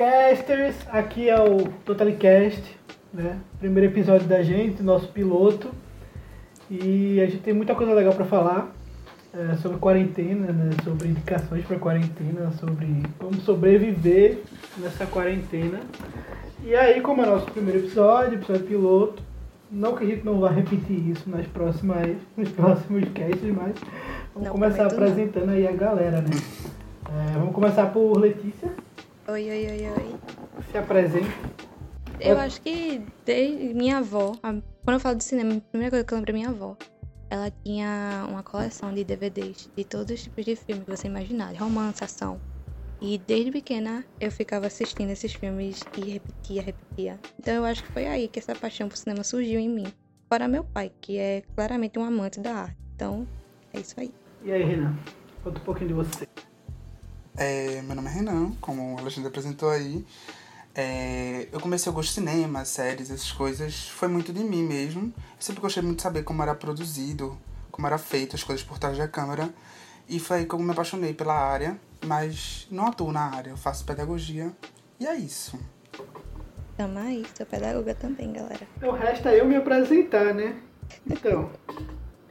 Totalicasters, aqui é o Totalicast, né? Primeiro episódio da gente, nosso piloto. E a gente tem muita coisa legal para falar é, sobre quarentena, né? sobre indicações para quarentena, sobre como sobreviver nessa quarentena. E aí, como é nosso primeiro episódio, episódio piloto, não que a gente não vá repetir isso nas próximas, nos próximos casts, mas vamos Não começar prometo não. apresentando aí a galera, né? É, vamos começar por Letícia. Oi, oi, oi, oi. Se apresente. Eu acho que desde minha avó, quando eu falo de cinema, a primeira coisa que eu lembro é minha avó. Ela tinha uma coleção de DVDs de todos os tipos de filme que você imaginar, de romance, ação. E desde pequena eu ficava assistindo esses filmes e repetia, repetia. Então eu acho que foi aí que essa paixão por cinema surgiu em mim. Para meu pai, que é claramente um amante da arte. Então, é isso aí. E aí, Renan? Conta um pouquinho de você. É, meu nome é Renan, como o Alexandre apresentou aí. É, eu comecei a gostar de cinema, séries, essas coisas. Foi muito de mim mesmo. Eu sempre gostei muito de saber como era produzido, como era feito, as coisas por trás da câmera. E foi aí que eu me apaixonei pela área, mas não atuo na área, eu faço pedagogia. E é isso. Tamo aí, sou pedagoga também, galera. Então resta eu me apresentar, né? Então,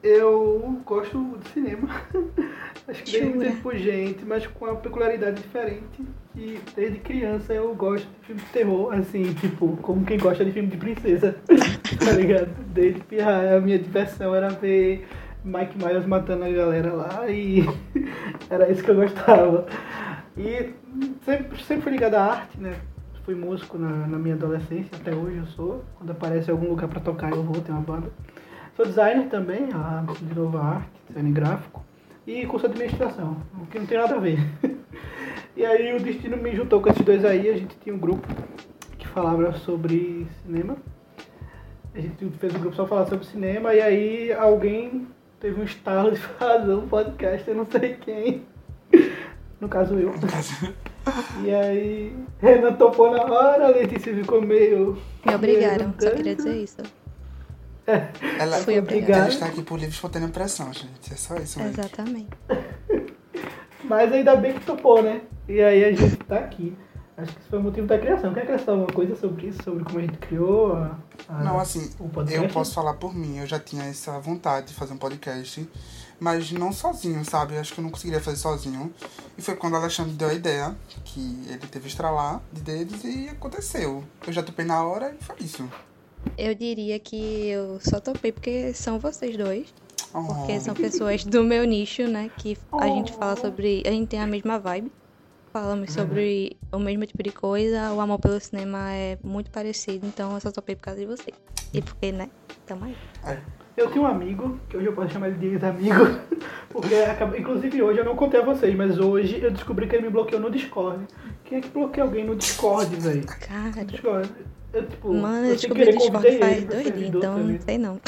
eu gosto de cinema. Acho que desde muito por gente, mas com uma peculiaridade diferente. Que desde criança eu gosto de filme de terror, assim, tipo, como quem gosta de filme de princesa. tá ligado? Desde pirra, a minha diversão era ver Mike Myers matando a galera lá e era isso que eu gostava. E sempre, sempre fui ligado à arte, né? Fui músico na, na minha adolescência, até hoje eu sou. Quando aparece algum lugar pra tocar eu vou, tem uma banda. Sou designer também, a, de novo a arte, design gráfico. E curso de administração, o que não tem nada a ver. e aí o destino me juntou com esses dois aí, a gente tinha um grupo que falava sobre cinema. A gente fez um grupo só falar sobre cinema e aí alguém teve um estalo de fazer um podcast, eu não sei quem. No caso eu. E aí, Renan topou na hora, a Letícia ficou meio. Me obrigaram, só queria dizer isso. Ela, Fui ela obrigada. está aqui por livre espontânea pressão, gente. É só isso mesmo. Exatamente. Mas ainda bem que topou, né? E aí a gente tá aqui. Acho que isso foi o motivo da criação. Quer acrescentar alguma coisa sobre isso? Sobre como a gente criou a, a- Não, assim, o podcast? eu posso falar por mim. Eu já tinha essa vontade de fazer um podcast, mas não sozinho, sabe? Acho que eu não conseguiria fazer sozinho. E foi quando o Alexandre deu a ideia, que ele teve estralar de dedos e aconteceu. Eu já topei na hora e foi isso. Eu diria que eu só topei porque são vocês dois. Porque Oh. são pessoas do meu nicho, né? Que a gente fala Oh. sobre. A gente tem a mesma vibe. Falamos sobre o mesmo tipo de coisa. O amor pelo cinema é muito parecido. Então eu só topei por causa de vocês. E porque, né? Tamo aí. É. Eu tenho um amigo, que hoje eu posso chamar ele de ex-amigo, porque inclusive hoje eu não contei a vocês, mas hoje eu descobri que ele me bloqueou no Discord. Quem é que bloqueia alguém no Discord, velho? Cara. Discord. Eu, tipo, Mano, eu descobri o Discord faz dois dias, então também. não sei não.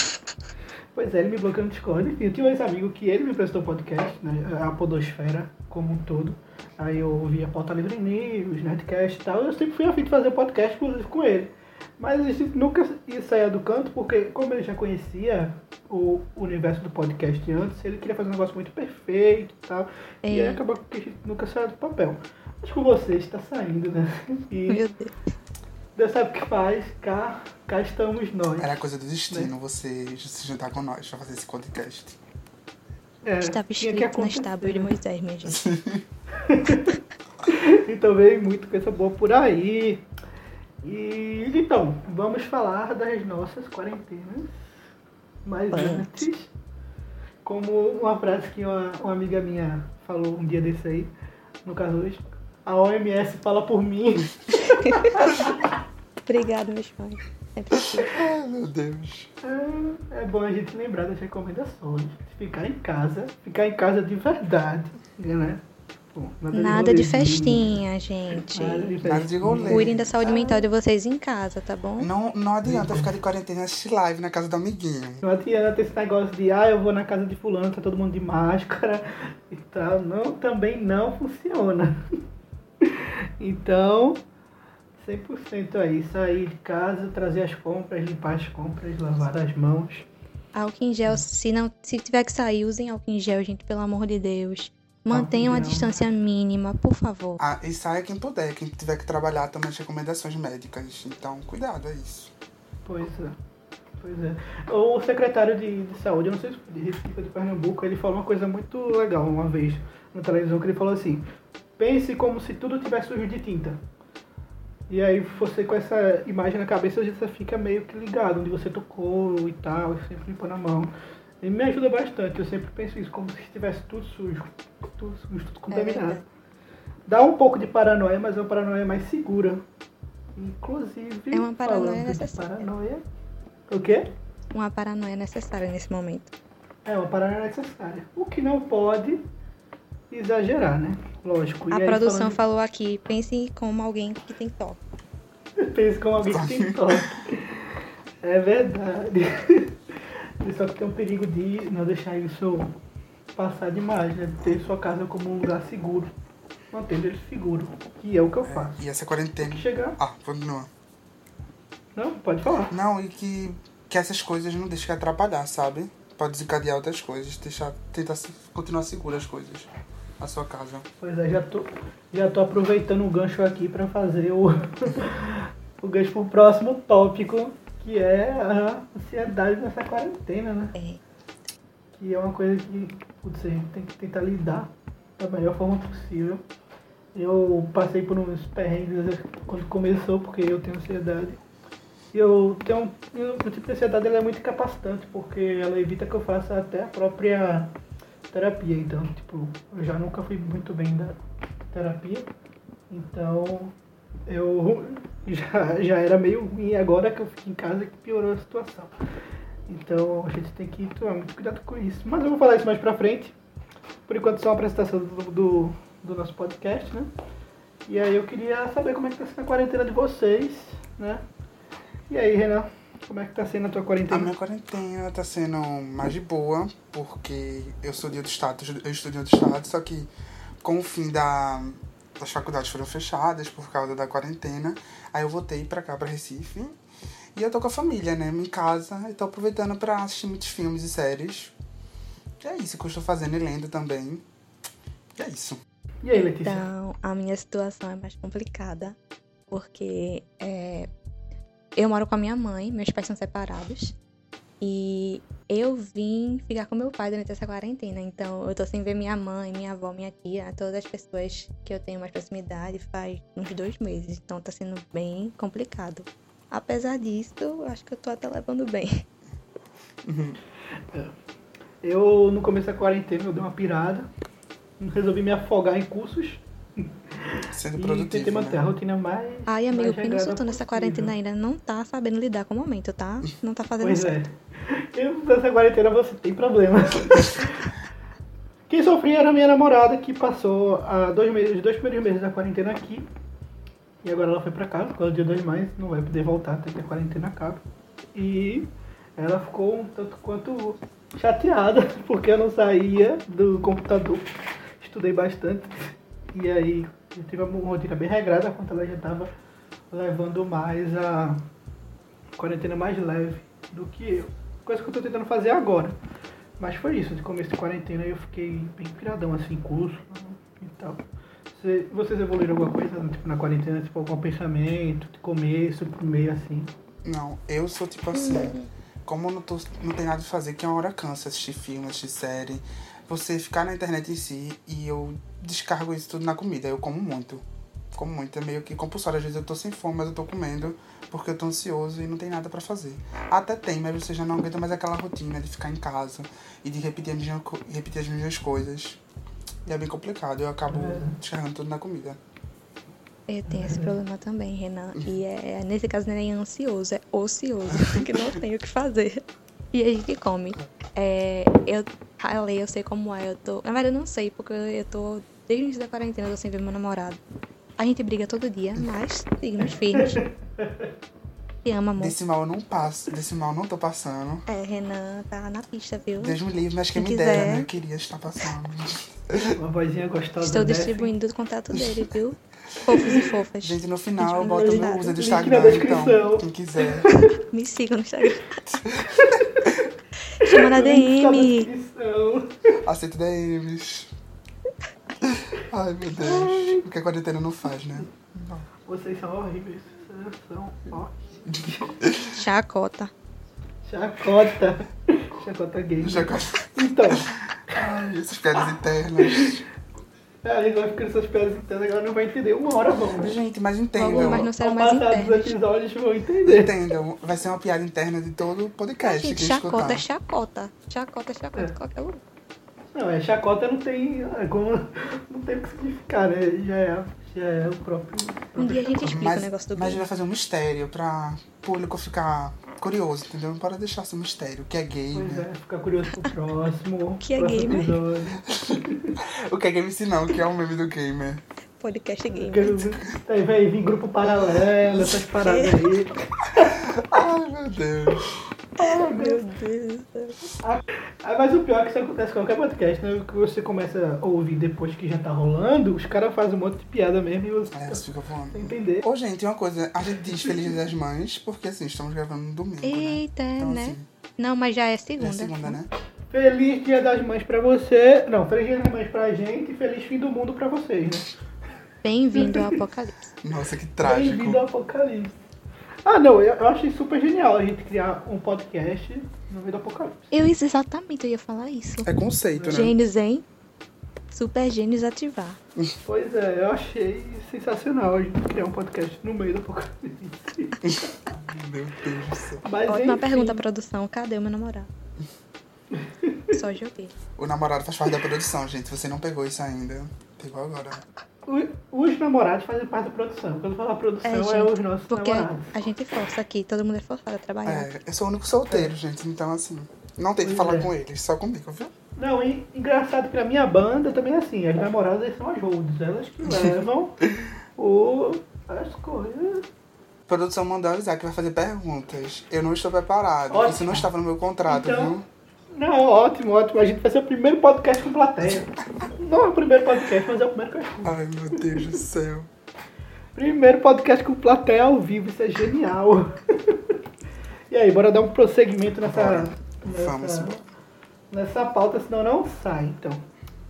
Pois é, ele me bloqueou no Discord. Enfim, eu tinha um ex-amigo que ele me prestou podcast, né? A Podosfera como um todo. Aí eu ouvia Pauta Livre News, Nerdcast e tal. Eu sempre fui afim de fazer podcast, inclusive, com ele. Mas a gente nunca ia sair do canto, porque como ele já conhecia o universo do podcast antes, ele queria fazer um negócio muito perfeito e tal. E aí É. acabou que a gente nunca saiu do papel. Mas com vocês está saindo, né? E Meu Deus. Deus sabe o que faz, cá, cá estamos nós. Era coisa do Né? destino você se juntar com nós pra fazer esse podcast. É, Estava escrito nas tábuas de né? Moisés, minha gente. Então veio muita coisa boa por aí. E então, vamos falar das nossas quarentenas. Mas antes, como uma frase que uma, uma amiga minha falou um dia desse aí, no caso hoje, a OMS fala por mim. Obrigada, meus fãs. Sempre aqui. Ai, meu Deus. É, é bom a gente lembrar das recomendações. Ficar em casa, ficar em casa de verdade, né? Pô, Nada de rolezinho, festinha, gente. Nada de Nada de rolê. Cuidem da saúde mental de vocês em casa, tá bom? Não, não adianta ficar de quarentena assistir live na casa do amiguinho. Não adianta esse negócio de, ah, eu vou na casa de fulano, tá todo mundo de máscara e tal. Não, também não funciona. Então, 100% aí, sair de casa, trazer as compras, limpar as compras, lavar as mãos. Álcool em gel, se não, se tiver que sair, usem álcool em gel, gente, pelo amor de Deus. Mantenha uma não. distância mínima, por favor. Ah, e saia quem puder. Quem tiver que trabalhar também as recomendações médicas. Então, cuidado, é isso. Pois é. Pois é. O secretário de, de saúde, eu não sei se foi de Recife ou de Pernambuco, ele falou uma coisa muito legal uma vez na televisão, que ele falou assim, pense como se tudo tivesse sujo de tinta. E aí você com essa imagem na cabeça, você fica meio que ligado onde você tocou e tal, e sempre limpando a mão. E me ajuda bastante, eu sempre penso isso, como se estivesse tudo sujo, tudo sujo, tudo contaminado. verdade. Dá um pouco de paranoia, mas é uma paranoia mais segura. Inclusive. É uma paranoia necessária. Paranoia. O quê? Uma paranoia necessária nesse momento. É uma paranoia necessária. O que não pode exagerar, né? Lógico. A E aí, produção falando falou aqui, pense como alguém que tem toque. Pensa como alguém que tem toque. É verdade. Só que tem um perigo de não deixar isso passar demais, né? Ter sua casa como um lugar seguro. Mantendo ele seguro. Que é o que eu faço. E essa quarentena. Chegar. Ah, continua. Não, pode falar. Não, e que, que essas coisas não deixem atrapalhar, sabe? Pode desencadear outras coisas. Deixar, tentar se- continuar seguro as coisas. A sua casa. Pois é, já tô, já tô aproveitando o gancho aqui para fazer o, o gancho pro próximo tópico, que é a ansiedade nessa quarentena, né? É. Que é uma coisa que putz, a gente tem que tentar lidar da melhor forma possível. Eu passei por uns perrengues quando começou, porque eu tenho ansiedade. E eu tenho um, o tipo de ansiedade ela é muito incapacitante, porque ela evita que eu faça até a própria terapia. Então, tipo, eu já nunca fui muito bem da terapia. Então, eu já, já era meio ruim. Agora que eu fico em casa que piorou a situação. Então, a gente tem que tomar muito cuidado com isso. Mas eu vou falar isso mais pra frente. Por enquanto, só uma apresentação do, do, do nosso podcast, né? E aí eu queria saber como é que tá sendo a quarentena de vocês, né? E aí, Renan, como é que tá sendo a tua A quarentena? minha quarentena tá sendo mais de boa, porque eu sou de outro estado, eu estudo em outro estado, só que com o fim da, das faculdades foram fechadas por causa da quarentena, aí eu voltei pra cá, pra Recife, e eu tô com a família, né, em casa, e tô aproveitando pra assistir muitos filmes e séries. E é isso que eu estou fazendo e lendo também. E é isso. E aí, Letícia? Então, a minha situação é mais complicada, porque é, eu moro com a minha mãe, meus pais são separados, e eu vim ficar com meu pai durante essa quarentena. Então, eu tô sem ver minha mãe, minha avó, minha tia, todas as pessoas que eu tenho mais proximidade faz uns dois meses. Então, tá sendo bem complicado. Apesar disso, eu acho que eu tô até levando bem. Eu, no começo da quarentena, eu dei uma pirada. Resolvi me afogar em cursos. Sendo e produtivo, tentei manter a né? rotina mais. Ai, amigo, mais quem não regrada soltou nessa quarentena ainda não tá sabendo lidar com o momento, tá? Não tá fazendo Pois certo. é. Eu, nessa quarentena você tem problemas. Quem sofria era a minha namorada, que passou ah, dois meses, os dois primeiros meses da quarentena aqui. E agora ela foi pra casa, por causa do dia 2 mais, não vai poder voltar até que a quarentena acabe. E ela ficou um tanto quanto chateada, porque eu não saía do computador. Estudei bastante. E aí eu tive uma rotina bem regrada, enquanto ela já estava levando mais a quarentena mais leve do que eu. Coisa que eu tô tentando fazer agora. Mas foi isso, de começo de quarentena eu fiquei bem piradão assim, curso e tal. Cê- vocês evoluíram alguma coisa tipo, na quarentena, tipo algum pensamento, de começo, pro meio assim? Não, eu sou tipo assim, como não, tô, não tem nada de fazer, que uma hora cansa assistir filme, assistir série, você ficar na internet em si e eu descargo isso tudo na comida, eu como muito. Como muito, é meio que compulsório. Às vezes eu tô sem fome, mas eu tô comendo porque eu tô ansioso e não tem nada pra fazer. Até tem, mas você já não aguenta mais aquela rotina de ficar em casa e de repetir as mesmas, co- repetir as mesmas coisas. E é bem complicado, eu acabo É. descarregando tudo na comida. Eu tenho esse problema também, Renan. E é, nesse caso não é nem ansioso, é ocioso, que não tenho o que fazer. E a gente come. É, eu ralei, eu sei como é. Eu tô. Na verdade, eu não sei, porque eu tô. Desde o início da quarentena, eu tô sem ver meu namorado. A gente briga todo dia, mas seguimos firmes. Te amo, amor. Desse mal eu não passo, desse mal eu não tô passando. É, Renan tá na pista, viu? Deus me livre, mas quem me dera, quiser. né? Eu queria estar passando. Uma vozinha gostosa. Estou distribuindo o contato dele, viu? Fofos e fofas. Gente, no final eu boto no meu user do Instagram, então, quem quiser. Me sigam no Instagram. Chama na DM. Aceito DMs. Ai, meu Deus. O que a quarentena não faz, né? Vocês são horríveis. Vocês são horríveis. Chacota. Chacota. Chacota gay. Já... Então, Ai, essas piadas internas. A gente vai ficando essas piadas internas, agora não vai entender. Uma hora vamos. Gente, mas entendam. mas não serão mais passar dos episódios vão entender. Entendam. Vai ser uma piada interna de todo o podcast Gente, que chacota é chacota. Chacota é chacota. É. Qualquer um. Não, é chacota não tem é, como. Não tem o que significar, né? Já é, já é o próprio. Um dia a gente explica Mas, o negócio do mas a gente vai fazer um mistério pra público ficar curioso, entendeu? Não pode deixar um mistério. O que é gay, Pois né? é, ficar curioso pro próximo. Que é gamer. O que é game se não, que é o meme do gamer. Podcast game. Quero ver- Aí vai vir grupo paralelo, essas paradas aí. Ai, meu Deus. Ai, meu Deus. Ah, mas o pior é que isso acontece em qualquer podcast, né? Que você começa a ouvir depois que já tá rolando, os caras fazem um monte de piada mesmo e você É, você fica falando. sem entender. Ô, gente, uma coisa. A gente diz Feliz Dia das Mães porque, assim, estamos gravando no domingo, né? Eita, Então, né? assim, Não, mas já é é segunda. segunda, né? Feliz Dia das Mães pra você. Não, Feliz Dia das Mães pra gente e feliz fim do mundo pra vocês, né? Bem-vindo ao Apocalipse. Nossa, que trágico. Bem-vindo ao Apocalipse. Ah, não, eu, eu achei super genial a gente criar um podcast no meio do Apocalipse. Eu isso exatamente, eu ia falar isso. É conceito, né? Gênios, hein? Super gênios ativar. Pois é, eu achei sensacional a gente criar um podcast no meio do Apocalipse. Meu Deus do céu. Mas, Ótima enfim, pergunta, produção. Cadê o meu namorado? Só joguei. O namorado faz parte da produção, gente. Você não pegou isso ainda, pegou agora. Os namorados fazem parte da produção. Quando eu falo produção, É, é, gente, os nossos Porque namorados. a gente força aqui, todo mundo é forçado a trabalhar. É, eu sou o único solteiro, gente. Então, assim, não tente Pois falar é. com eles, só comigo, viu? Não, e engraçado que na minha banda também é assim, as namoradas são as holds, elas que levam o, as coisas. Produção mandou avisar que vai fazer perguntas. Eu não estou preparado. Ótimo. Isso não estava no meu contrato, Então- viu? Não, ótimo, ótimo. A gente vai ser o primeiro podcast com plateia. Não é o primeiro podcast, mas é o primeiro que eu escuto. Ai, meu Deus do céu. Primeiro podcast com plateia ao vivo, isso é genial. e aí, bora dar um prosseguimento nessa, nessa, Vamos. nessa pauta, senão não sai, então.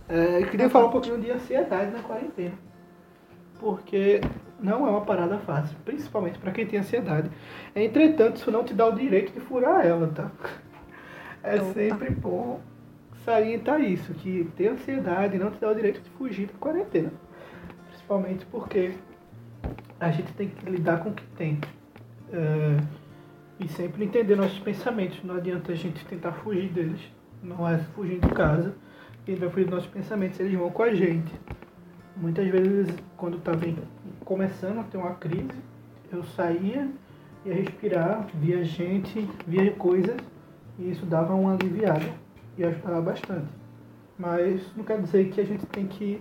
É, eu queria falar um pouquinho de ansiedade na quarentena. Porque não é uma parada fácil, principalmente para quem tem ansiedade. Entretanto, isso não te dá o direito de furar ela, tá? É Opa. sempre bom salientar isso, que ter ansiedade não te dá o direito de fugir da quarentena. Principalmente porque a gente tem que lidar com o que tem. É, e sempre entender nossos pensamentos. Não adianta a gente tentar fugir deles. Não é fugindo de casa. Quem vai fugir dos nossos pensamentos, eles vão com a gente. Muitas vezes, quando estava começando a ter uma crise, eu saía, ia respirar, via gente, via coisas, e isso dava uma aliviada e ajudava bastante. Mas não quer dizer que a gente tem que.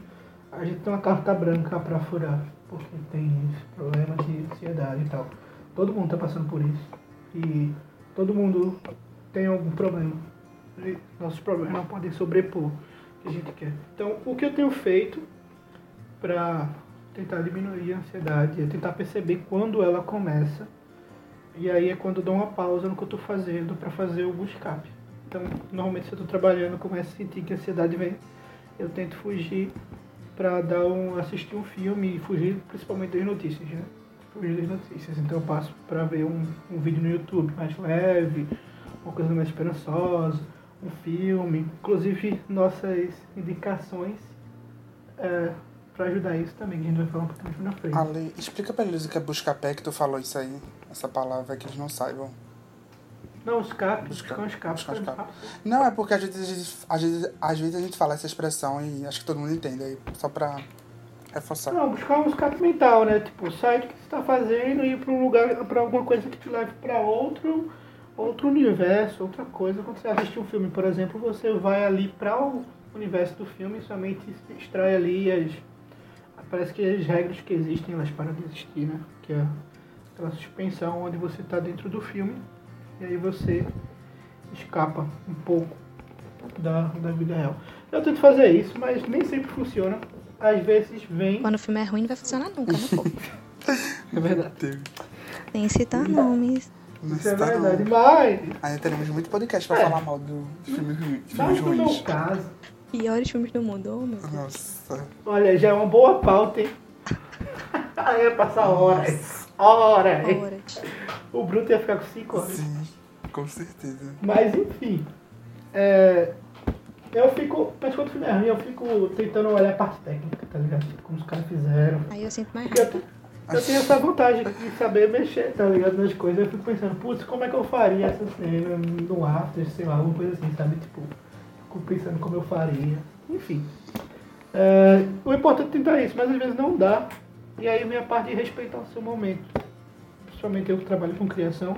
A gente tem uma carta branca para furar, porque tem problemas de ansiedade e tal. Todo mundo está passando por isso. E todo mundo tem algum problema. E nossos problemas não podem sobrepor o que a gente quer. Então, o que eu tenho feito para tentar diminuir a ansiedade é tentar perceber quando ela começa. E aí é quando eu dou uma pausa no que eu estou fazendo para fazer algum escape. Então, normalmente se eu estou trabalhando, começo a sentir que a ansiedade vem, eu tento fugir para dar um assistir um filme e fugir principalmente das notícias, né? Fugir das notícias. Então eu passo para ver um, um vídeo no YouTube mais leve, uma coisa mais esperançosa, um filme, inclusive nossas indicações é, para ajudar isso também, que a gente vai falar um pouquinho na frente. Ale, explica pra eles o que é busca-pé que tu falou isso aí. Essa palavra que eles não saibam. Não, escape, Busca- buscar um escape. buscar pra- escape. Não, é porque às vezes, a gente- às, vezes, às vezes a gente fala essa expressão e acho que todo mundo entende aí, só pra reforçar. Não, buscar um escape mental, né? Tipo, sai do que você está fazendo e ir para um lugar, para alguma coisa que te leve para outro, outro universo, outra coisa. Quando você assiste um filme, por exemplo, você vai ali para o universo do filme e somente extrai ali as. Parece que as regras que existem, elas param de existir, né? Que é aquela suspensão onde você está dentro do filme e aí você escapa um pouco da, da vida real. Eu tento fazer isso, mas nem sempre funciona. Às vezes vem. Quando o filme é ruim, não vai funcionar nunca, né? É verdade. Sem citar nomes. Não Isso é está verdade. Mas, Ainda teremos muito podcast pra É. falar mal do filme ruim, mas filmes no meu ruins. caso, Piores filmes do mundo, oh meu Deus. Nossa. Olha, já é uma boa pauta, hein? Aí ia passar horas. Horas. O Bruto ia ficar com 5 horas. Sim, com certeza. Mas enfim. é, eu fico. Mas quando o filme é ruim, eu fico tentando olhar a parte técnica, tá ligado? Tipo, como os caras fizeram. Aí eu sinto mais Porque eu, raiva. eu tenho essa vantagem de saber mexer, tá ligado? Nas coisas. Eu fico pensando, putz, como é que eu faria essa cena no after, sei lá, alguma coisa assim, sabe? Tipo, fico pensando como eu faria. Enfim. É, o importante é tentar isso, mas às vezes não dá. E aí vem a parte de respeitar o seu momento. Principalmente eu que trabalho com criação.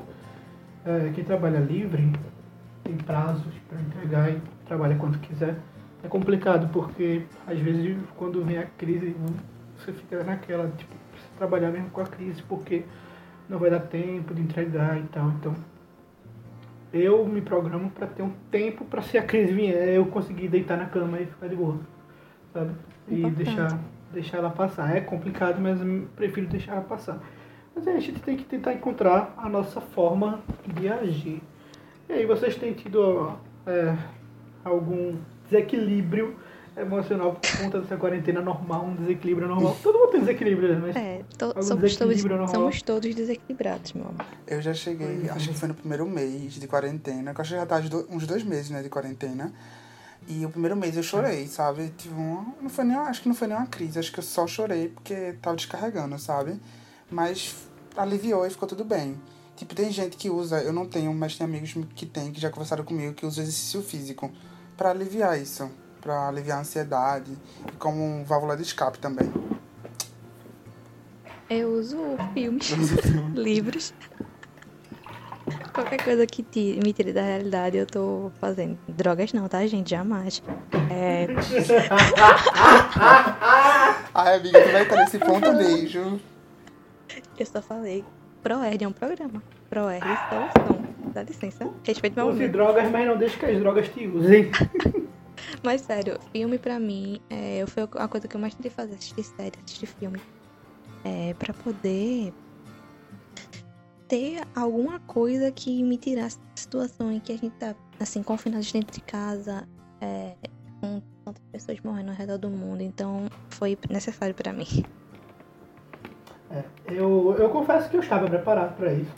É, quem trabalha livre tem prazos para entregar e trabalha quando quiser. É complicado porque às vezes quando vem a crise você fica naquela, tipo, precisa trabalhar mesmo com a crise porque não vai dar tempo de entregar e tal. Então eu me programo para ter um tempo para se a crise vier, eu conseguir deitar na cama e ficar de boa, sabe? E Importante. deixar, deixar ela passar. É complicado, mas eu prefiro deixar ela passar. Mas aí a gente tem que tentar encontrar a nossa forma de agir. E aí vocês têm tido é, algum desequilíbrio emocional por conta dessa quarentena normal, um desequilíbrio normal. Todo mundo tem desequilíbrio, né? mas É, to- somos, todos, normal? somos todos desequilibrados, meu amor. Eu já cheguei, acho que foi no primeiro mês de quarentena, que eu acho que já tá uns dois meses, né, de quarentena. E o primeiro mês eu chorei, sabe? Tive uma, não foi nem, acho que não foi nem uma crise, acho que eu só chorei porque tava descarregando, sabe? Mas aliviou e ficou tudo bem. Tipo, tem gente que usa, eu não tenho, mas tem amigos que tem, que já conversaram comigo, que usa exercício físico pra aliviar isso, pra aliviar a ansiedade, e como um válvula de escape também. Eu uso filmes, livros. Qualquer coisa que te- me tire da realidade, eu tô fazendo. Drogas não, tá, gente? Jamais. É, Ai, amiga, tu vai estar nesse ponto mesmo. eu só falei. ProErd é um programa. ProErd solução. Dá licença. Respeito meu Use drogas, mas não deixe que as drogas te usem. Mas sério, filme pra mim é, foi a coisa que eu mais tentei fazer, assistir série, assistir filme. É, pra poder ter alguma coisa que me tirasse da situação em que a gente tá, assim, confinados dentro de casa, é, com tantas pessoas morrendo ao redor do mundo. Então foi necessário pra mim. É, eu, eu confesso que eu estava preparado para isso,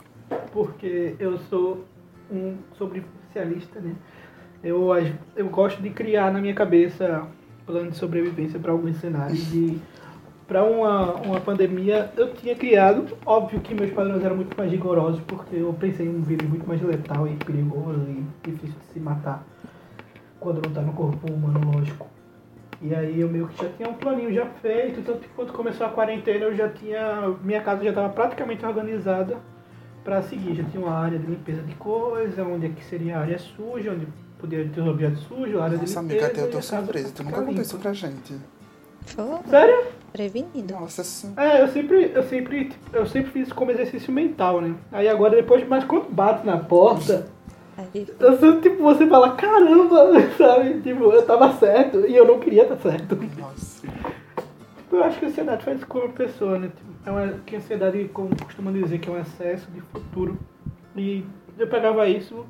porque eu sou um sobrevivencialista, né? Eu, eu gosto de criar na minha cabeça plano de sobrevivência para alguns cenários. E para uma, uma pandemia, eu tinha criado. Óbvio que meus padrões eram muito mais rigorosos, porque eu pensei em um vírus muito mais letal e perigoso e difícil de se matar quando não tá no corpo humano, lógico. E aí eu meio que já tinha um planinho já feito, tanto que quando começou a quarentena eu já tinha. Minha casa já estava praticamente organizada para seguir. Já tinha uma área de limpeza de coisa, onde é que seria a área suja, onde podia ter os objetos sujos, a área Nossa, de amiga, limpeza. até eu tô surpresa. Tu nunca contou isso pra gente. Foi Sério? prevenido. Nossa, sim. É, eu sempre, eu sempre, tipo, eu sempre fiz isso como exercício mental, né? Aí agora depois, mas quando bate na porta, Aí, eu sou, tipo, você fala, caramba, sabe? Tipo, eu tava certo e eu não queria estar certo. Nossa. Eu acho que a ansiedade faz isso com a pessoa, né? Tipo, É uma, que a ansiedade, como costumam dizer, que é um excesso de futuro. E eu pegava isso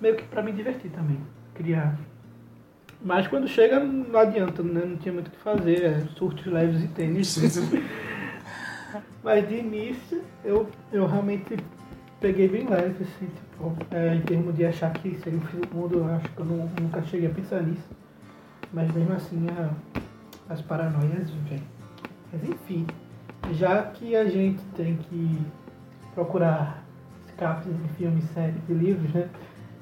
meio que pra me divertir também. Criar. Mas quando chega, não adianta, né? Não tinha muito o que fazer. É surtos leves e tênis. Mas de início, eu, eu realmente peguei bem leve, assim, tipo, é, em termos de achar que seria o fim do mundo, eu acho que eu não- nunca cheguei a pensar nisso. Mas mesmo assim, a- as paranoias vêm. Mas enfim, já que a gente tem que procurar escapes em filmes, séries e livros, né?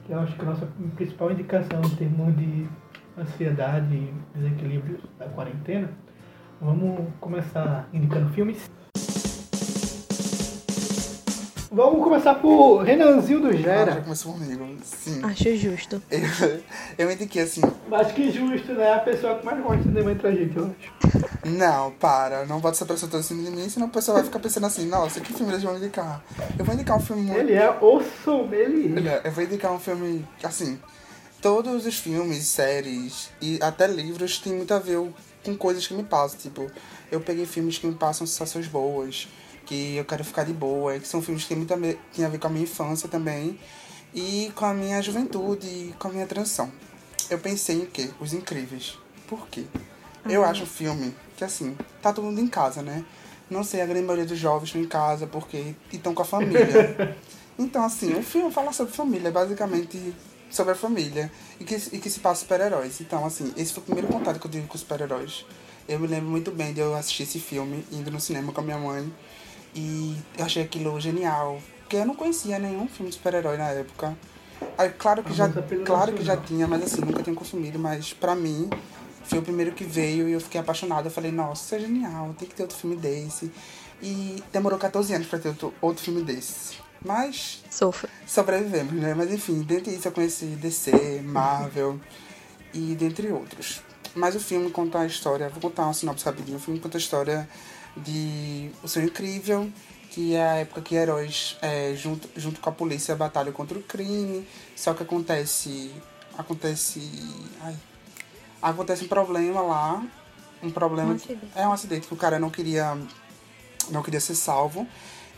Que eu acho que a nossa principal indicação em termos de ansiedade e desequilíbrios da quarentena, vamos começar indicando filmes. Vamos começar por Renanzinho do Ah, já Gera. começou comigo. Sim. acho justo. Eu, eu indiquei assim. Acho que justo, né? A pessoa que mais gosta de cinema entre a gente, eu acho. Não, para. Não bota essa pessoa toda assim de mim, senão a pessoa vai ficar pensando assim, nossa, que filme eles vão indicar? Eu vou indicar um filme muito. Ele é o sommelier. Olha, eu vou indicar um filme, assim, todos os filmes, séries e até livros têm muito a ver com coisas que me passam. Tipo, eu peguei filmes que me passam sensações boas, que eu quero ficar de boa, que são filmes que têm muito a ver, têm a ver com a minha infância também e com a minha juventude e com a minha transição. Eu pensei em quê? Os Incríveis. Por quê? Eu acho o filme que, assim, tá todo mundo em casa, né? Não sei, a grande maioria dos jovens estão em casa porque estão com a família. então, assim, o filme fala sobre família, basicamente sobre a família. E que, e que se passa super-heróis. Então, assim, esse foi o primeiro contato que eu tive com super-heróis. Eu me lembro muito bem de eu assistir esse filme, indo no cinema com a minha mãe. E eu achei aquilo genial. Porque eu não conhecia nenhum filme de super-herói na época. Aí, claro que, já, claro que já tinha, mas assim, nunca tinha consumido. Mas pra mim, foi o primeiro que veio e eu fiquei apaixonada. Eu falei, nossa, isso é genial, tem que ter outro filme desse. E demorou 14 anos pra ter outro, outro filme desse. Mas. Sofra. Sobrevivemos, né? Mas enfim, dentre isso eu conheci DC, Marvel e dentre outros. Mas o filme conta a história, vou contar uma sinopse rapidinho. O filme conta a história de O Senhor Incrível, que é a época que heróis, é, junto, junto com a polícia, batalham contra o crime. Só que acontece. Acontece. Ai, acontece um problema lá. Um problema. Um acidente. é um acidente que o cara não queria. Não queria ser salvo.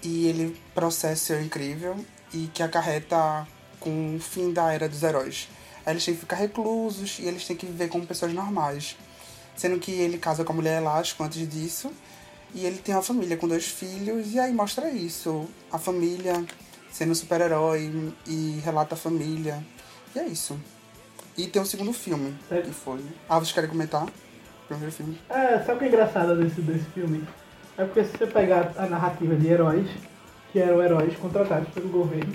E ele processa o Incrível e que acarreta com o fim da era dos heróis. Aí eles têm que ficar reclusos e eles têm que viver como pessoas normais. Sendo que ele casa com a mulher elástico antes disso. E ele tem uma família com dois filhos. E aí mostra isso. A família sendo super-herói e relata a família. E é isso. E tem o segundo filme, É. que foi. Ah, vocês querem comentar? O primeiro filme. É, sabe o que é engraçado desse, desse filme? É porque se você pegar a narrativa de heróis, que eram heróis contratados pelo governo,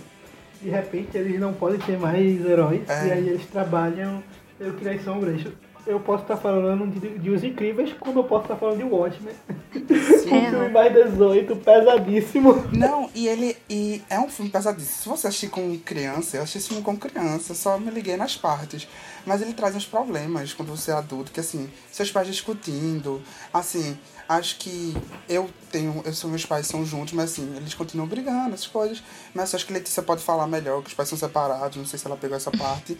de repente eles não podem ter mais heróis, É. e aí eles trabalham eu que sombras. Eu posso estar falando de, de Os Incríveis, como eu posso estar falando de Watchmen. Um filme mais 18, pesadíssimo. Não, e ele. E é um filme pesadíssimo. Se você assistir com criança, eu assisti esse filme com criança, só me liguei nas partes. Mas ele traz uns problemas quando você é adulto, que assim, seus pais discutindo, assim, acho que eu tenho. Eu sou meus pais são juntos, mas assim, eles continuam brigando, essas coisas. Mas acho que Letícia pode falar melhor, que os pais são separados, não sei se ela pegou essa parte.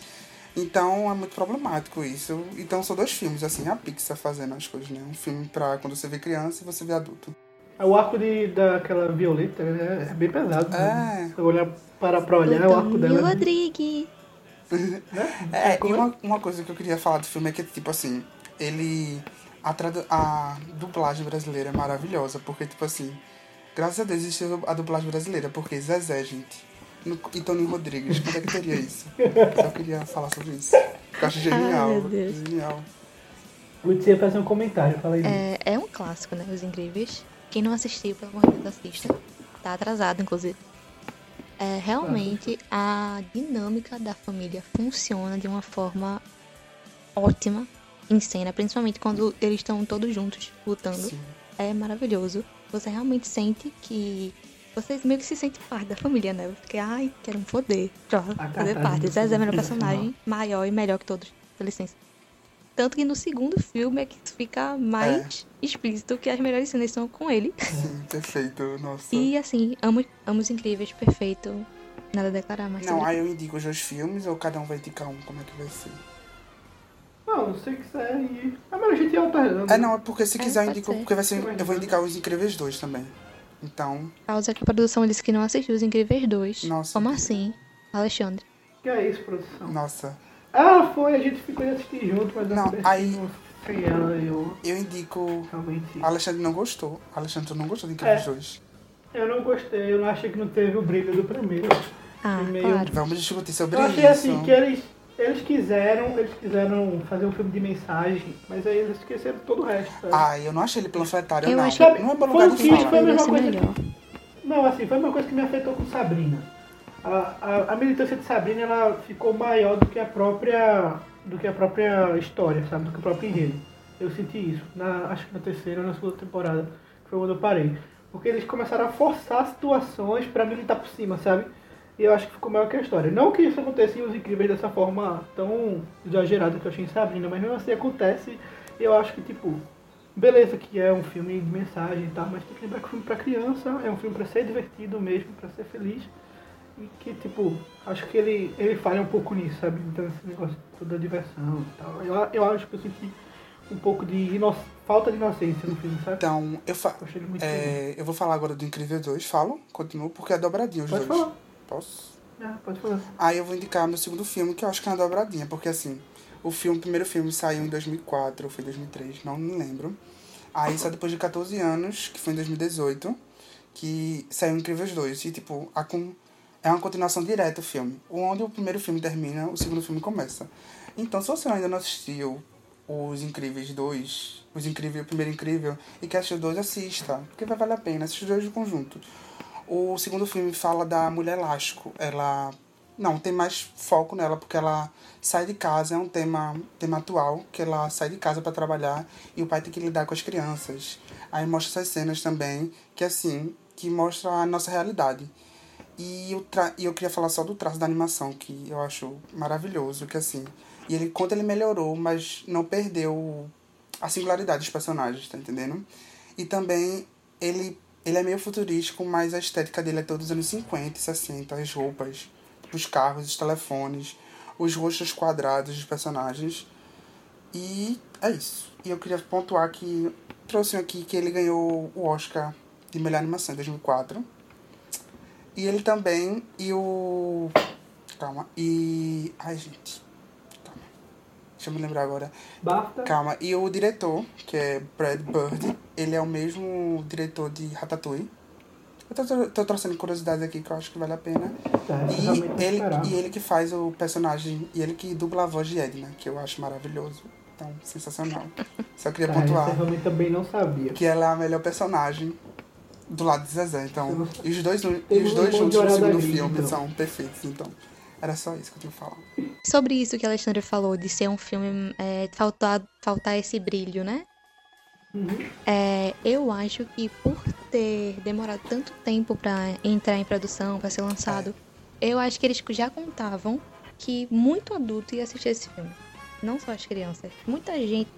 Então é muito problemático isso. Então são dois filmes, assim, a Pixar fazendo as coisas, né? Um filme pra quando você vê criança e você vê adulto. O arco de, daquela Violeta né, é bem pesado. né? É. Se eu olhar para pra olhar, o arco dela. Rodrigues. Né? É, e Como é? uma, uma coisa que eu queria falar do filme é que, tipo assim, ele. A, tradu a dublagem brasileira é maravilhosa, porque, tipo assim, graças a Deus existe a dublagem brasileira, porque Zezé, gente. No, e Toninho Rodrigues, quando é que teria isso? Só queria falar sobre isso. Eu acho genial. meu Deus. genial. Você ia fazer um comentário, fala aí. É, é um clássico, né? Os Incríveis. Quem não assistiu, pelo amor de Deus, assista. Tá atrasado, inclusive. É, realmente, a dinâmica da família funciona de uma forma ótima em cena, principalmente quando eles estão todos juntos lutando. Sim. É maravilhoso. Você realmente sente que. Vocês meio que se sentem parte da família, né? Porque, ai, quero um poder pra fazer parte. Zezé é o melhor personagem, maior e melhor que todos, com licença. Tanto que no segundo filme é que fica mais explícito que as melhores cenas são com ele. Sim, perfeito. Nossa. E assim, amo, amo os incríveis, perfeito. Nada a declarar, mas Não, aí eu indico os dois filmes ou cada um vai indicar um? Como é que vai ser? Não, se quiser ir. É melhor a gente ir alternando. É, não, é porque se É, quiser eu pode indico, ser. porque vai ser. Eu vou indicar os Incríveis 2 também. Então, causa que a produção disse que não assistiu os incríveis 2. Nossa. Como assim, Alexandre? Que é isso, produção? nossa. Ah, foi, a gente ficou de assistir junto, mas eu Não, acabei aí- assistindo sem ela e eu Eu indico. realmente. Alexandre não gostou. Alexandre, tu não gostou de Incríveis É. 2. Eu não gostei, eu não achei que não teve o brilho do primeiro. Ah, Foi meio- claro. Vamos discutir sobre Eu achei isso. assim que eles, eles quiseram, eles quiseram fazer um filme de mensagem, mas aí eles esqueceram todo o resto. sabe? Ai, eu não achei ele panfletário, Eu não. acho- Não é Foi lugar o de que falar. foi a mesma ser coisa melhor. Não, assim, foi uma coisa que me afetou com Sabrina. A, a, a militância de Sabrina ela ficou maior do que a própria do que a própria história, sabe? Do que o próprio enredo. Eu senti isso, na, acho que na terceira ou na segunda temporada, que foi quando eu parei. Porque eles começaram a forçar situações pra militar por cima, sabe? E eu acho que ficou maior que a história. Não que isso aconteça em Os Incríveis dessa forma tão exagerada que eu achei em Sabrina, mas mesmo assim acontece. E eu acho que, tipo, beleza que é um filme de mensagem e tal, mas tem que lembrar que é um filme pra criança, é um filme pra ser divertido mesmo, pra ser feliz. E que, tipo, acho que ele, ele falha um pouco nisso, sabe? Então esse negócio toda diversão e tal. Eu, eu acho que eu senti um pouco de ino- falta de inocência no filme, sabe? Então, eu, fa Eu achei ele muito é, eu vou falar agora do Incrível 2. Falo, continuo, porque é dobradinho os Pode dois. falar. Posso? Ah, pode falar. Aí eu vou indicar meu segundo filme, que eu acho que é uma dobradinha, porque assim, O filme, o primeiro filme saiu em 2004, ou foi 2003, não me lembro. Aí só depois de 14 anos, que foi em 2018, que saiu Incríveis 2. E, tipo, a com... é uma continuação direta o filme. Onde o primeiro filme termina, o segundo filme começa. Então, se você ainda não assistiu Os Incríveis 2, Os Incríveis, o primeiro Incrível, e quer assistir os dois, assista. Porque vai valer a pena, assistir os dois de conjunto. O segundo filme fala da mulher elástico. Ela não, tem mais foco nela porque ela sai de casa, é um tema, tema atual, que ela sai de casa para trabalhar e o pai tem que lidar com as crianças. Aí mostra essas cenas também, que assim, que mostra a nossa realidade. E eu, tra e eu queria falar só do traço da animação, que eu acho maravilhoso, que assim, e ele conta ele melhorou, mas não perdeu a singularidade dos personagens, tá entendendo? E também ele ele é meio futurístico, mas a estética dele é todos os anos 50 e 60, as roupas, os carros, os telefones, os rostos quadrados dos personagens. E é isso. E eu queria pontuar que trouxe aqui que ele ganhou o Oscar de melhor animação em 2004. E ele também e o calma, e ai gente. Calma. Deixa eu me lembrar agora. Bafta. Calma. E o diretor, que é Brad Bird, ele é o mesmo diretor de Ratatouille. Eu tô, tô trouxendo curiosidades aqui que eu acho que vale a pena. É, E ele, e ele que faz o personagem, e ele que dubla a voz de Edna, que eu acho maravilhoso. Então, sensacional. Só queria Ah, esse eu pontuar realmente também não sabia. que ela é a melhor personagem do lado de Zezé. Então, e os dois, e os dois juntos no segundo filme então. são perfeitos. Então, era só isso que eu tinha que falar. Sobre isso que a Alexandre falou, de ser um filme, é, faltar, faltar esse brilho, né? Uhum. É, eu acho que por ter demorado tanto tempo pra entrar em produção, pra ser lançado, eu acho que eles já contavam que muito adulto ia assistir esse filme. Não só as crianças. Muita gente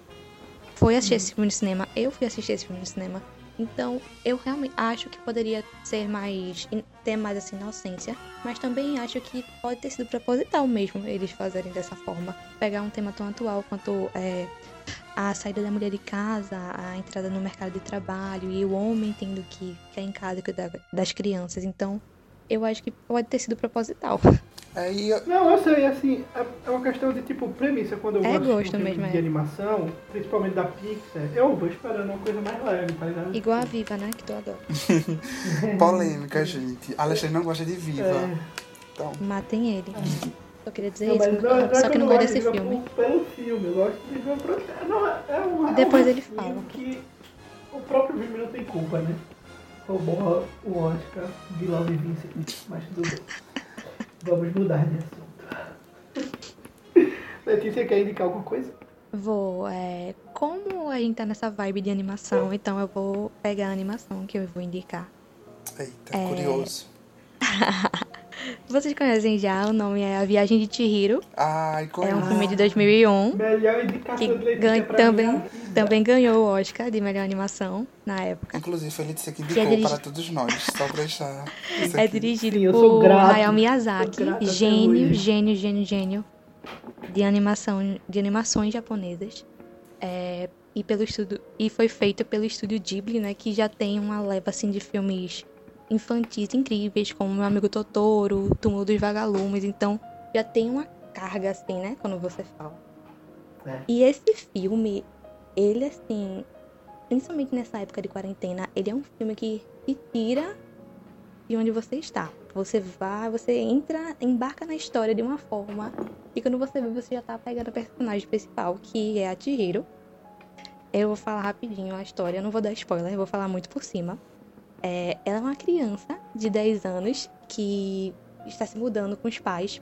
foi assistir esse filme no cinema. Eu fui assistir esse filme no cinema. Então, eu realmente acho que poderia ser mais. ter mais essa inocência. Mas também acho que pode ter sido proposital mesmo eles fazerem dessa forma. Pegar um tema tão atual quanto é, a saída da mulher de casa, a entrada no mercado de trabalho e o homem tendo que ficar em casa e cuidar das crianças. Então, eu acho que pode ter sido proposital. Aí, eu- Não, eu sei, assim, é é uma questão de tipo premissa quando eu É gosto um filme mesmo, de é. animação, principalmente da Pixar, eu vou esperando uma coisa mais leve, tá ligado? Igual a Viva, né? Que tu adora. polêmica, gente. Alexandre não gosta de Viva. É. Então, Matem ele. Eu queria dizer Não, isso. não, não é só que eu não gosto gosto desse de filme. por- Pelo filme, eu gosto de ver pro... não, é, é um, Depois é um ele filme fala. que o próprio filme não tem culpa, né? Roubou o Oscar de Love Vincent, mas tudo bem. Vamos mudar de assunto. Letícia, quer indicar alguma coisa? Vou, é. Como a gente tá nessa vibe de animação, então eu vou pegar a animação que eu vou indicar. eita, É. curioso. Vocês conhecem já, o nome é A Viagem de Chihiro. Ai, É um conheço. filme de 2001. Melhor indicação Que ganha- também-. Também ganhou o Oscar de melhor animação na época. Inclusive, foi a Letícia que Que é indicou dirigi- para todos nós, só pra deixar É dirigido Sim, por grato. Hayao Miyazaki, gênio, gênio, gênio, gênio de animação, de animações japonesas. É, e pelo estudo e foi feito pelo estúdio Ghibli, né, que já tem uma leva assim de filmes infantis incríveis, como Meu Amigo Totoro, Túmulo dos Vagalumes, então já tem uma carga assim, né, quando você fala. É. E esse filme, ele assim, principalmente nessa época de quarentena, ele é um filme que te tira de onde você está. Você vai, você entra, embarca na história de uma forma e quando você vê, você já tá pegando o personagem principal, que é a Chihiro. Eu vou falar rapidinho a história, não vou dar spoiler, eu vou falar muito por cima. É, ela é uma criança de 10 anos que está se mudando com os pais.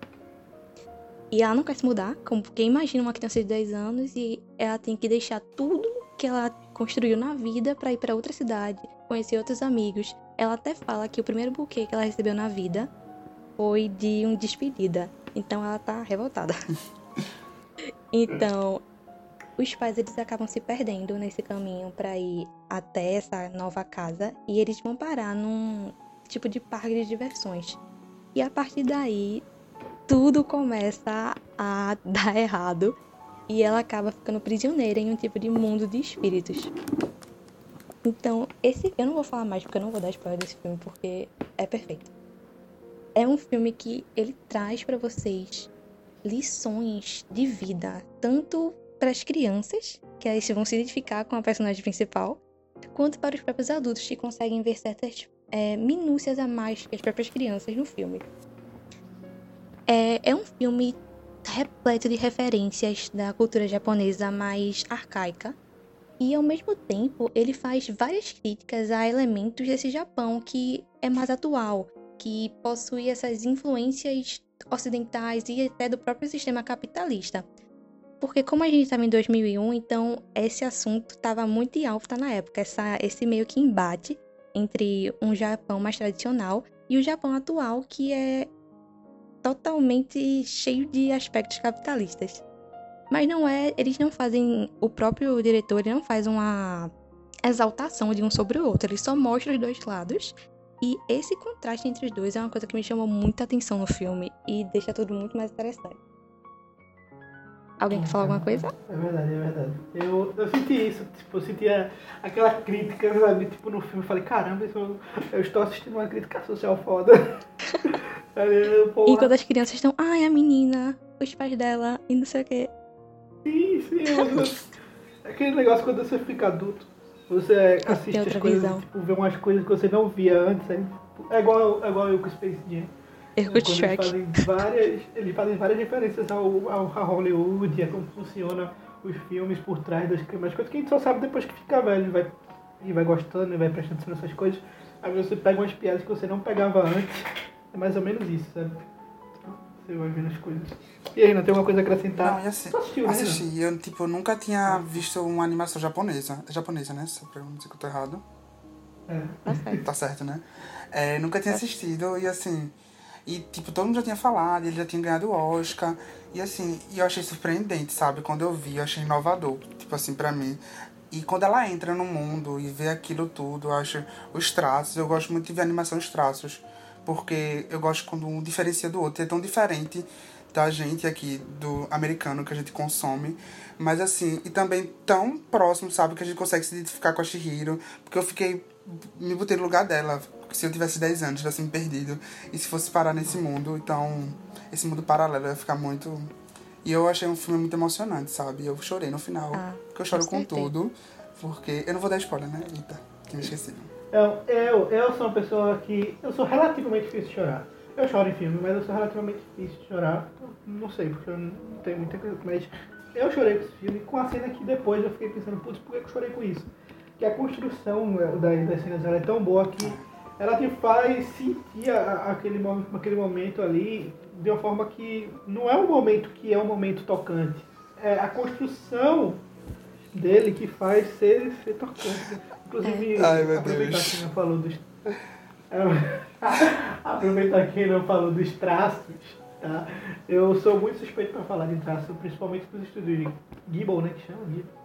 E ela não quer se mudar, como porque imagina uma criança de 10 anos e ela tem que deixar tudo que ela construiu na vida para ir para outra cidade, conhecer outros amigos. Ela até fala que o primeiro buquê que ela recebeu na vida foi de um despedida. Então ela tá revoltada. então, os pais eles acabam se perdendo nesse caminho para ir até essa nova casa e eles vão parar num tipo de parque de diversões. E a partir daí, tudo começa a dar errado e ela acaba ficando prisioneira em um tipo de mundo de espíritos. Então, esse eu não vou falar mais porque eu não vou dar spoiler desse filme porque é perfeito. É um filme que ele traz pra vocês lições de vida, tanto para as crianças, que elas vão se identificar com a personagem principal, quanto para os próprios adultos que conseguem ver certas é, minúcias a mais que as próprias crianças no filme. É, é um filme repleto de referências da cultura japonesa mais arcaica. E ao mesmo tempo, ele faz várias críticas a elementos desse Japão que é mais atual, que possui essas influências ocidentais e até do próprio sistema capitalista. Porque como a gente estava em 2001, então esse assunto estava muito em alta na época, essa, esse meio que embate entre um Japão mais tradicional e o Japão atual, que é totalmente cheio de aspectos capitalistas. Mas não é, eles não fazem, o próprio diretor não faz uma exaltação de um sobre o outro, ele só mostra os dois lados. E esse contraste entre os dois é uma coisa que me chamou muita atenção no filme e deixa tudo muito mais interessante. Alguém quer falar alguma coisa? É verdade, é verdade. Eu, eu senti isso, tipo, eu sentia aquela crítica, sabe? Tipo, no filme, eu falei, caramba, isso, eu estou assistindo uma crítica social foda. Enquanto as crianças estão, ai, a menina, os pais dela, e não sei o quê. Sim, sim. Eu, aquele negócio quando você fica adulto, você assiste as coisas, visão. tipo, vê umas coisas que você não via antes, aí, tipo, é igual, é igual eu com Space Jam. Shrek. Eles fazem várias, eles fazem várias referências ao, ao, a Hollywood, a como funciona os filmes por trás das câmeras, coisas que a gente só sabe depois que fica velho e vai, e vai gostando e vai prestando atenção nessas coisas. Aí você pega umas piadas que você não pegava antes. É mais ou menos isso, sabe? Você vai vendo as coisas. E aí, não tem alguma coisa a acrescentar? Não, e assim, assistiu, né? assisti. Eu, tipo, nunca tinha visto uma animação japonesa. É japonesa, né? Se eu não dizer que eu tô errado. É. Tá certo. Tá certo, né? É, nunca tinha assistido e assim... E, tipo, todo mundo já tinha falado, ele já tinha ganhado o Oscar. E, assim, eu achei surpreendente, sabe? Quando eu vi, eu achei inovador, tipo assim, pra mim. E quando ela entra no mundo e vê aquilo tudo, eu acho os traços, eu gosto muito de ver animação os traços. Porque eu gosto quando um diferencia do outro. É tão diferente da gente aqui, do americano que a gente consome. Mas assim, e também tão próximo, sabe? Que a gente consegue se identificar com a Shihiro. Porque eu fiquei. Me botei no lugar dela se eu tivesse 10 anos, tivesse me perdido, e se fosse parar nesse mundo, então esse mundo paralelo ia ficar muito. E eu achei um filme muito emocionante, sabe? Eu chorei no final, ah, porque eu choro com, tudo, porque. Eu não vou dar spoiler, né? Eita, que me esqueci. Eu, eu, eu sou uma pessoa que. Eu sou relativamente difícil de chorar. Eu choro em filme, mas eu sou relativamente difícil de chorar. Não sei, porque eu não tenho muita coisa. Mas eu chorei com esse filme, com a cena que depois eu fiquei pensando, putz, por que eu chorei com isso? Que a construção das cenas é tão boa que ela te faz sentir a, aquele, aquele momento ali de uma forma que não é um momento que é um momento tocante. É a construção dele que faz ser, ser tocante. Inclusive, é. Ai, aproveitar que não falou dos. aproveitar que não falou dos traços, tá? Eu sou muito suspeito para falar de traço, principalmente para os estúdios de Gibbon, né? Que chama Gibbon.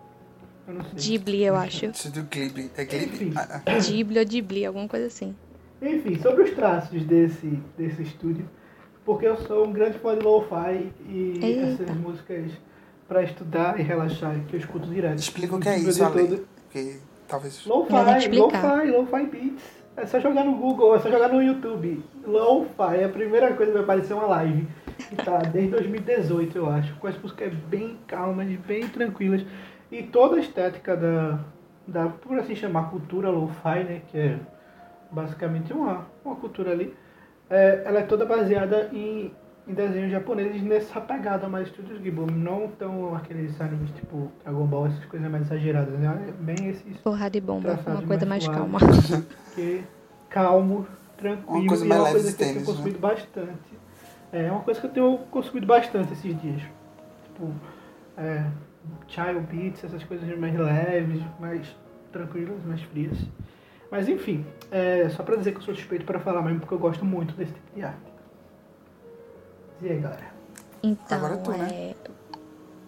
Eu não sei. Ghibli, eu acho. Isso do Ghibli. É Ghibli? Ah, ah. Ghibli ou Ghibli, alguma coisa assim. Enfim, sobre os traços desse, desse estúdio, porque eu sou um grande fã de lo-fi e Eita. essas músicas para estudar e relaxar que eu escuto direto. Explica o que é isso, Ale, porque talvez... Lo-fi, lo-fi, lo-fi beats. É só jogar no Google, é só jogar no YouTube. Lo-fi é a primeira coisa que vai aparecer uma live. Que tá desde 2018, eu acho. Com as músicas bem calmas, bem tranquilas. E toda a estética da, da por assim chamar, cultura lo-fi, né? Que é basicamente uma, uma cultura ali. É, ela é toda baseada em, em desenhos japoneses nessa pegada mais estúdios Ghibli. Não tão aqueles animes tipo Dragon Ball, essas coisas mais exageradas, né? É bem esses. Porra de bomba, uma coisa mais, mais calma. Que, calmo, tranquilo. Uma coisa e mais é uma coisa que eu tenho consumido né? bastante. É uma coisa que eu tenho consumido bastante esses dias. Tipo, é, child beats, essas coisas mais leves, mais tranquilas, mais frias. Mas enfim, é só pra dizer que eu sou suspeito para falar mesmo, porque eu gosto muito desse tipo de arte. E aí, galera? Então, Agora tu, né? é...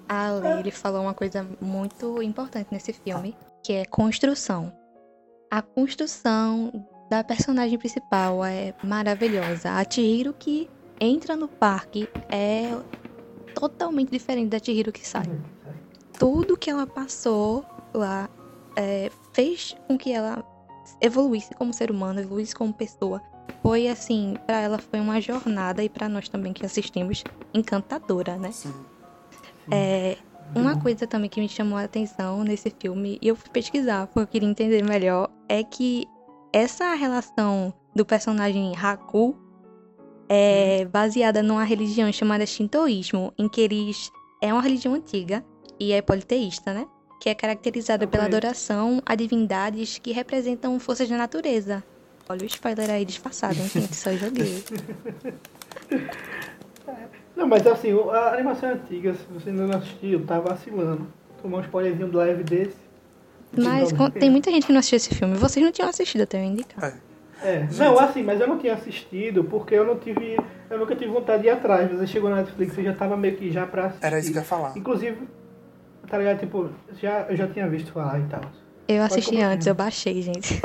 Ale, ele falou uma coisa muito importante nesse filme, que é construção. A construção da personagem principal é maravilhosa. A Chihiro que entra no parque é totalmente diferente da Chihiro que sai. Uhum. Tudo que ela passou lá é, fez com que ela evoluísse como ser humano, evoluísse como pessoa. Foi assim, pra ela foi uma jornada e pra nós também que assistimos, encantadora, né? Sim. É, uma coisa também que me chamou a atenção nesse filme, e eu fui pesquisar porque eu queria entender melhor, é que essa relação do personagem Haku é baseada numa religião chamada Shintoísmo, em que eles. É uma religião antiga e é politeísta, né? Que é caracterizada pela adoração a divindades que representam forças da natureza. Olha o spoiler aí disfarçado, hein, gente? Só joguei. Não, mas assim, o- a animação é antiga, se você ainda não assistiu, tá vacilando. Tomar um spoilerzinho do leve desse. Mas tem muita gente que não assistiu esse filme. Vocês não tinham assistido, até eu indicar. É. É, não, assim, mas eu não tinha assistido porque eu não tive. Eu nunca tive vontade de ir atrás, mas aí chegou na Netflix e já tava meio que já pra assistir. Era isso que eu ia falar. Inclusive, tá ligado? Tipo, já, eu já tinha visto falar e tal. Eu assisti antes, eu baixei, gente.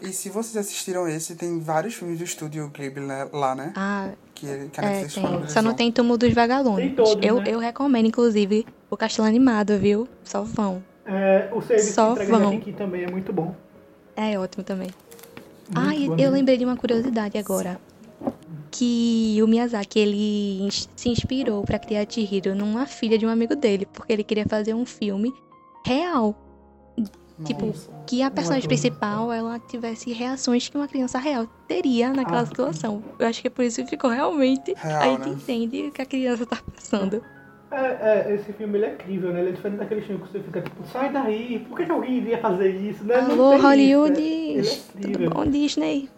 E se vocês assistiram esse, tem vários filmes do estúdio Ghibli né, lá, né? Ah, Que, que a é, Netflix tem. Só não tem Túmulo dos Vagalumes. Tem todos, eu, né? eu recomendo, inclusive, o Castelo Animado, viu? Só vão. É, o serviço Só entrega vão. Kiki também é muito bom. É ótimo também. Muito ah, bom eu lembrei de uma curiosidade agora. Que o Miyazaki, ele se inspirou pra criar Chihiro numa filha de um amigo dele, porque ele queria fazer um filme real. Tipo, Nossa. que a personagem principal, ela tivesse reações que uma criança real teria naquela Ah. situação. Eu acho que é por isso que ficou realmente... Real, a gente né? entende o que a criança tá passando. É, é, esse filme ele é incrível, né? Ele é diferente daquele filme que você fica tipo, sai daí, por que, que alguém iria fazer isso? Né? Alô, tem isso, Hollywood! né? Ele é incrível. Tudo bom, Disney?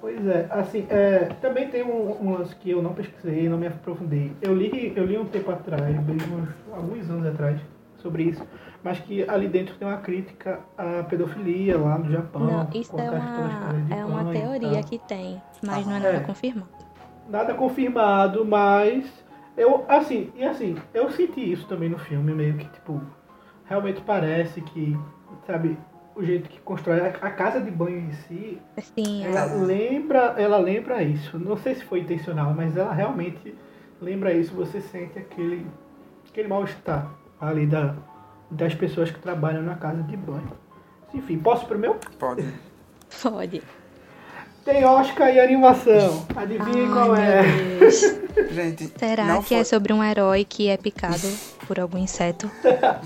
Pois é, assim, é, também tem um, um lance que eu não pesquisei, não me aprofundei. Eu li, eu li um tempo atrás, bem uns, alguns anos atrás, sobre isso, mas que ali dentro tem uma crítica à pedofilia lá no Japão. Não, isso é uma, é uma teoria que tem, mas não é Ah, nada é. confirmado. Nada confirmado, mas eu assim, e assim, eu senti isso também no filme, meio que tipo, realmente parece que, sabe, o jeito que constrói a, casa de banho em si, Assim, ela É. lembra, ela lembra isso. Não sei se foi intencional, mas ela realmente lembra isso. Você sente aquele aquele mal-estar ali da, das pessoas que trabalham na casa de banho. Enfim, posso ir pro meu? Pode. pode. Tem Oscar e animação. Adivinha Ai, qual é? Gente, Será não que foi... é sobre um herói que é picado por algum inseto?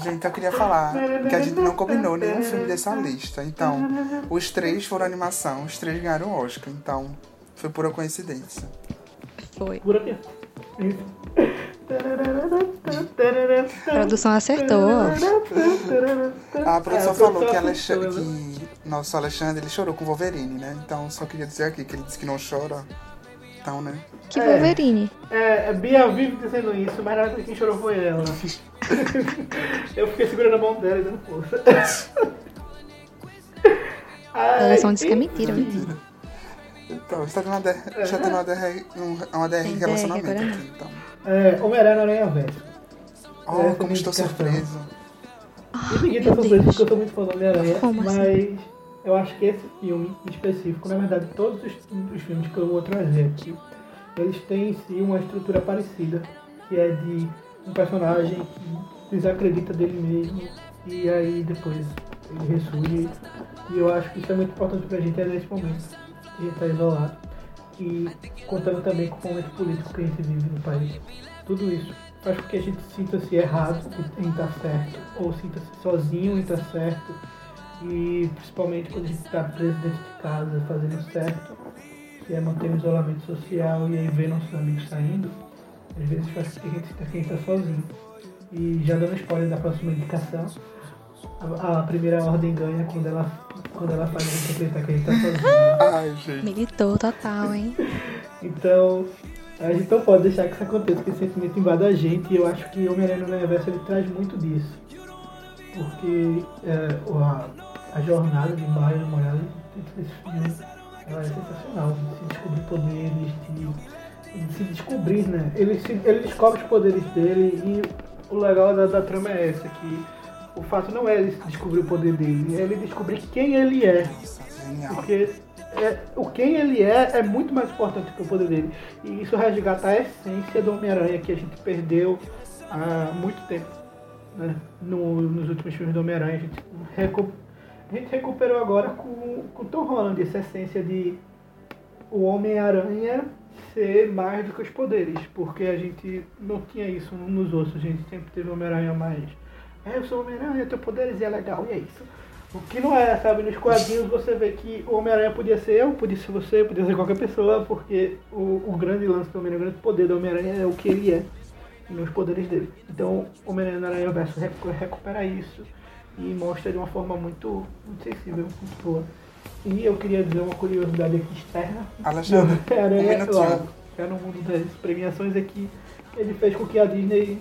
Gente, eu queria falar que a gente não combinou nenhum filme dessa lista. Então, os três foram animação, os três ganharam o Oscar. Então, foi pura coincidência. Foi. Pura. A produção acertou. A produção É, falou que, assistiu, né? que nosso Alexandre ele chorou com Wolverine, né? Então, só queria dizer aqui que ele disse que não chora. Então, né? Que É. Wolverine. É, Bia vive dizendo isso, mas na verdade quem chorou foi ela. Eu fiquei segurando a mão dela e dando força. Ai, Ela só disse que é mentira, enfim. Mentira. Então, você tá tendo uma DR, já tendo uma DR, um- uma DR DR relacionamento agora aqui, então. É, Homem-Aranha Aranha Verso. Oh, como é a estou indicação. surpreso. E ninguém tá surpreso Deus. porque eu sou muito fã do Homem-Aranha, Como mas assim? Eu acho que esse filme específico, na verdade, todos os, os filmes que eu vou trazer aqui, eles têm em si uma estrutura parecida, que é de um personagem que desacredita dele mesmo e aí depois ele ressurge. E eu acho que isso é muito importante pra gente é nesse momento que a gente tá isolado. E contando também com o momento político que a gente vive no país. Tudo isso faz com que a gente sinta-se errado em estar certo, ou sinta-se sozinho em estar certo. E principalmente quando a gente está preso dentro de casa fazendo certo, que é manter o isolamento social e aí ver nossos amigos saindo, às vezes faz com que a gente sinta que a gente está sozinho. E já dando spoiler da próxima indicação, a, a primeira ordem ganha quando ela, quando ela faz a gente acreditar que a gente está sozinho. Ai, gente. Militou total, hein? Então, a gente não pode deixar que isso aconteça, que esse sentimento invada a gente, e eu acho que Homem-Aranha no Universo ele traz muito disso. Porque é, a, a jornada de Miles Morales dentro desse filme ela é sensacional, se descobrir poderes, de, de se descobrir, né? Ele, se, ele descobre os poderes dele e o legal da, da trama é essa, que o fato não é ele descobrir o poder dele, é ele descobrir quem ele é. Porque é, o quem ele é é muito mais importante que o poder dele. E isso resgata a essência do Homem-Aranha que a gente perdeu há muito tempo. Né? No- nos últimos filmes do Homem-Aranha, a gente recu- a gente recuperou agora com, com Tom Holland essa essência de o Homem-Aranha ser mais do que os poderes, porque a gente não tinha isso nos outros, a gente sempre teve o Homem-Aranha mais. É, eu sou Homem-Aranha, tenho poderes e é legal, e é isso. O que não é, sabe, nos quadrinhos você vê que o Homem-Aranha podia ser eu, podia ser você, podia ser qualquer pessoa, porque o, o grande lance do Homem-Aranha, o grande poder do Homem-Aranha é o que ele é, e não os poderes dele. Então, o Homem-Aranha Verso recupera isso e mostra de uma forma muito, muito sensível, muito boa. E eu queria dizer uma curiosidade aqui externa. Alexandre, um lá, é no mundo das premiações aqui, ele fez com que a Disney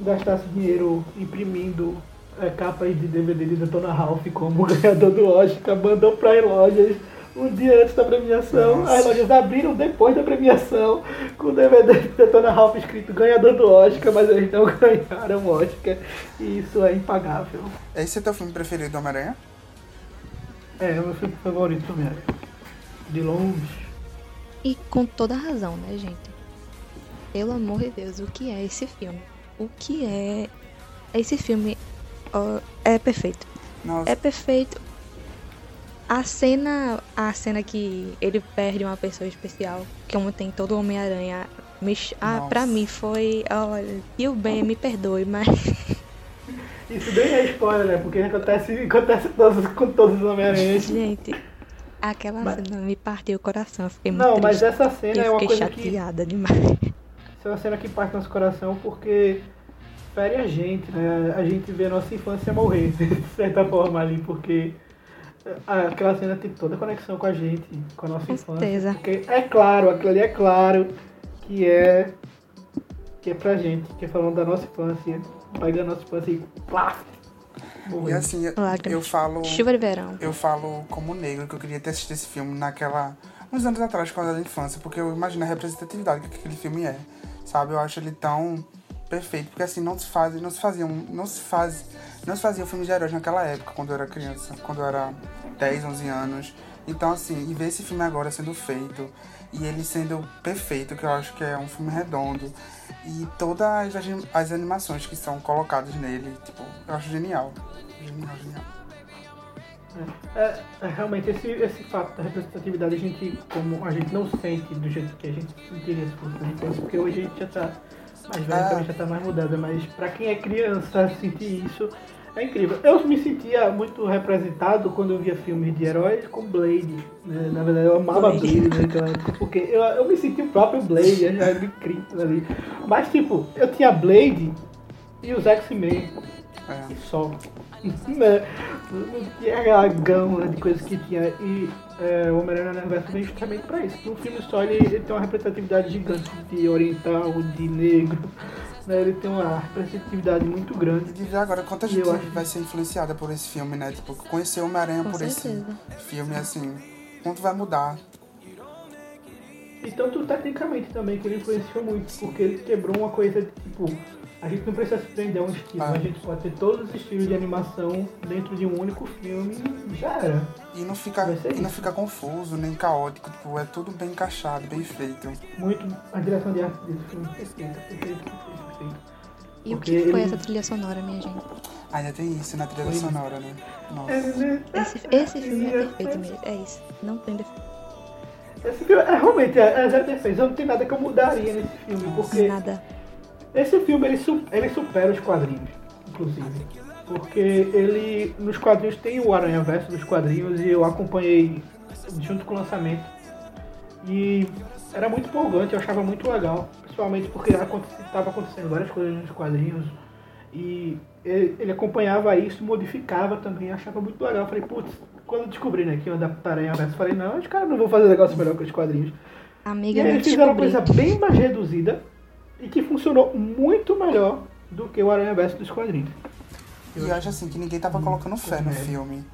gastasse dinheiro imprimindo é, capas de DVD de Detona Ralph como ganhador do Oscar, mandou para as lojas um dia antes da premiação. Nossa. As lojas abriram depois da premiação com o DVD de Detona Ralph escrito ganhador do Oscar, mas eles não ganharam o Oscar. E isso é impagável. Esse é teu filme preferido do Homem-Aranha? É, é o meu filme favorito também. De longe. E com toda razão, né, gente? Pelo amor de Deus, o que é esse filme? O que é. Esse filme ó, é perfeito. Nossa, É perfeito. A cena. A cena que ele perde uma pessoa especial, como tem todo Homem-Aranha. me Ah, Nossa. pra mim foi. Olha, e o bem, me perdoe, mas. Isso nem é spoiler, né? Porque acontece, acontece todos, com todos os Homem-Aranhas. Gente, aquela Mas- cena me partiu o coração. Eu fiquei muito Não, mas essa cena é eu uma fiquei coisa que. chateada demais. Isso é uma cena que parte nosso coração porque fere a gente, né? A gente vê a nossa infância morrer, de certa forma ali, porque aquela cena tem toda a conexão com a gente, com a nossa Com infância. certeza. Porque é claro, aquilo ali é claro que é que é pra gente, que é falando da nossa infância, pegando a nossa infância e plá! e assim, eu, Lágrimas. eu falo. Chuva de verão. Eu falo como negro que eu queria ter assistido esse filme naquela. uns anos atrás, quando eu era infância, porque eu imagino a representatividade que aquele filme é. Sabe? Eu acho ele tão perfeito, porque assim, não se faz, não se faziam, não se faz, não se fazia filme de heróis naquela época, quando eu era criança, quando eu era 10, 11 anos. Então assim, e ver esse filme agora sendo feito e ele sendo perfeito, que eu acho que é um filme redondo, e todas as, as animações que são colocadas nele, tipo, eu acho genial. Genial, genial. É, é, realmente esse, esse fato da representatividade a gente, como a gente não sente do jeito que a gente sentiria se fosse porque hoje a gente já tá mais velho, também já tá mais mudada, mas pra quem é criança sentir isso é incrível. Eu me sentia muito representado quando eu via filmes de heróis com Blade. Né? Na verdade eu amava Blade. Blade naquela época, porque eu, eu me sentia o próprio Blade, eu já era incrível ali. Mas tipo, eu tinha Blade e os X-Men. É. E só. Não tinha aquela gama de coisas que tinha. E é, o Homem-Aranha no Universo vem justamente pra isso. No filme só ele, ele tem uma representatividade gigante de oriental, de negro. Né? Ele tem uma representatividade muito E grande. de ver agora quanta E gente acho- vai ser influenciada por esse filme, né? Tipo, conhecer o Homem-Aranha por certeza. esse filme, assim, quanto vai mudar. E tanto tecnicamente também que ele influenciou muito, porque ele quebrou uma coisa de tipo. A gente não precisa se prender a um estilo, Ah. a gente pode ter todos os estilos de animação dentro de um único filme e já era. E não fica, e não fica confuso, nem caótico, tipo, é tudo bem encaixado, bem feito. Muito. A direção de arte desse filme é perfeita, perfeita, perfeita. E o que foi ele- essa trilha sonora, minha gente? Ainda tem isso na trilha Foi. sonora, né? Nossa. Esse, esse filme é perfeito mesmo. É isso. Não tem defeito. Esse filme é realmente é, é zero defesa. Não tem nada que eu mudaria nesse filme, porque Nada. Esse filme ele, ele supera os quadrinhos, inclusive. Porque ele, nos quadrinhos, tem o Aranha Verso dos quadrinhos e eu acompanhei junto com o lançamento. E era muito empolgante, eu achava muito legal. Principalmente porque estava acontecendo várias coisas nos quadrinhos. E ele, ele acompanhava isso, modificava também, achava muito legal. Eu falei, putz, quando descobri né, que iam adaptar Aranha Verso, eu falei, não, os caras não vão fazer negócio melhor que os quadrinhos. E Amiga, aí não eles fizeram uma coisa bem mais reduzida e que funcionou muito melhor do que o Aranha Verso dos quadrinhos. E eu acho assim que ninguém tava colocando fé no filme.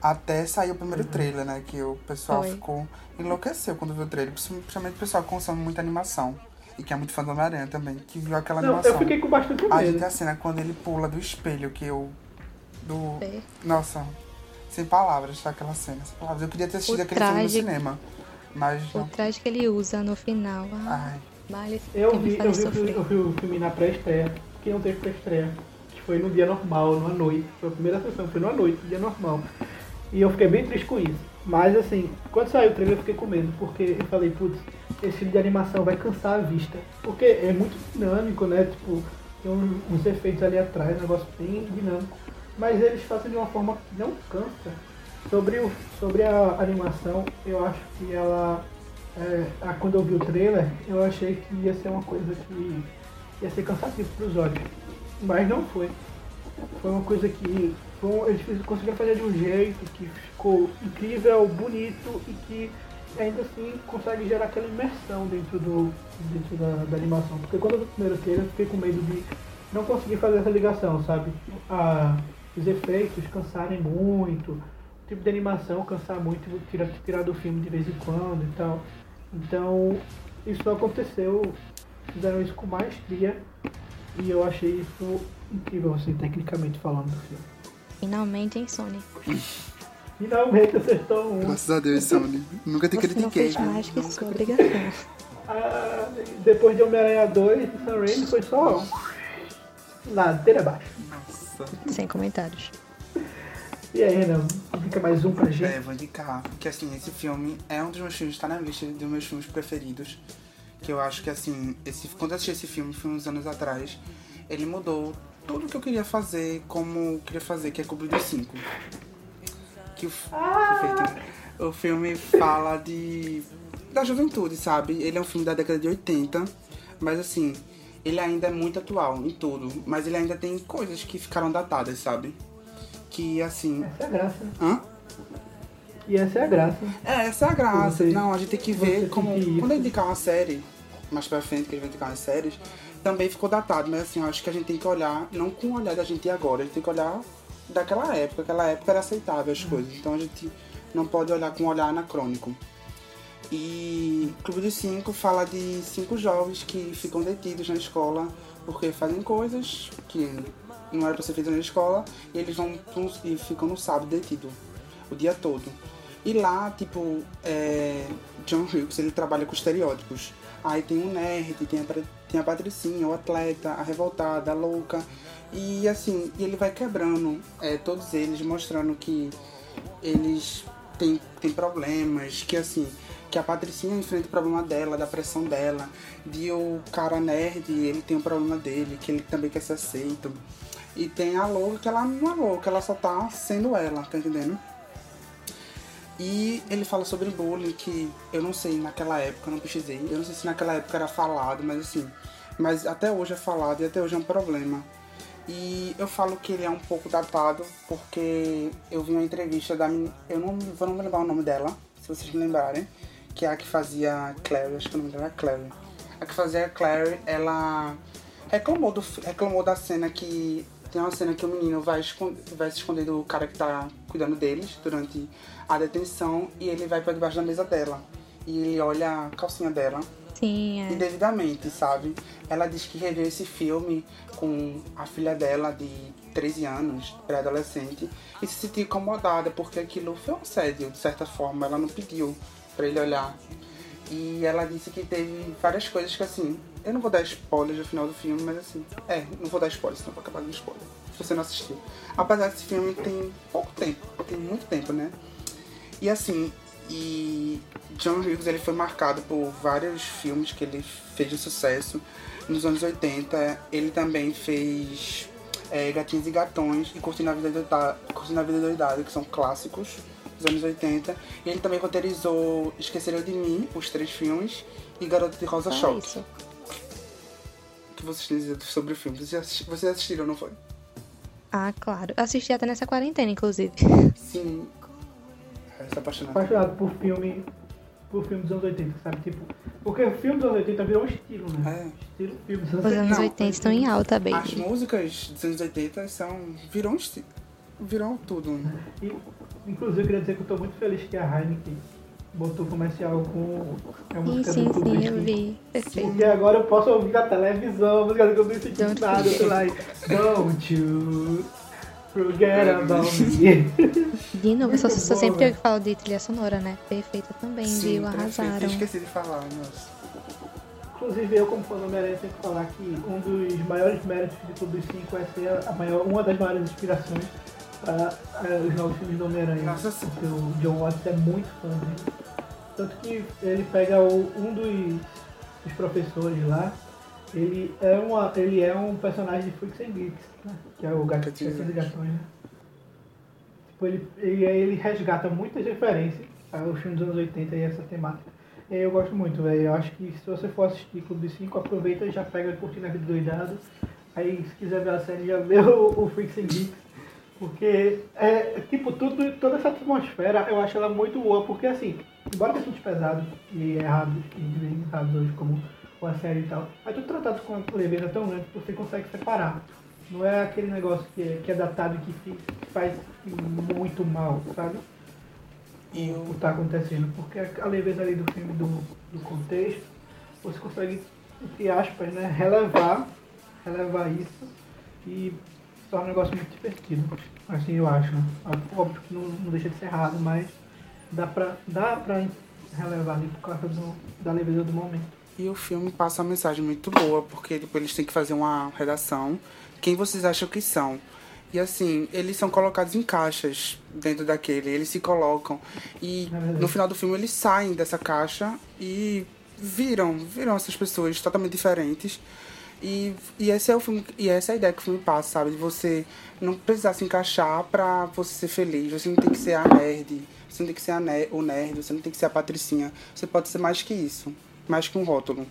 Até sair o primeiro trailer, né? Que o pessoal Foi. ficou. enlouqueceu quando viu o trailer. Principalmente o pessoal que consome muita animação. E que é muito fã do Homem-Aranha também. Que viu aquela Não, animação. eu fiquei com bastante A gente medo. a cena quando ele pula do espelho, que eu. Do. Nossa, sem palavras, tá aquela cena. Sem palavras. Eu queria ter assistido O aquele filme no traje- cinema. Mas O não. traje que ele usa no final. Ah, Ai. Eu vi, eu, vi, o filme- sofrer. eu vi o filme na pré-estreia, que não teve pré-estreia. Que foi no dia normal, numa noite. Foi a primeira sessão, foi numa noite, dia normal. E eu fiquei bem triste com isso. Mas assim, quando saiu o trailer eu fiquei com medo, porque eu falei, putz, esse filme de animação vai cansar a vista. Porque é muito dinâmico, né? Tipo, tem uns, uns efeitos ali atrás, um negócio bem dinâmico. Mas eles fazem de uma forma que não cansa. Sobre, o, sobre a animação, eu acho que ela. É, a- quando eu vi o trailer, eu achei que ia ser uma coisa que ia ser cansativo para os olhos. Mas não foi. Foi uma coisa que um- eles conseguiram fazer de um jeito que ficou incrível, bonito e que ainda assim consegue gerar aquela imersão dentro, do, dentro da, da animação. Porque quando eu vi o primeiro trailer eu fiquei com medo de não conseguir fazer essa ligação, sabe? Ah, os efeitos cansarem muito, o tipo de animação cansar muito, tirar, tirar do filme de vez em quando e tal. Então, isso não aconteceu, fizeram isso com maestria e eu achei isso incrível, assim, tecnicamente falando do filme. Finalmente, hein, Sony? Finalmente acertou um. Graças a Deus, Sony. Nunca te Você não critiquei. fez mais que Nunca. sua obrigação. Ah, depois de Homem-Aranha 2 e Sam Raimi foi só ladeira abaixo. Nossa. Sem comentários. E aí, Renan, indica mais um pra gente? É, vou indicar. Que assim, esse filme é um dos meus filmes, tá na lista dos meus filmes preferidos. Que eu acho que assim, esse, quando eu assisti esse filme, foi uns anos atrás, ele mudou tudo que eu queria fazer, como eu queria fazer, que é Clube dos Cinco. Que o, né? o filme fala de. da juventude, sabe? Ele é um filme da década de 80, mas assim, ele ainda é muito atual em tudo. Mas ele ainda tem coisas que ficaram datadas, sabe? Que assim. Essa é a graça. Hã? E essa é a graça. É, essa é a graça. Você- não, a gente tem que ver como. que. Quando indicar uma série, mais pra frente, que a gente vai indicar umas séries, também ficou datado, mas assim, eu acho que a gente tem que olhar, não com o olhar da gente agora, a gente tem que olhar daquela época. Aquela época era aceitável as coisas. Então a gente não pode olhar com um olhar anacrônico. E Clube dos Cinco fala de cinco jovens que ficam detidos na escola porque fazem coisas que não era pra ser feitas na escola e eles vão e ficam no sábado detidos o dia todo. E lá, tipo, é, John Hughes, ele trabalha com estereótipos. Aí tem o nerd, tem a, tem a patricinha, o atleta, a revoltada, a louca. E assim, ele vai quebrando é, todos eles, mostrando que eles têm, têm problemas, que assim, que a Patricinha enfrenta o problema dela, da pressão dela, de o cara nerd, ele tem o problema dele, que ele também quer ser aceito. E tem a louca, que ela não é louca, ela só tá sendo ela, tá entendendo? E ele fala sobre bullying, que eu não sei naquela época, eu não pesquisei, eu não sei se naquela época era falado, mas assim, mas até hoje é falado e até hoje é um problema. E eu falo que ele é um pouco datado, porque eu vi uma entrevista da menina, eu não vou não lembrar o nome dela, se vocês me lembrarem, que é a que fazia Clary, acho que o nome dela é Clary. A que fazia Clary, ela reclamou, do, reclamou da cena que. Tem uma cena que o menino vai, escon- vai se esconder do cara que tá cuidando deles durante a detenção e ele vai pra debaixo da mesa dela. E ele olha a calcinha dela Sim, é. indevidamente, sabe? Ela diz que reviu esse filme com a filha dela de 13 anos, pré-adolescente, e se sentiu incomodada porque aquilo foi um assédio, de certa forma. Ela não pediu pra ele olhar. E ela disse que teve várias coisas que, assim, eu não vou dar spoilers no final do filme, mas assim, é, não vou dar spoilers, senão vou acabar dando spoiler. Se você não assistiu. Apesar desse filme tem pouco tempo, tem muito tempo, né? E assim, e John Hughes ele foi marcado por vários filmes que ele fez de sucesso. Nos anos 80, ele também fez é, Gatinhos e Gatões e Curtindo a Vida Doidada, Curtindo a Vida Doidada, que são clássicos dos anos 80. E ele também roteirizou Esqueceram de Mim, os três filmes, e Garota de Rosa Só Choque. isso. Que vocês têm a dizer sobre o filme? Vocês, assisti- vocês assistiram, não foi? Ah, claro. Assisti até nessa quarentena, inclusive. Sim. É, se apaixonado. Apaixonado por filme, por filme dos anos 80, sabe? Tipo, porque o filme dos anos 80 virou um estilo, né? É. Estilo filme dos Os anos 80. anos Não, 80 estão em alta, As baby. músicas dos anos 80 são. virou um esti- virou tudo. E, inclusive, eu queria dizer que eu tô muito feliz que a Heineken botou comercial com a Sim, música sim, do Clube sim, dos eu vi. Perfeito. Porque agora eu posso ouvir na televisão, a música eu não entendi Don't nada, forget. sei lá. e, Don't you forget about me. De novo, eu só, Muito só bom, sempre eu que falo de trilha sonora, né? Perfeita também, viu? perfeito. Arrasaram. Esqueci de falar, nossa. Inclusive, eu, como fã do Homem-Aranha, tenho que falar que um dos maiores méritos de Clube dos Cinco é ser a maior, uma das maiores inspirações pra eh, os novos filmes do Homem-Aranha. Nossa, sim. Porque o John Watts é muito fã dele. Tanto que ele pega o- um dos, dos professores lá, ele é, uma, ele é um personagem de Freaks and Geeks, né? que é o gato de gatões. Né? Tipo, ele, ele, ele resgata muitas referências aos filmes dos anos 80 e essa temática. E aí eu gosto muito, velho. Eu acho que se você for assistir Clube 5, aproveita e já pega Curtindo a Vida Doidado. Aí se quiser ver a série, já vê o, o Freaks and Geeks. Porque, é, tipo, tudo, toda essa atmosfera, eu acho ela muito boa, porque assim, embora tenha filmes pesados e errados, e errados hoje, como a série e tal, é tudo tratado com uma leveza tão grande que você consegue separar. Não é aquele negócio que é, que é datado e que, que faz muito mal, sabe? E o que está acontecendo. Porque a leveza ali do filme, do, do contexto, você consegue, entre aspas, né, relevar, relevar isso e se torna um negócio muito divertido. Assim eu acho. Óbvio que não, não deixa de ser errado, mas dá pra, dá pra relevar ali por causa do, da leveza do momento. e o filme passa uma mensagem muito boa, porque tipo, eles têm que fazer uma redação. Quem vocês acham que são? E assim, eles são colocados em caixas dentro daquele, eles se colocam. E É no final do filme eles saem dessa caixa e viram, viram essas pessoas totalmente diferentes. E, e esse é o filme, e essa é a ideia que o filme passa, sabe? De você não precisar se encaixar pra você ser feliz. Você não tem que ser a nerd, você não tem que ser ne- o nerd, você não tem que ser a patricinha. Você pode ser mais que isso, mais que um rótulo.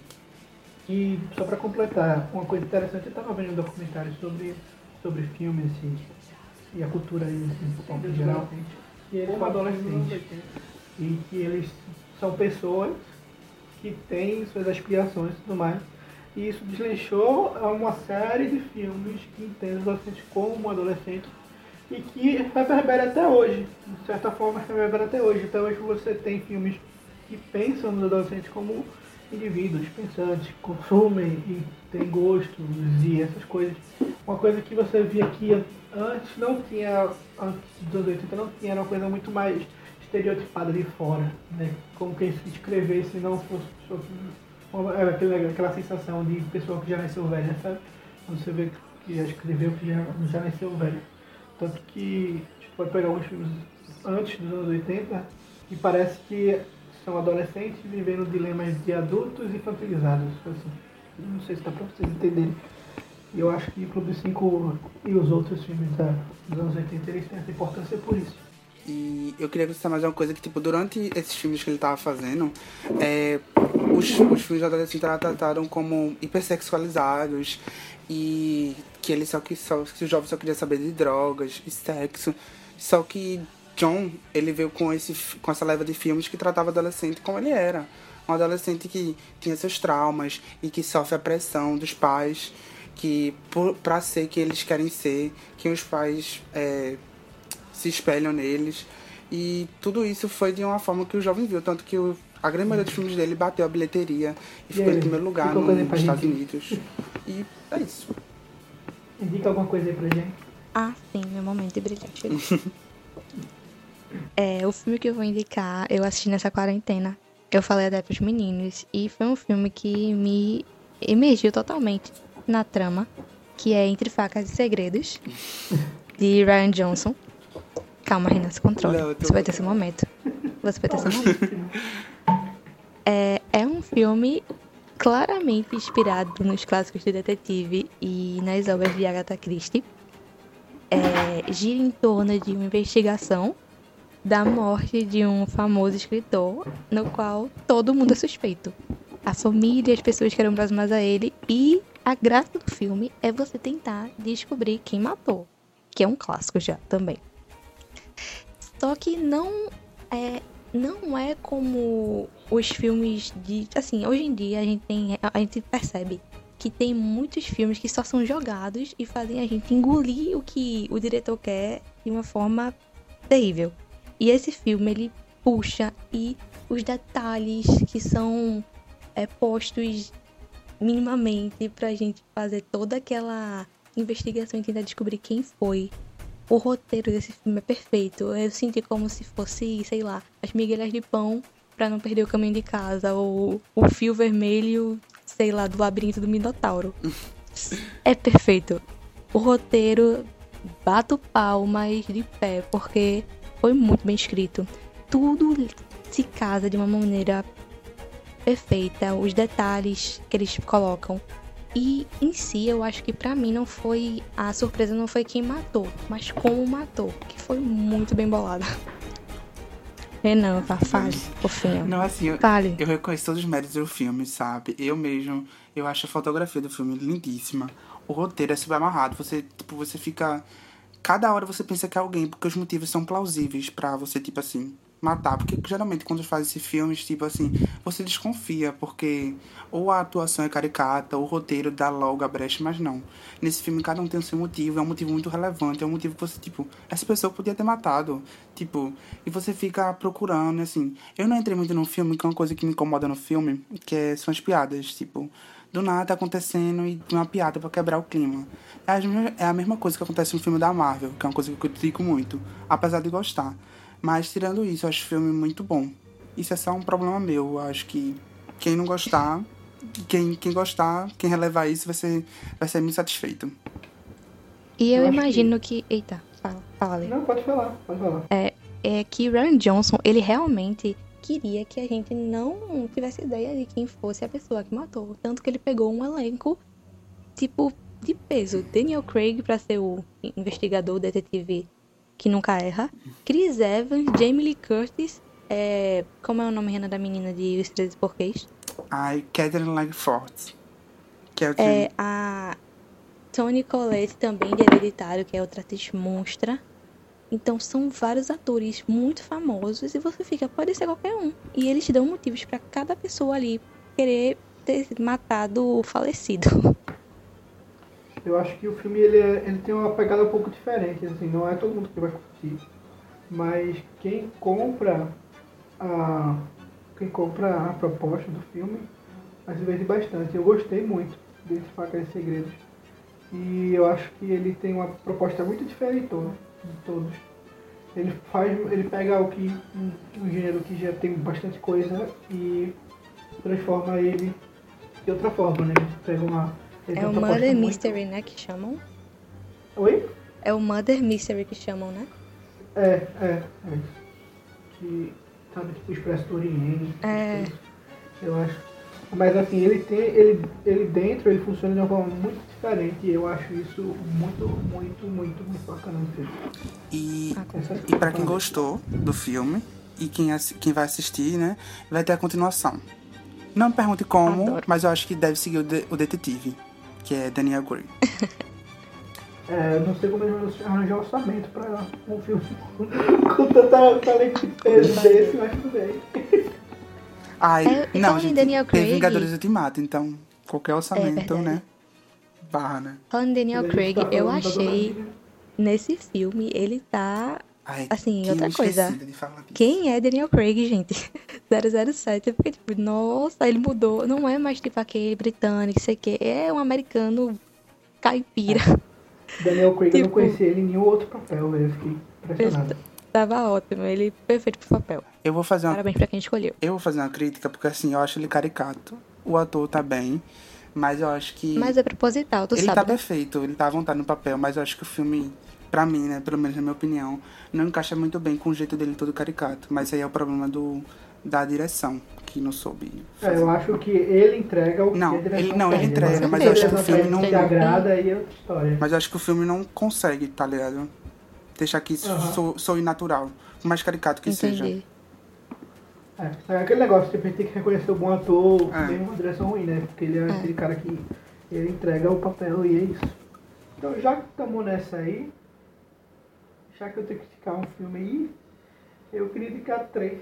E só pra completar, uma coisa interessante, eu tava vendo um documentário sobre, sobre filmes e, e a cultura aí, assim, em geral. E eles são adolescentes. E que eles são pessoas que têm suas aspirações e tudo mais. E isso desleixou a uma série de filmes que entendem os adolescentes como adolescentes e que reverbera até hoje. De certa forma, reverbera até hoje. Até hoje você tem filmes que pensam nos adolescentes como indivíduos pensantes, consumem e têm gostos e essas coisas. Uma coisa que você via que antes não tinha, antes dos anos 80 não tinha, era uma coisa muito mais estereotipada de fora, né? Como que se escrevesse não fosse era aquele- aquela sensação de pessoa que já nasceu velha, sabe? Quando você vê que já escreveu que já, já nasceu velho. Tanto que a gente pode pegar uns filmes antes dos anos 80 e parece que são adolescentes vivendo dilemas de adultos infantilizados. Assim. Não sei se dá pra vocês entenderem. E eu acho que Clube 5 e os outros filmes da, dos anos 80 eles têm essa importância por isso. E eu queria acrescentar mais uma coisa que, tipo, durante esses filmes que ele tava fazendo, é, os, os filmes de adolescente eram tratados como hipersexualizados e que ele só que só que o jovem só queria saber de drogas e sexo. Só que John, ele veio com esse com essa leva de filmes que tratava adolescente como ele era. Um adolescente que tinha seus traumas e que sofre a pressão dos pais, que por, pra ser que eles querem ser, que os pais é, se espelham neles. E tudo isso foi de uma forma que o jovem viu. Tanto que o, a grande maioria dos filmes dele bateu a bilheteria e, E ficou em primeiro lugar no- nos Estados gente? Unidos. E é isso. Indica alguma coisa aí pra gente. Ah, sim, meu momento de brilhar chegou. é, o filme que eu vou indicar, eu assisti nessa quarentena. Eu falei até pros meninos. E foi um filme que me emergiu totalmente na trama. Que é Entre Facas e Segredos. De Ryan Johnson. Calma, Renan, se tô- Você vai ter esse momento. Você vai ter esse momento. É, é um filme claramente inspirado nos clássicos de detetive e nas obras de Agatha Christie. É, gira em torno de uma investigação da morte de um famoso escritor, no qual todo mundo é suspeito. A família, as pessoas que eram próximas a ele e a graça do filme é você tentar descobrir quem matou, que é um clássico já também. Só que não é não é como os filmes de. Assim, hoje em dia a gente, tem, a gente percebe que tem muitos filmes que só são jogados e fazem a gente engolir o que o diretor quer de uma forma terrível. E esse filme ele puxa e os detalhes que são é, postos minimamente pra gente fazer toda aquela investigação e tentar descobrir quem foi. O roteiro desse filme é perfeito. Eu senti como se fosse, sei lá, as migalhas de pão pra não perder o caminho de casa, ou o fio vermelho, sei lá, do labirinto do Minotauro. É perfeito. O roteiro bato palmas de pé, porque foi muito bem escrito. Tudo se casa de uma maneira perfeita, os detalhes que eles colocam. E em si, eu acho que pra mim não foi. A surpresa não foi quem matou, mas como matou, que foi muito bem bolada. Renan, vá, fale, fofinho. Não, assim, eu, Fale. eu reconheço todos os méritos do filme, sabe? Eu mesmo, eu acho a fotografia do filme lindíssima. O roteiro é super amarrado. Você, tipo, você fica. Cada hora você pensa que é alguém, porque os motivos são plausíveis pra você, tipo assim, matar. Porque geralmente quando faz esses filmes, tipo assim, você desconfia, porque ou a atuação é caricata, ou o roteiro dá logo a brecha, mas não. Nesse filme cada um tem o seu motivo, é um motivo muito relevante, é um motivo que você, tipo, essa pessoa podia ter matado. Tipo, e você fica procurando, assim. Eu não entrei muito no filme, que é uma coisa que me incomoda no filme, que é, são as piadas, tipo do nada acontecendo e uma piada pra quebrar o clima. É é a mesma coisa que acontece no filme da Marvel, que é uma coisa que eu critico muito, apesar de gostar. Mas tirando isso, eu acho o filme muito bom. Isso é só um problema meu. Eu acho que quem não gostar, quem, quem gostar, quem relevar isso vai ser, vai ser muito satisfeito. E eu, Eu imagino que... Eita, fala, fala ali. Não, pode falar, pode falar. é que Ryan Johnson, ele realmente queria que a gente não tivesse ideia de quem fosse a pessoa que matou. Tanto que ele pegou um elenco, tipo, de peso. Daniel Craig pra ser o investigador, detetive que nunca erra. Chris Evans, Jamie Lee Curtis, é... como é o nome Renan, da menina de Os Três Porquês? Ai, Catherine Langford. Que é o. É a Toni Collette também de Hereditário, que é outra atriz monstra. Então são vários atores muito famosos e você fica, pode ser qualquer um. E eles dão motivos pra cada pessoa ali querer ter matado o falecido. Eu acho que o filme ele, é- ele tem uma pegada um pouco diferente, assim, não é todo mundo que vai curtir. Mas quem compra a. Quem compra a proposta do filme se divertir bastante. Eu gostei muito de Facas e Segredos. E eu acho que ele tem uma proposta muito diferente de todos. Ele faz. ele pega o que. um, um gênero que já tem bastante coisa e transforma ele de outra forma, né? Pega uma. É o proposta Murder muito- Mystery, né, que chamam? Oi? É o Murder Mystery que chamam, né? É, é, é. Que, sabe, tipo, Expresso do Oriente. É. Eu acho. Mas assim, ele tem. Ele, ele dentro, ele funciona de uma forma muito diferente. E eu acho isso muito, muito, muito, muito bacana no filme. E, Ah, e pra quem gostou do filme, e quem, quem vai assistir, né, vai ter a continuação. Não me pergunte como, Adoro. mas eu acho que deve seguir o, de- o detetive, que é Daniel Gray. É, não sei como eles vão arranjar orçamento pra um filme com tanta talento desse, mas tudo bem. Ai, É, não, gente, Daniel tem Craig- Vingadores Ultimato, então qualquer orçamento, verdade. né, barra, né. Falando em Daniel Craig, tá eu achei nesse filme ele tá. Ai, Assim, que outra coisa. Quem é Daniel Craig, gente? 007. Eu fiquei tipo, nossa, ele mudou. Não é mais tipo aquele britânico, sei o quê. É um americano caipira. Daniel Craig, eu não Tipo- conheci ele em nenhum outro papel, velho. Eu fiquei impressionado. Tava ótimo, ele perfeito pro papel. Eu vou fazer uma Parabéns pra quem escolheu. Eu vou fazer uma crítica, porque assim, eu acho ele caricato. O ator tá bem, mas eu acho que. Mas é proposital, tu ele sabe. tá né? perfeito, ele tá à vontade no papel, mas eu acho que o filme, pra mim, né, pelo menos na minha opinião, não encaixa muito bem com o jeito dele todo caricato. Mas aí é o problema do, da direção, que não soube. É, eu acho que ele entrega o que Não, a direção ele- não, ele pede. entrega, mas eu acho que o filme não- agrada, aí é outra história. Mas eu acho que o filme não consegue, tá ligado? Deixar que isso Aham. sou, soe natural. Por mais caricato que seja. Entendi. É, é aquele negócio, tipo, a gente tem que reconhecer o bom ator, É. mesmo uma direção ruim, né? Porque ele é, É. aquele cara que ele entrega o papel e é isso. Então, já que estamos nessa aí, já que eu tenho que criticar um filme aí, eu queria indicar três.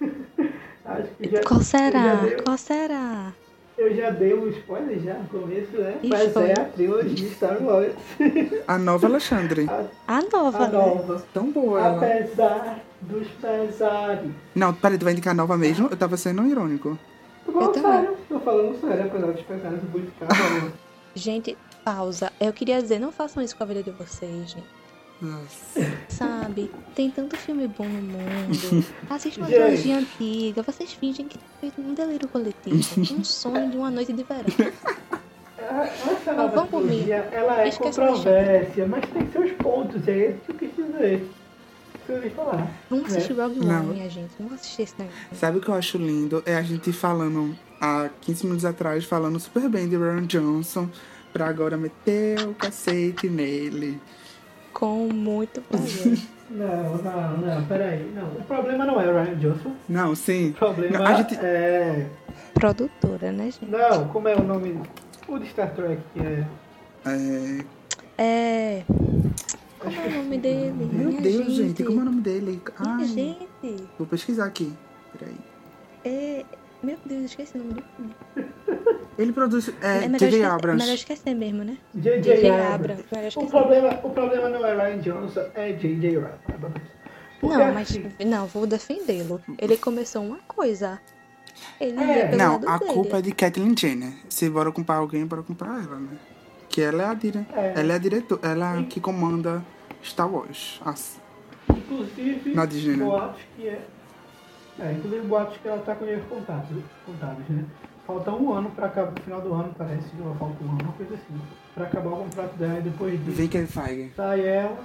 Acho que já, Qual Eu será? dei, Qual será? eu já dei um spoiler já no começo, né? Ih, Mas foi. é a trilogia Star Wars. A nova Alexandre. A nova, A né? nova. Tão boa ela. Apesar dos pesares. Não, peraí, tu vai indicar a nova mesmo? Eu tava sendo irônico. Tô falando também. sério, tô falando sério, apesar dos pesares, eu vou indicar a nova. Gente, pausa. Eu queria dizer, não façam isso com a vida de vocês, gente. Nossa. Sabe? Tem tanto filme bom no mundo. Assistam uma trilogia antiga. Vocês fingem que foi um delírio coletivo. Um sonho de uma noite de verão. a- essa nova vamos trilogia, ela é Esquece controvérsia, mas tem seus pontos, é esse que eu quis dizer. Falar. Vamos assistir Rogue One, Não. minha gente. Vamos assistir esse negócio. Sabe o que eu acho lindo? É a gente falando há 15 minutos atrás, falando super bem de Ryan Johnson, pra agora meter o cacete nele. Com muito prazer. Não, não, não, peraí. Não, o problema não é o Ryan Johnson. Não, sim. O problema Não, a gente- é. Produtora, né, gente? Não, como é o nome? O de Star Trek que é. É... É. Como é o nome dele? Meu minha Deus, gente. como é o nome dele? Minha gente. vou pesquisar aqui. Peraí. É. Meu Deus, esqueci o nome do filme. Ele produz. É, J.J. esquecer, Abrams. melhor esquecer mesmo, né? J.J. Abrams. O esquecer. problema, o problema não é Ryan Johnson, é J.J. Abrams. Porque, Não, mas assim, não, vou defendê-lo. Ele começou uma coisa. Ele É. Não, a dele. culpa é de Kathleen Jenner. Se bora comprar alguém, bora comprar ela, né? Que ela é a dire... É. Ela é a diretora. Ela é a que comanda Star Wars. As- Inclusive, Na Disney, né? boatos que é. É, inclusive boatos que ela tá com erros contados, contados, né? Falta um ano pra acabar, no final do ano, parece, ou falta um ano, uma coisa assim. Pra acabar o contrato dela e depois disso Vem Kevin Feige. sai ela.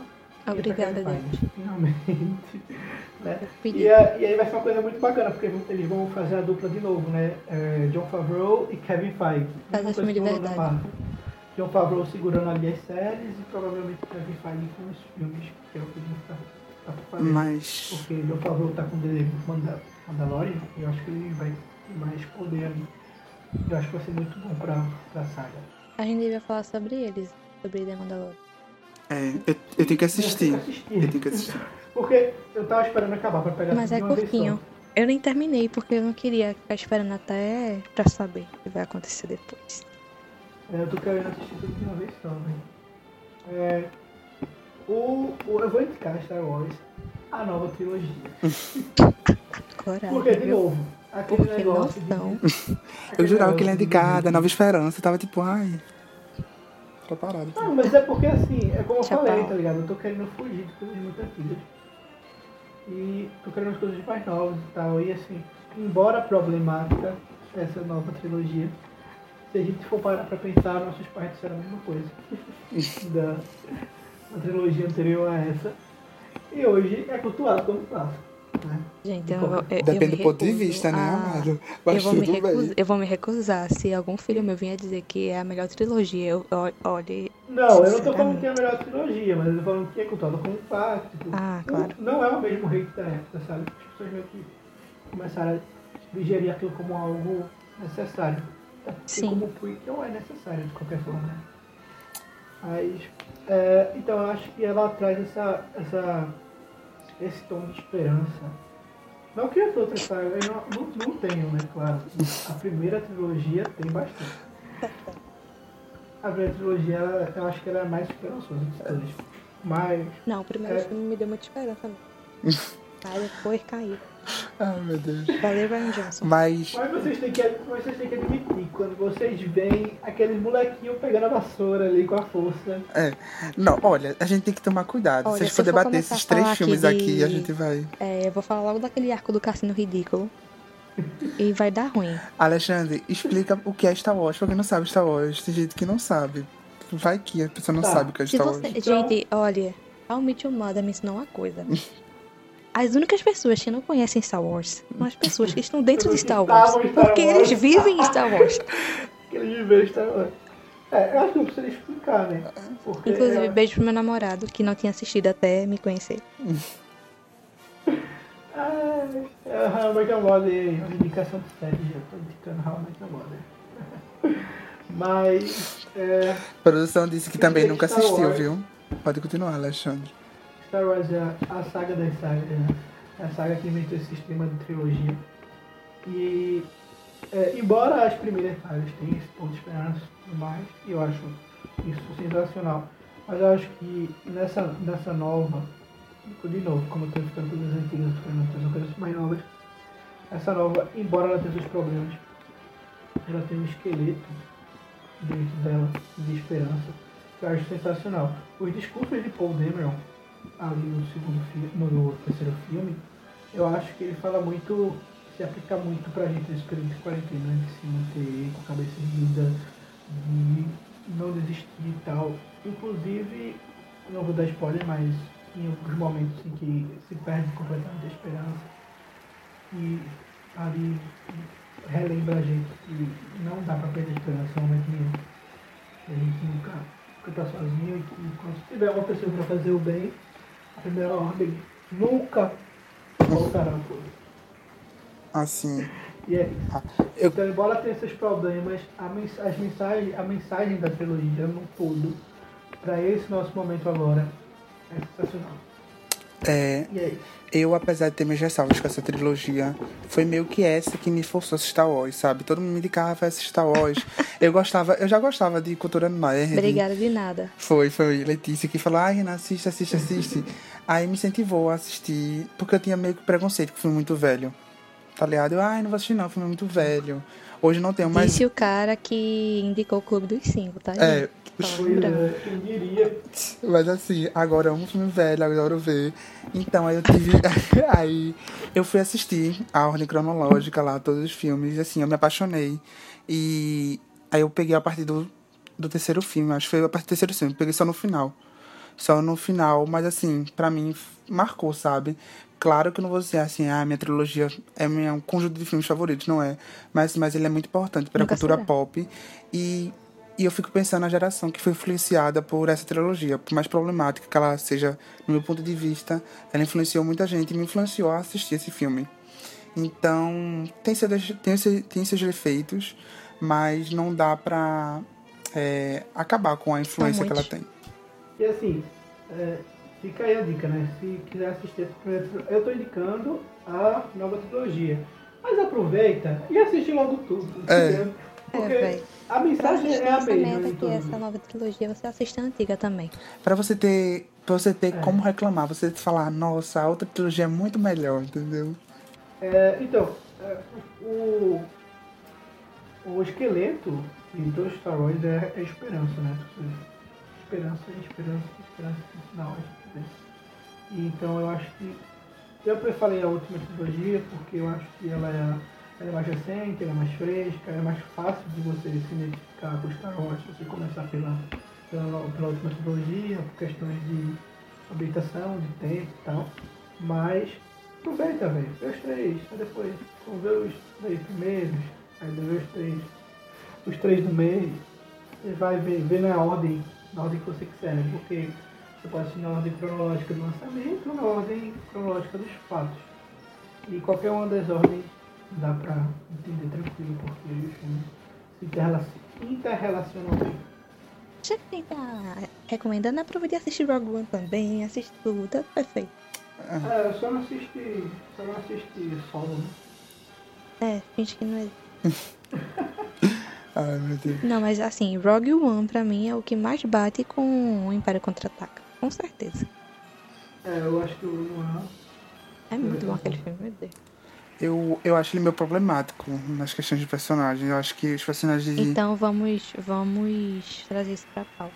e Obrigada, Deus. Feige, Finalmente. né? E, a- e aí vai ser uma coisa muito bacana, porque eles vão fazer a dupla de novo, né? É, John Favreau e Kevin Feige. Mesma filme de verdade. John Favreau segurando ali as séries e provavelmente Kevin Feige com os filmes, que é o que ele tá, tá pra fazer. Mas. Porque John Favreau tá com o Mandalorian e eu acho que ele vai ter mais poder ali. Eu acho que vai ser muito bom pra, pra saga. A gente devia falar sobre eles, sobre The Mandalorian. É, eu, eu tenho que assistir. Eu tenho que assistir. Eu tenho que assistir. Porque eu tava esperando acabar pra pegar Mas é curtinho. Eu nem terminei porque eu não queria ficar esperando até pra saber o que vai acontecer depois. É, eu tô querendo assistir tudo de uma vez só, velho. É, o, o, eu vou indicar Star Wars, a nova trilogia. Coragem. Porque, de viu? novo, aquele Porque negócio não são. Eu jurava que ele é de- indicado, a Nova Esperança. Eu tava tipo, ai. Tô parado. Não, mas é porque assim, é como eu Tchau, falei, tá ligado? Eu tô querendo fugir de coisas muito antigas. E tô querendo as coisas mais novas e tal. E assim, embora problemática essa nova trilogia, se a gente for parar pra pensar, nossos pais disseram a mesma coisa. da, da trilogia anterior a essa. E hoje é cultuado como clássico. Né? Gente, eu, eu, eu Depende me do ponto de vista, né, a- amado? Eu Mas vou, me tudo recusar, bem. eu vou me recusar. Se algum filho meu vier dizer que é a melhor trilogia, eu ol- olhe. Não, eu não tô falando que é a melhor trilogia, mas eu tô falando que é cultuado como. Tipo, Ah, não- claro. Não é o mesmo hate da época, sabe? As pessoas meio que começaram a digerir aquilo como algo necessário. Sim. como prequel é necessário de qualquer forma, né? Mas, é, então eu acho que ela traz essa, essa, esse tom de esperança. Não que as outras sagas, eu não, não, não tenham, né? Claro. A primeira trilogia tem bastante. A primeira trilogia, ela- eu acho que ela é mais esperançosa de todas. Mas, Não, o primeiro É. filme me deu muita esperança. mesmo. Aí depois caiu. Ai, meu Deus. Valeu, Ryan Johnson. Mas. mas vocês têm que, vocês têm que admitir, quando vocês veem aqueles molequinhos pegando a vassoura ali com a força. É. Não, olha, a gente tem que tomar cuidado. Olha, se a gente for debater esses três filmes aqui aqui, de- a gente vai. É, eu vou falar logo daquele arco do cassino ridículo. E vai dar ruim. Alexandre, explica o que é Star Wars, pra quem não sabe Star Wars. Tem gente que não sabe. Vai que a pessoa não Tá. sabe o que é Se Star você, Wars. Então- Gente, olha, Met Your Mother me ensinou uma coisa. As únicas pessoas que não conhecem Star Wars são as pessoas que estão dentro de Star Wars. Star Porque Wars. eles vivem em Star Wars. Aqueles viveiros Star Wars. É, eu acho que não precisa explicar, né? Porque Inclusive, é, beijo pro meu namorado, que não tinha assistido até me conhecer. Ah, é How I Met Your Mother, uma indicação de série, já tô indicando How I Met Your Mother. Mas, é, A produção disse que também nunca assistiu, viu? Pode continuar, Alexandre. Star Wars é a, a saga das sagas, né? É a saga que inventou esse sistema de trilogia. E, é, embora as primeiras sagas tenham esse ponto de esperança e mais, eu acho isso sensacional, mas eu acho que nessa, nessa nova, de novo, como eu estou ficando coisas antigas, eu tô querendo trazer coisas mais novas, essa nova, embora ela tenha seus problemas, ela tem um esqueleto dentro dela de esperança, que eu acho sensacional. Os discursos de Paul Dameron, ali no segundo filme, no terceiro filme, eu acho que ele fala muito, se aplica muito pra gente nesse período de quarentena, né, de se manter com a cabeça erguida, de não desistir e tal. Inclusive, não vou dar spoiler, mas em alguns momentos em que se perde completamente a esperança e ali relembra a gente que não dá pra perder a esperança em momento nenhum. A gente nunca, nunca tá sozinho e que quando tiver uma pessoa pra fazer o bem, a primeira ordem nunca voltará por Assim. E é isso. Ah, eu- Então, embora tenha esses problemas, a, mens as mensagem, a mensagem da trilogia no todo, pra esse nosso momento agora, é sensacional. É, eu, apesar de ter minhas ressalvas com essa trilogia, foi meio que essa que me forçou a assistir Star Wars, sabe? Todo mundo me indicava pra assistir Star Wars. Eu gostava, eu já gostava de cultura nerd. Obrigada de nada. Foi, foi Letícia que falou, ai, Renan, assiste, assiste, assiste. Aí me incentivou a assistir, porque eu tinha meio que preconceito com filme muito velho. Tá ligado? Eu, ai, não vou assistir não, filme é muito velho. Hoje não tenho mais. Disse o cara que indicou o Clube dos Cinco, tá? É. Mas assim, agora é um filme velho, adoro ver. Então aí eu tive. aí eu fui assistir a ordem cronológica lá, todos os filmes, e assim, eu me apaixonei. E aí eu peguei a partir do, do terceiro filme, acho que foi a partir do terceiro filme, peguei só no final. Só no final, mas assim, pra mim marcou, sabe? Claro que eu não vou dizer assim, ah, minha trilogia é minha, um conjunto de filmes favoritos, não é. Mas, mas ele é muito importante pra Nunca cultura será. pop. E, e eu fico pensando na geração que foi influenciada por essa trilogia. Por mais problemática que ela seja, no meu ponto de vista, ela influenciou muita gente e me influenciou a assistir esse filme. Então, tem seus, tem, seu- tem seus defeitos, mas não dá pra é, acabar com a influência que ela tem. E assim, é, fica aí a dica, né? Se quiser assistir eu tô indicando a nova trilogia. Mas aproveita e assiste logo tudo. É. entendeu? É, Porque véi. a mensagem é a mesma. em todos. essa nova trilogia, você assiste a antiga também. Pra você ter, pra você ter É. como reclamar, você falar, nossa, a outra trilogia é muito melhor, entendeu? É, então, é, o, o esqueleto de todo Star Wars é, é esperança, né? Esperança, esperança, esperança no final. É esperança. E, então eu acho que. Eu falei a última trilogia porque eu acho que ela é, ela é mais recente, ela é mais fresca, é mais fácil de você se identificar com Wars se você começar pela, pela, pela última trilogia, por questões de habitação, de tempo e tal. Mas aproveita, velho. Os três. Aí depois, vamos ver os três primeiros. Aí vê os três. Os três do meio. Você vai ver, ver na ordem, na ordem que você quiser, né? Porque você pode assistir na ordem cronológica do lançamento ou na ordem cronológica dos fatos. E qualquer uma das ordens dá pra entender tranquilo, porque os filmes se interrelacionam, bem. Já que tá recomendando, aproveite e assistir Rogue One também, assiste tudo, tá perfeito. É, eu só não assisti. Só não assisti solo, né? É, finge que não é. Ai, meu Deus. Não, mas assim, Rogue One pra mim é o que mais bate com o Império Contra-Ataca. Com certeza. É, eu acho que o Luan É muito bom aquele filme, meu Deus. Eu, eu acho ele meio problemático nas questões de personagens. Eu acho que os personagens. Então vamos, vamos trazer isso pra pauta.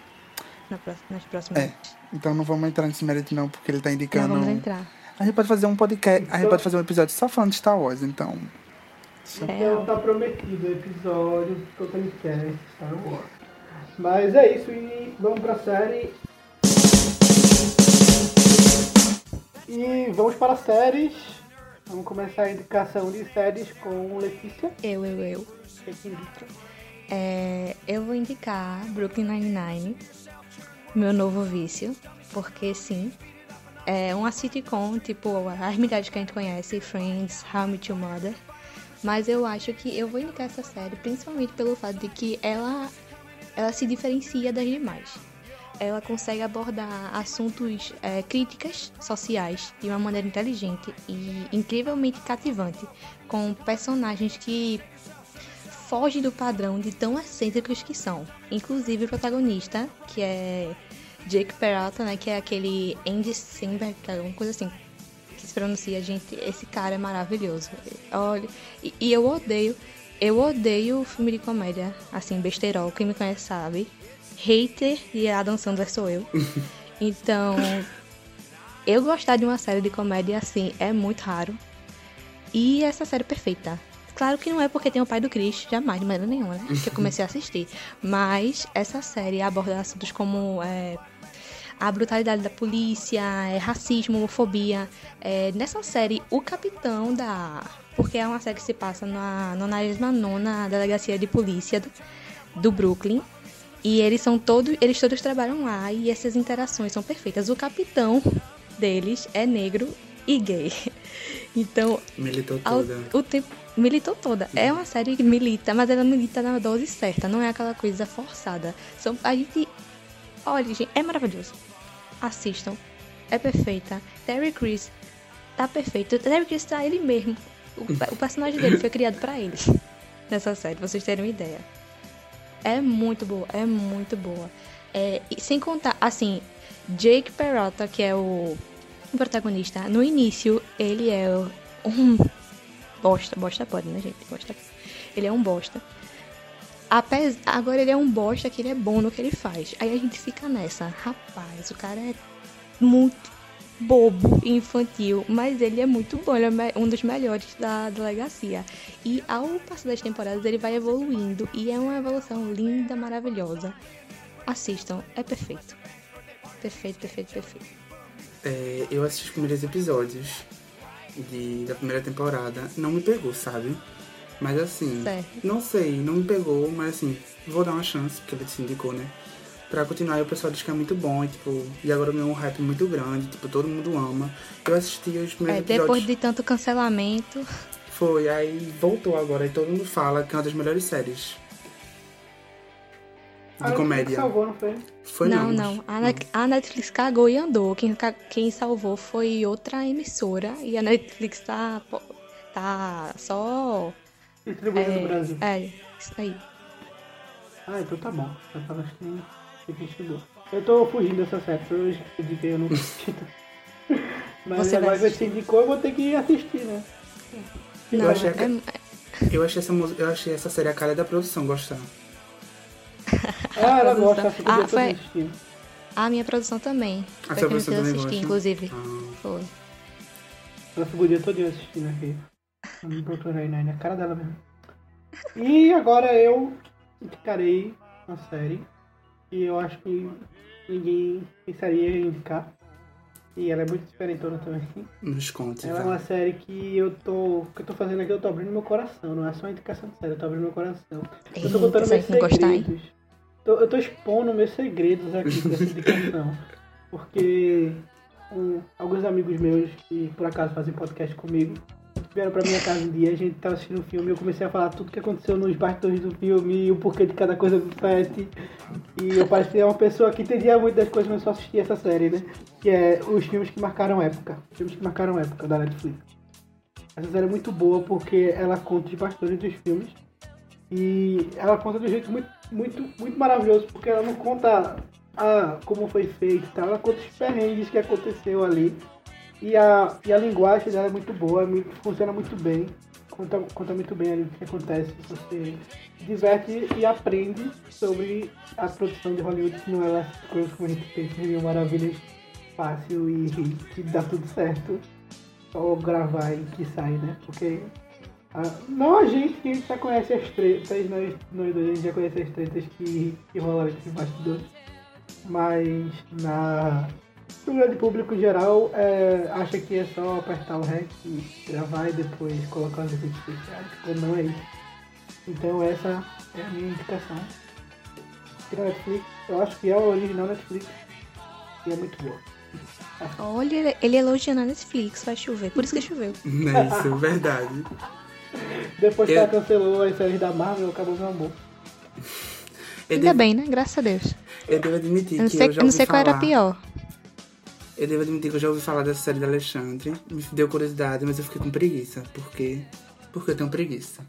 Na próxima, nas próximas. É, Então não vamos entrar nesse mérito não, porque ele tá Não indicando. vamos entrar. A gente pode fazer um podcast. A gente pode fazer um episódio só falando de Star Wars, então. Então Real. tá prometido o episódio do Totalicast Star Wars. Mas é isso e vamos pra série. E vamos para séries. Vamos começar a indicação de séries com Letícia. Eu, eu, eu. Você que indica. É, eu vou indicar Brooklyn Nine-Nine, meu novo vício, porque sim, é uma sitcom, tipo as milhares que a gente conhece, Friends, How I Met Your Mother, mas eu acho que eu vou indicar essa série principalmente pelo fato de que ela, ela se diferencia das demais. Ela consegue abordar assuntos, é, críticas sociais de uma maneira inteligente e incrivelmente cativante, com personagens que foge do padrão de tão excêntricos que são. Inclusive o protagonista, que é Jake Peralta, né? Que é aquele Andy Samberg, que é alguma coisa assim que se pronuncia, gente. Esse cara é maravilhoso. Olha, e, e eu odeio, eu odeio filme de comédia, assim, besterol, quem me conhece sabe. Hater e a Adam Sandler sou eu. Então, eu gostar de uma série de comédia assim é muito raro. E essa série é perfeita. Claro que não é porque tem o pai do Chris, jamais, de maneira nenhuma, né? Que eu comecei a assistir. Mas essa série aborda assuntos como é, a brutalidade da polícia, é, racismo, homofobia. É, nessa série, o capitão da. Porque é uma série que se passa na 99 Delegacia de Polícia do, do Brooklyn. E eles são todos. Eles todos trabalham lá e essas interações são perfeitas. O capitão deles é negro e gay. Então, Militou ao- toda. o tempo militou toda. É uma série que milita, mas ela milita na dose certa, não é aquela coisa forçada. São, a gente. Olha, gente, é maravilhoso. Assistam. É perfeita. Terry Crews tá perfeito. Terry Crews tá ele mesmo. O, o personagem dele foi criado pra ele. Nessa série, pra vocês terem uma ideia. É muito boa, é muito boa. É, e sem contar, assim, Jake Peralta, que é o o protagonista, no início, ele é um bosta. Bosta pode, né, gente? Bosta. Ele é um bosta. Apes... Agora ele é um bosta que ele é bom no que ele faz. Aí a gente fica nessa. Rapaz, o cara é muito bobo e infantil, mas ele é muito bom, ele é um dos melhores da delegacia. E ao passar das temporadas ele vai evoluindo e é uma evolução linda, maravilhosa. Assistam, é perfeito. Perfeito, perfeito, perfeito. É, eu assisti os primeiros episódios de, da primeira temporada. Não me pegou, sabe? Mas assim, Certo. não sei, não me pegou, mas assim, vou dar uma chance, porque ele se indicou, né? Pra continuar, e o pessoal diz que é muito bom, e, tipo, e agora ganhou um hype muito grande, tipo, todo mundo ama. Eu assisti os É, primeiros depois episódios, de tanto cancelamento, foi, aí voltou agora, e todo mundo fala que é uma das melhores séries. A De Netflix comédia. salvou, não foi? Foi não, não. não. A, Net- a Netflix cagou e andou. Quem, ca- quem salvou foi outra emissora e a Netflix tá, tá só. Distribuído no É, Brasil. é, isso aí. Ah, então tá bom. Eu tava assistindo que distribuiu. Eu tô fugindo dessa série, porque eu indiquei, eu não assisti. Mas Você vai agora que você assistir. indicou, eu vou ter que assistir, né? Não, achei que- é- Eu achei essa, eu achei essa série a cara da produção gostar. Ah, ela produção. gosta, o Ah, foi- assistindo. a minha produção também. A Foi que eu produção também assisti, gosta? inclusive. Ah. Foi. Ela ficou o dia todo assistindo aqui. Eu me procurei na na cara dela mesmo. E agora eu indicarei uma série que eu acho que ninguém pensaria em indicar. E ela é muito diferentona também. Nos conte, Ela é vai. uma série que eu tô. que eu tô fazendo aqui, eu tô abrindo meu coração, não é só uma indicação de série, eu tô abrindo meu coração. Eu tô Eita, contando meus quem gostar, hein? segredos. Tô- eu tô expondo meus segredos aqui dessa indicação. Porque um, alguns amigos meus que por acaso fazem podcast comigo vieram pra minha casa um dia, a gente tava assistindo o filme eu comecei a falar tudo que aconteceu nos bastidores do filme e o porquê de cada coisa do set. E eu parecia uma pessoa que entendia muito das coisas, mas só assistia essa série, né? Que é os filmes que marcaram época. Filmes que marcaram época da Netflix. Essa série é muito boa porque ela conta os bastidores dos filmes. E ela conta de um jeito muito, muito, muito maravilhoso, porque ela não conta ah, como foi feito tal, ela conta os perrengues que aconteceu ali. E a, e a linguagem dela é muito boa, me- funciona muito bem, conta, conta muito bem ali o que acontece, você diverte e aprende sobre a produção de Hollywood, que não é essas coisas como a gente pensa mil maravilhas fácil e que dá tudo certo. Só gravar e que sai, né? Porque ah, não a gente, que a gente já conhece as tretas, nós, nós dois a gente já conhece as tretas que, que rolaram os bastidores. Mas na no grande público geral é, acha que é só apertar o REC e gravar e depois colocar os efeitos especiais. Quando não é isso. Então essa é a minha indicação. Tira Netflix, eu acho que é o original Netflix e é muito boa. Olha, ele- ele elogiando a Netflix, vai chover. Por isso que choveu. Não é isso, verdade. Depois que Eu- ela cancelou as séries da Marvel, acabou meu amor. Eu Ainda devo, bem, né? Graças a Deus. eu devo admitir Eu não que sei, eu já não ouvi sei qual falar. era pior. Eu devo admitir que eu já ouvi falar dessa série da Alexandre. Me deu curiosidade, mas eu fiquei com preguiça. Por quê? Porque eu tenho preguiça.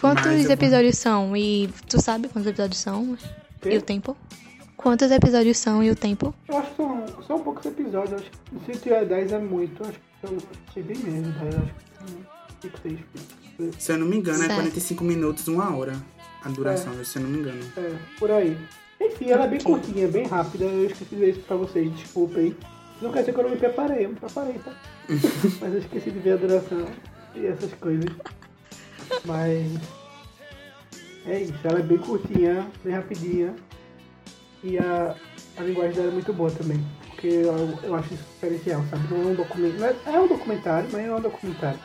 Quantos Mas eu vou- episódios são? E tu sabe quantos episódios são? Quê? E o tempo? Quantos episódios são e o tempo? Eu acho que são, são poucos episódios, acho que se tiver 10 é muito, acho que são bem menos, 10, acho que são 5, 6. Se eu não me engano, é Certo. 45 minutos, uma hora a duração, se eu não me engano. É, por aí. Enfim, ela é bem curtinha, bem rápida, eu esqueci de dizer isso pra vocês, desculpa aí. Não quer dizer que eu não me preparei, eu me preparei, tá? Mas eu esqueci de ver a duração e essas coisas. Mas. É isso, ela é bem curtinha, bem rapidinha. E a, a linguagem dela é muito boa também. Porque eu, eu acho isso diferencial, sabe? Não é um documentário. É um documentário, mas não é um documentário.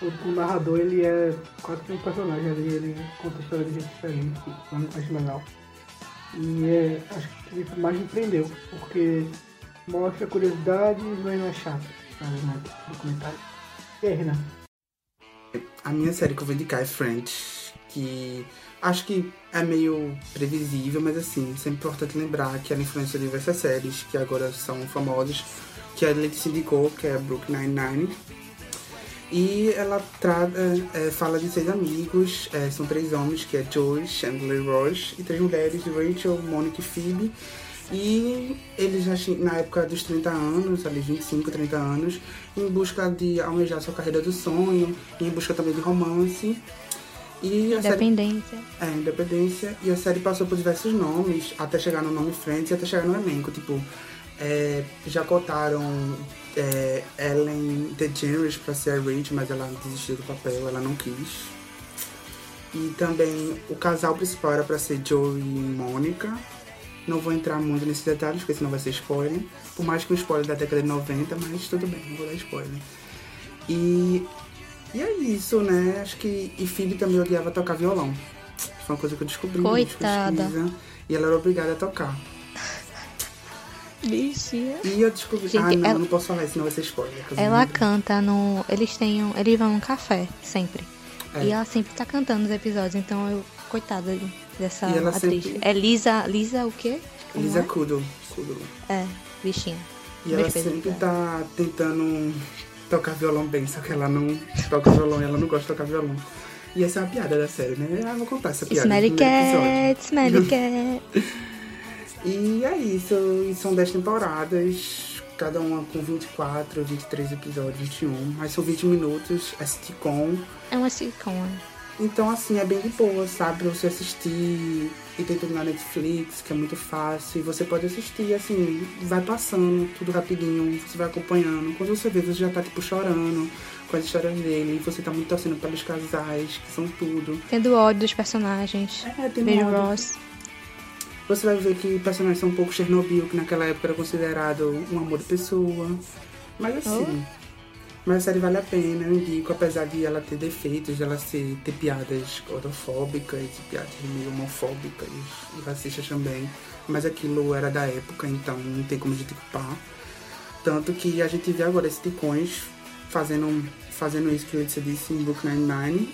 O, o narrador, ele é quase que um personagem ali, ele conta história de gente diferente. Eu acho legal. E é, acho que o mais me prendeu, porque mostra curiosidade e não é chato, né? Documentário. E aí, Renan? A minha série que eu vou indicar é Friends, que acho que é meio previsível, mas assim, sempre é importante lembrar que ela influenciou diversas séries que agora são famosas, que a Elite se indicou, que é Brooklyn Nine-Nine. E ela tra é, fala de seis amigos, é, são três homens, que é Joey, Chandler e Ross, e três mulheres, Rachel, Monica e Phoebe. E eles já na época dos 30 anos, ali 25, 30 anos, em busca de almejar sua carreira do sonho, em busca também de romance. E independência. Série, é, independência. E a série passou por diversos nomes, até chegar no nome Friends e até chegar no elenco. Tipo, é, já cotaram é, Ellen DeGeneres pra ser a Rachel, mas ela desistiu do papel, ela não quis. E também o casal principal era pra ser Joey e Mônica. Não vou entrar muito nesses detalhes, porque senão vai ser spoiler. Por mais que um spoiler da década de 90, mas tudo bem, não vou dar spoiler. E, e é isso, né? Acho que. E Phoebe também odiava tocar violão. Foi uma coisa que eu descobri. Coitada. e ela era obrigada a tocar. Bichinha. E eu descobri. Gente, ah, não, ela... não posso falar, senão vai ser spoiler. Ela canta no. Eles têm um. Eles vão num café, sempre. É. E ela sempre tá cantando nos episódios, então eu. Coitada dessa atriz. Sempre... É Lisa. Lisa o quê? Como Lisa é? É, bichinha. E ela sempre tá tentando tocar violão bem, só que ela não toca violão e ela não gosta de tocar violão. E essa é uma piada da série, né? Ah, vou contar essa piada. Smelly cat, smelly cat. E é isso, e são 10 temporadas, cada uma com 24, 23 episódios, 21, mas são 20 minutos, é sitcom. É uma sitcom. Então, assim, é bem de boa, sabe? Pra você assistir. E tem tudo na Netflix, que é muito fácil. E você pode assistir, assim, vai passando tudo rapidinho, você vai acompanhando. Quando você vê, você já tá, tipo, chorando com as histórias dele. E você tá muito torcendo pelos casais, que são tudo. Tendo ódio dos personagens. É, tem ódio. Ross. Você vai ver que personagens são um pouco Chernobyl, que naquela época era considerado um amor de pessoa. Mas assim. Oh. Mas a série vale a pena, eu indico, apesar de ela ter defeitos, de ela ser, ter piadas gordofóbicas, piadas meio homofóbicas e racistas também. Mas aquilo era da época, então não tem como a gente culpar. Tanto que a gente vê agora esses ticões fazendo, fazendo isso que o Edson disse em Book 99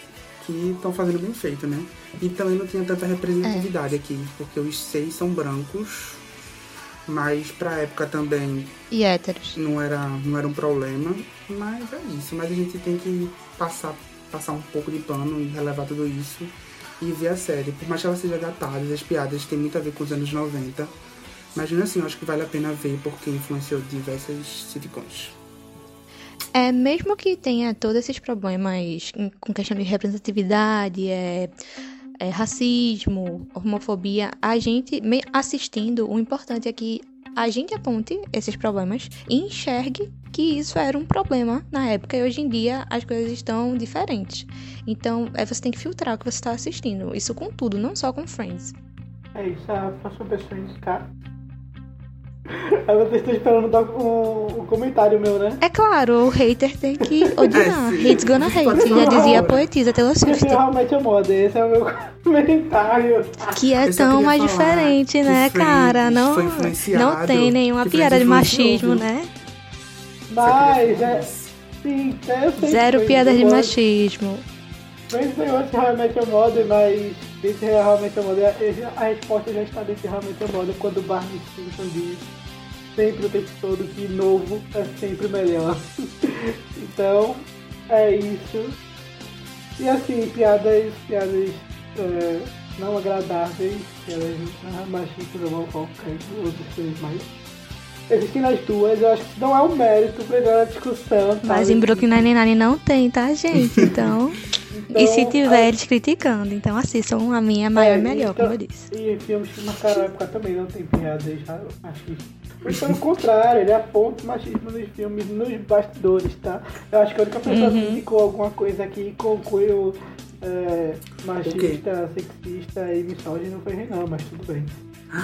que estão fazendo bem feito, né? E também não tinha tanta representatividade é. aqui, porque os seis são brancos, mas pra época também. E héteros. Não era, não era um problema, mas é isso. Mas a gente tem que passar, passar um pouco de pano e relevar tudo isso e ver a série. Por mais que ela seja datada, as piadas têm muito a ver com os anos 90. Mas assim, eu acho que vale a pena ver porque influenciou diversas sitcoms. É, mesmo que tenha todos esses problemas com questão de representatividade, é, é, racismo, homofobia, a gente assistindo, o importante é que a gente aponte esses problemas e enxergue que isso era um problema na época e hoje em dia as coisas estão diferentes. Então, é, você tem que filtrar o que você está assistindo. Isso com tudo, não só com Friends. É isso, a próxima pessoa indicar eu estou esperando dar um, um, comentário meu, né? É claro, o hater tem que odiar. É, Hate's gonna hate. Já dizia a poetisa Taylor Swift. realmente é moda, esse é o meu comentário. Que é tão mais diferente, né, cara? Não, não tem nenhuma piada de machismo, né? Mas, é, sim, eu sei Zero piadas de machismo. Friends ganhou esse realmente é moda, mas desse realmente é moda, a resposta já está desse realmente é moda quando o Barney Simpson diz sempre o tempo todo que novo é sempre melhor. então, é isso. E assim, piadas, piadas é, não agradáveis, piadas machistas ou homofóbicas, outras coisas mais. Existem nas duas, eu acho que não é um mérito pra entrar na discussão. Mas em Brooklyn Nine-Nine não tem, tá, gente? Então... então e se tiver eles criticando, então assistam a minha é maior é, e melhor, então, como eu disse. E filmes que marcaram a época também não tem piadas machistas. Muito pelo contrário, ele aponta o machismo nos filmes, nos bastidores, tá? Eu acho que a única pessoa que Uhum. indicou alguma coisa aqui e concluiu é, machista, sexista e misógino foi Renan, mas tudo bem.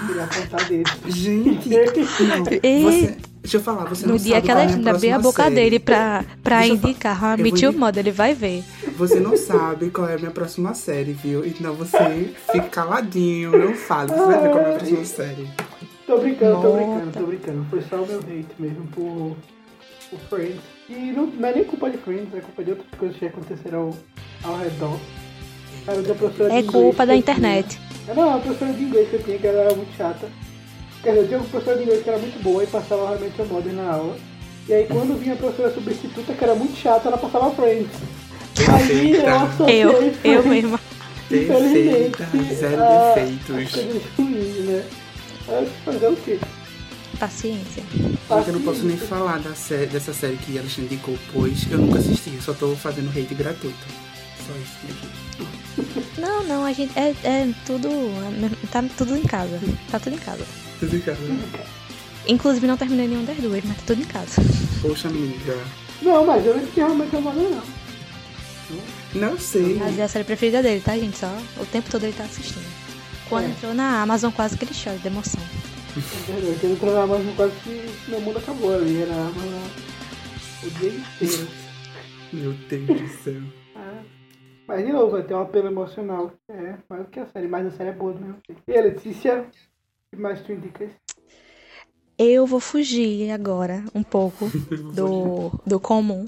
Queria apontar dele. Gente, não. E- Você, deixa eu falar, você No não dia sabe que qual é ela a abrir a próxima boca série. dele pra, pra Deixa indicar o indi- modo, ele vai ver. Você não sabe qual é a minha próxima série, viu? Então você fica caladinho, não fale. Você vai ver qual é a minha próxima série. Tô brincando, tô Nota. brincando, tô brincando. Foi só o meu hate mesmo por, por Friends. E não, não é nem culpa de Friends, é culpa de outras coisas que aconteceram ao redor. Era da professora de É culpa da que internet. Não, a professora de inglês que eu tinha, que ela era muito chata. Quer dizer, eu tinha uma professora de inglês que era muito boa e passava realmente a moda na aula. E aí quando vinha a professora substituta, que era muito chata, ela passava Friends. Aí eu associei Eu, eu mesma. Infelizmente, Perfeita, zero a- defeitos. coisas ruins, né? Mas fazer o quê? Paciência. Eu não posso nem falar da série, dessa série que Alexandre indicou, pois eu nunca assisti, eu só tô fazendo hate gratuito. Só isso mesmo. Não, não, a gente. É, é tudo. Tá tudo em casa. Tá tudo em casa. Tudo em casa. Inclusive não terminei nenhum das duas, mas tá tudo em casa. Poxa, amiga. Não, mas eu não tinha realmente amado, não. Não sei. Mas é a série preferida dele, tá, gente? Só o tempo todo ele tá assistindo. Quando É. entrou na Amazon, quase que ele chora de emoção. É verdade, ele entrou na Amazon quase que meu mundo acabou ali. Era a Amazon o dia inteiro. Meu Deus do céu. Mas de novo, ter um apelo emocional. É, mais do que a série, mas a série é boa do mesmo jeito. E a Letícia, o que mais tu indicas? Eu vou fugir agora um pouco do, do comum.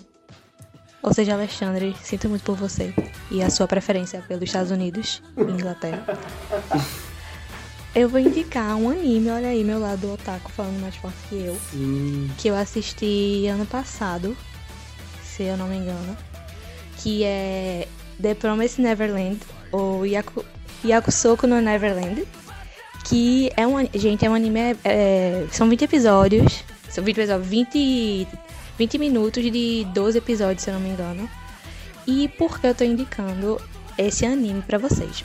Ou seja, Alexandre, sinto muito por você e a sua preferência pelos Estados Unidos e Inglaterra. Eu vou indicar um anime, olha aí, meu lado otaku falando mais forte que eu, Sim. que eu assisti ano passado, se eu não me engano, que é The Promised Neverland, ou Yaku, Yakusoku no Neverland, que é um, gente, é um anime, é- são 20 episódios, são 20 episódios, 20, 20 minutos de 12 episódios, se eu não me engano. E por que eu tô indicando esse anime pra vocês?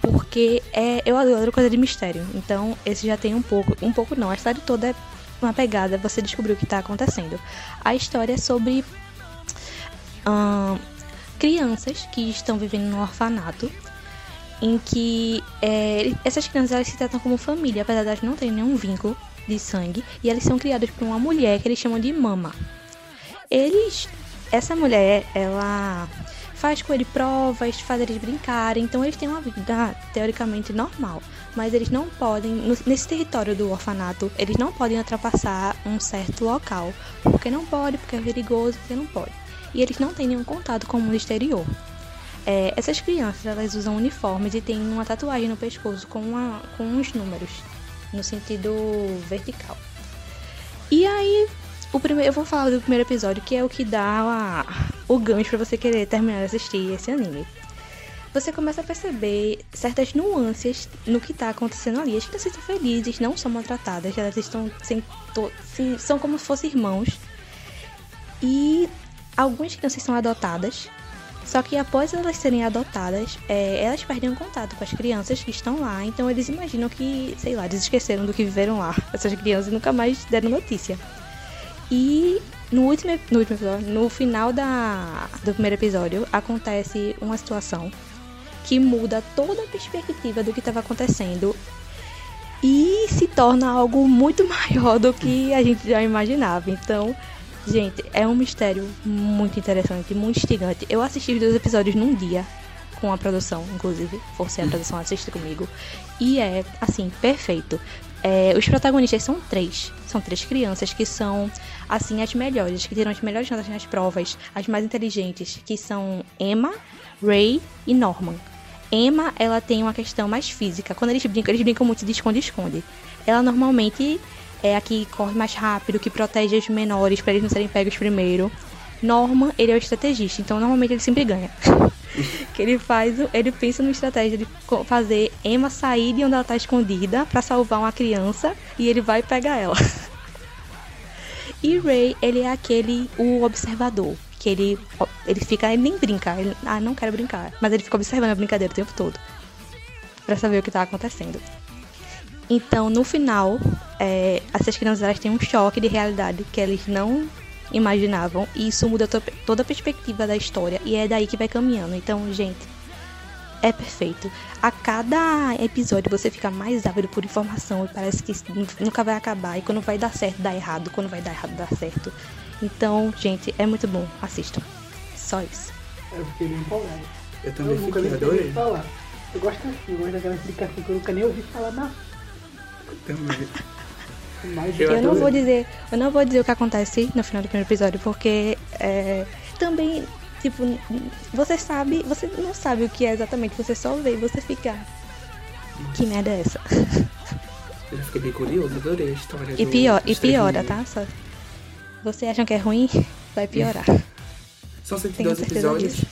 Porque é, eu adoro coisa de mistério, então esse já tem um pouco, um pouco não, a história toda é uma pegada, você descobriu o que tá acontecendo. A história é sobre ahn, crianças que estão vivendo num orfanato em que é, essas crianças elas se tratam como família, apesar de elas não terem nenhum vínculo de sangue, e elas são criadas por uma mulher que eles chamam de mama. Eles, essa mulher, ela faz com eles provas, faz eles brincarem, então eles têm uma vida teoricamente normal, mas eles não podem, no- nesse território do orfanato, eles não podem ultrapassar um certo local, porque não pode, porque é perigoso, porque não pode. E eles não têm nenhum contato com o mundo exterior. É, essas crianças elas usam uniformes e têm uma tatuagem no pescoço com, uma, com uns números no sentido vertical. E aí, o primeiro, eu vou falar do primeiro episódio, que é o que dá a- o gancho pra você querer terminar de assistir esse anime. Você começa a perceber certas nuances no que tá acontecendo ali. As crianças estão felizes, não são maltratadas, elas estão sem to- se- são como se fossem irmãos. E algumas crianças são adotadas, só que após elas serem adotadas, é, elas perdem o contato com as crianças que estão lá. Então eles imaginam que, sei lá, eles esqueceram do que viveram lá. Essas crianças nunca mais deram notícia. E no último, no último episódio, no final da, do primeiro episódio, acontece uma situação que muda toda a perspectiva do que estava acontecendo e se torna algo muito maior do que a gente já imaginava. Então, gente, é um mistério muito interessante, muito instigante. Eu assisti os dois episódios num dia com a produção, inclusive, forcei a produção a assistir comigo. E é, assim, perfeito. É, os protagonistas são três. São três crianças que são, assim, as melhores, que tiram as melhores notas nas provas, as mais inteligentes, que são Emma, Ray e Norman. Emma, ela tem uma questão mais física. Quando eles brincam, eles brincam muito de esconde-esconde. Ela normalmente é a que corre mais rápido, que protege os menores para eles não serem pegos primeiro. Norman, ele é o estrategista, então normalmente ele sempre ganha. que ele faz, ele pensa numa estratégia de fazer Emma sair de onde ela tá escondida para salvar uma criança e ele vai pegar ela. E Ray, ele é aquele o observador, que ele ele fica, ele nem brinca, ele, ah, não quero brincar, mas ele fica observando a brincadeira o tempo todo. Pra saber o que tá acontecendo. Então, no final, é, essas crianças elas têm um choque de realidade que eles não imaginavam e isso muda to- toda a perspectiva da história e é daí que vai caminhando. Então, gente, é perfeito. A cada episódio você fica mais ávido por informação e parece que nu- nunca vai acabar. E quando vai dar certo, dá errado. Quando vai dar errado, dá certo. Então, gente, é muito bom. Assistam. Só isso. Eu fiquei bem empolgado. Eu Eu também nunca fiquei, ouvido adorei. falar. Eu gosto assim, eu gosto daquela explicação que eu nunca nem ouvi falar na Também. Eu Eu não vou dizer, eu não vou dizer o que acontece no final do primeiro episódio, porque é, também, tipo, você sabe, você não sabe o que é exatamente, você só vê e você fica. Que merda é essa? Eu fiquei bem curioso, adorei a história. E, do- pior, e dos três piora, tá? Só, você acham que é ruim? Vai piorar. São Tenho 112 certeza episódios? disso.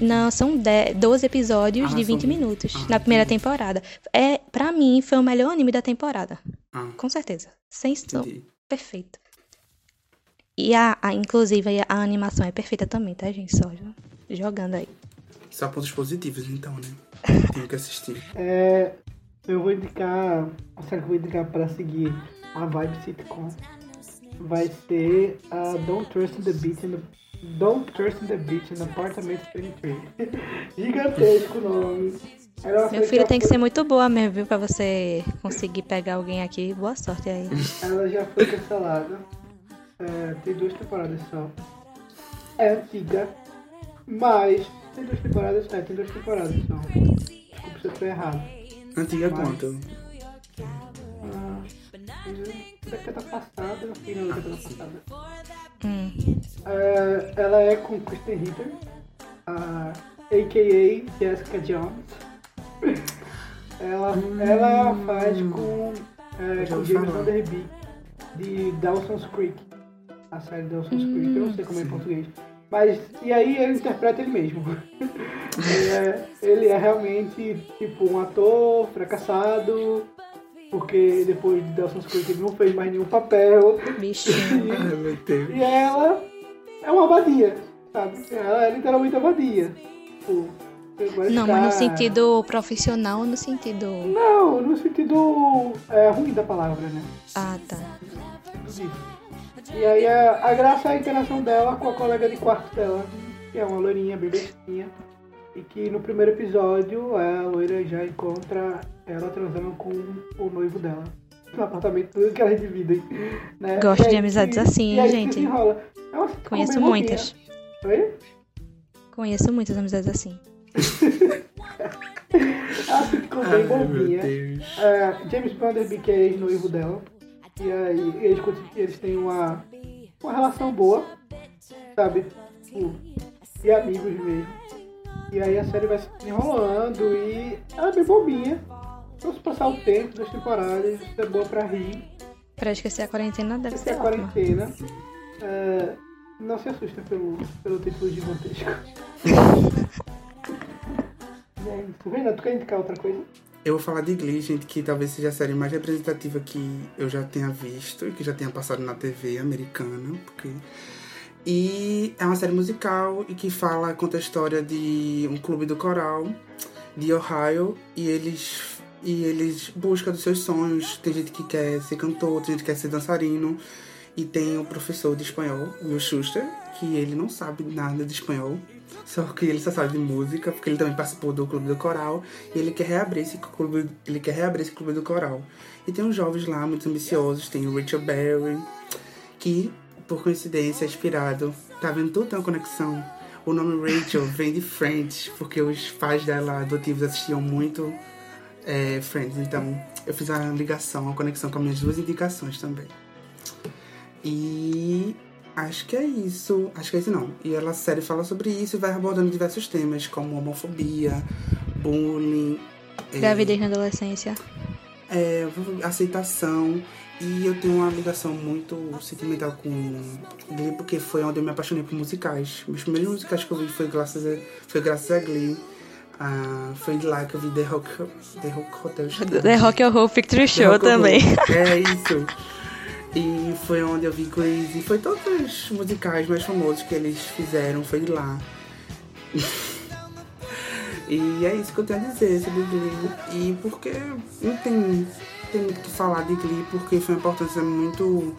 Não, são 10, 12 episódios Ah, de são 20 vinte. minutos Ah, na primeira entendi. temporada. É, pra mim, foi o melhor anime da temporada. Ah, Com certeza. Sem som. entendi. Perfeito. E a, a- inclusive a animação é perfeita também, tá, gente? Só jo- jogando aí. Só pontos positivos, então, né? Tenho que assistir. É, eu vou indicar, a série que eu vou indicar para seguir a vibe sitcom vai ser a Don't Trust the Beach in the Don't Trust the Beach in Apartment 23. Gigantesco nome. Uma série Meu filho tem que foi- ser muito boa mesmo, viu? Pra você conseguir pegar alguém aqui. Boa sorte aí. Ela já foi cancelada. É, tem duas temporadas só. É antiga, mas tem duas temporadas, é, tem duas temporadas só. Desculpa se eu tô errado. Antiga Mas- quanto? Ah, década passada, no final da década passada. Hum. É, ela é com Kristen Ritter, a a.k.a. Jessica Jones. Ela, ela faz com, é, com James falar. Van Der Beek, de Dawson's Creek. A série Dawson's Creek, eu não sei como é em Sim. português. Mas, e aí ele interpreta ele mesmo. ele, é, ele é realmente, tipo, um ator fracassado, porque depois de Dawson's Creek ele não fez mais nenhum papel. Bichinho. Deus. E ela é uma vadia, sabe? Ela é literalmente uma vadia. Tipo, Não, ficar- mas no sentido profissional ou no sentido. Não, no sentido é, ruim da palavra, né? Ah, tá. E aí a, a graça é a interação dela com a colega de quarto dela, que é uma loirinha bem bestinha. E que no primeiro episódio a loira já encontra ela transando com o noivo dela. No apartamento que elas dividem. Né? Gosto E aí de amizades que- assim, e aí que gente. desenrola. É Conheço muitas. Oi? Conheço muitas amizades assim. Sitcom Ai, bem bobinha. É, James Vanderbeek é ex-noivo dela. E aí eles, eles têm uma, uma relação boa, sabe? Tipo, e amigos mesmo. E aí a série vai se enrolando e ela é bem bobinha. Então se passar o tempo das temporadas, é boa pra rir. Pra esquecer a quarentena deve é ser a ótima. quarentena. É, não se assusta pelo, pelo título gigantesco. e é isso. Vendo, tu quer indicar outra coisa? Eu vou falar de Glee, gente, que talvez seja a série mais representativa que eu já tenha visto e que já tenha passado na TV americana, porque e é uma série musical e que fala conta a história de um clube do coral de Ohio e eles e eles buscam dos seus sonhos. Tem gente que quer ser cantor, tem gente que quer ser dançarino. E tem o professor de espanhol, Will Schuster, que ele não sabe nada de espanhol, só que ele só sabe de música, porque ele também participou do clube do coral. E ele quer reabrir esse clube, ele quer reabrir esse clube do coral. E tem uns jovens lá muito ambiciosos, tem o Richard Berry, que por coincidência é inspirado, tá vendo? Tudo tem uma conexão. O nome Rachel vem de Friends, porque os pais dela adotivos assistiam muito é, Friends, então eu fiz a ligação, a conexão com as minhas duas indicações também. E acho que é isso. Acho que é isso não. E ela a série fala sobre isso e vai abordando diversos temas, como homofobia, bullying, é, Gravidez na adolescência. é, aceitação. E eu tenho uma ligação muito sentimental com Glee, porque foi onde eu me apaixonei por musicais. Meus primeiros musicais que eu vi foi graças a, foi graças a Glee. Ah, foi de lá que eu vi The Rock, The Rock Hotel. The Rock Horror Picture Show também. É isso. E foi onde eu vi Grease. E foi todos os musicais mais famosos que eles fizeram, foi de lá. E é isso que eu tenho a dizer sobre Glee. E porque não tem, tem muito o que falar de Glee, porque foi uma importância muito.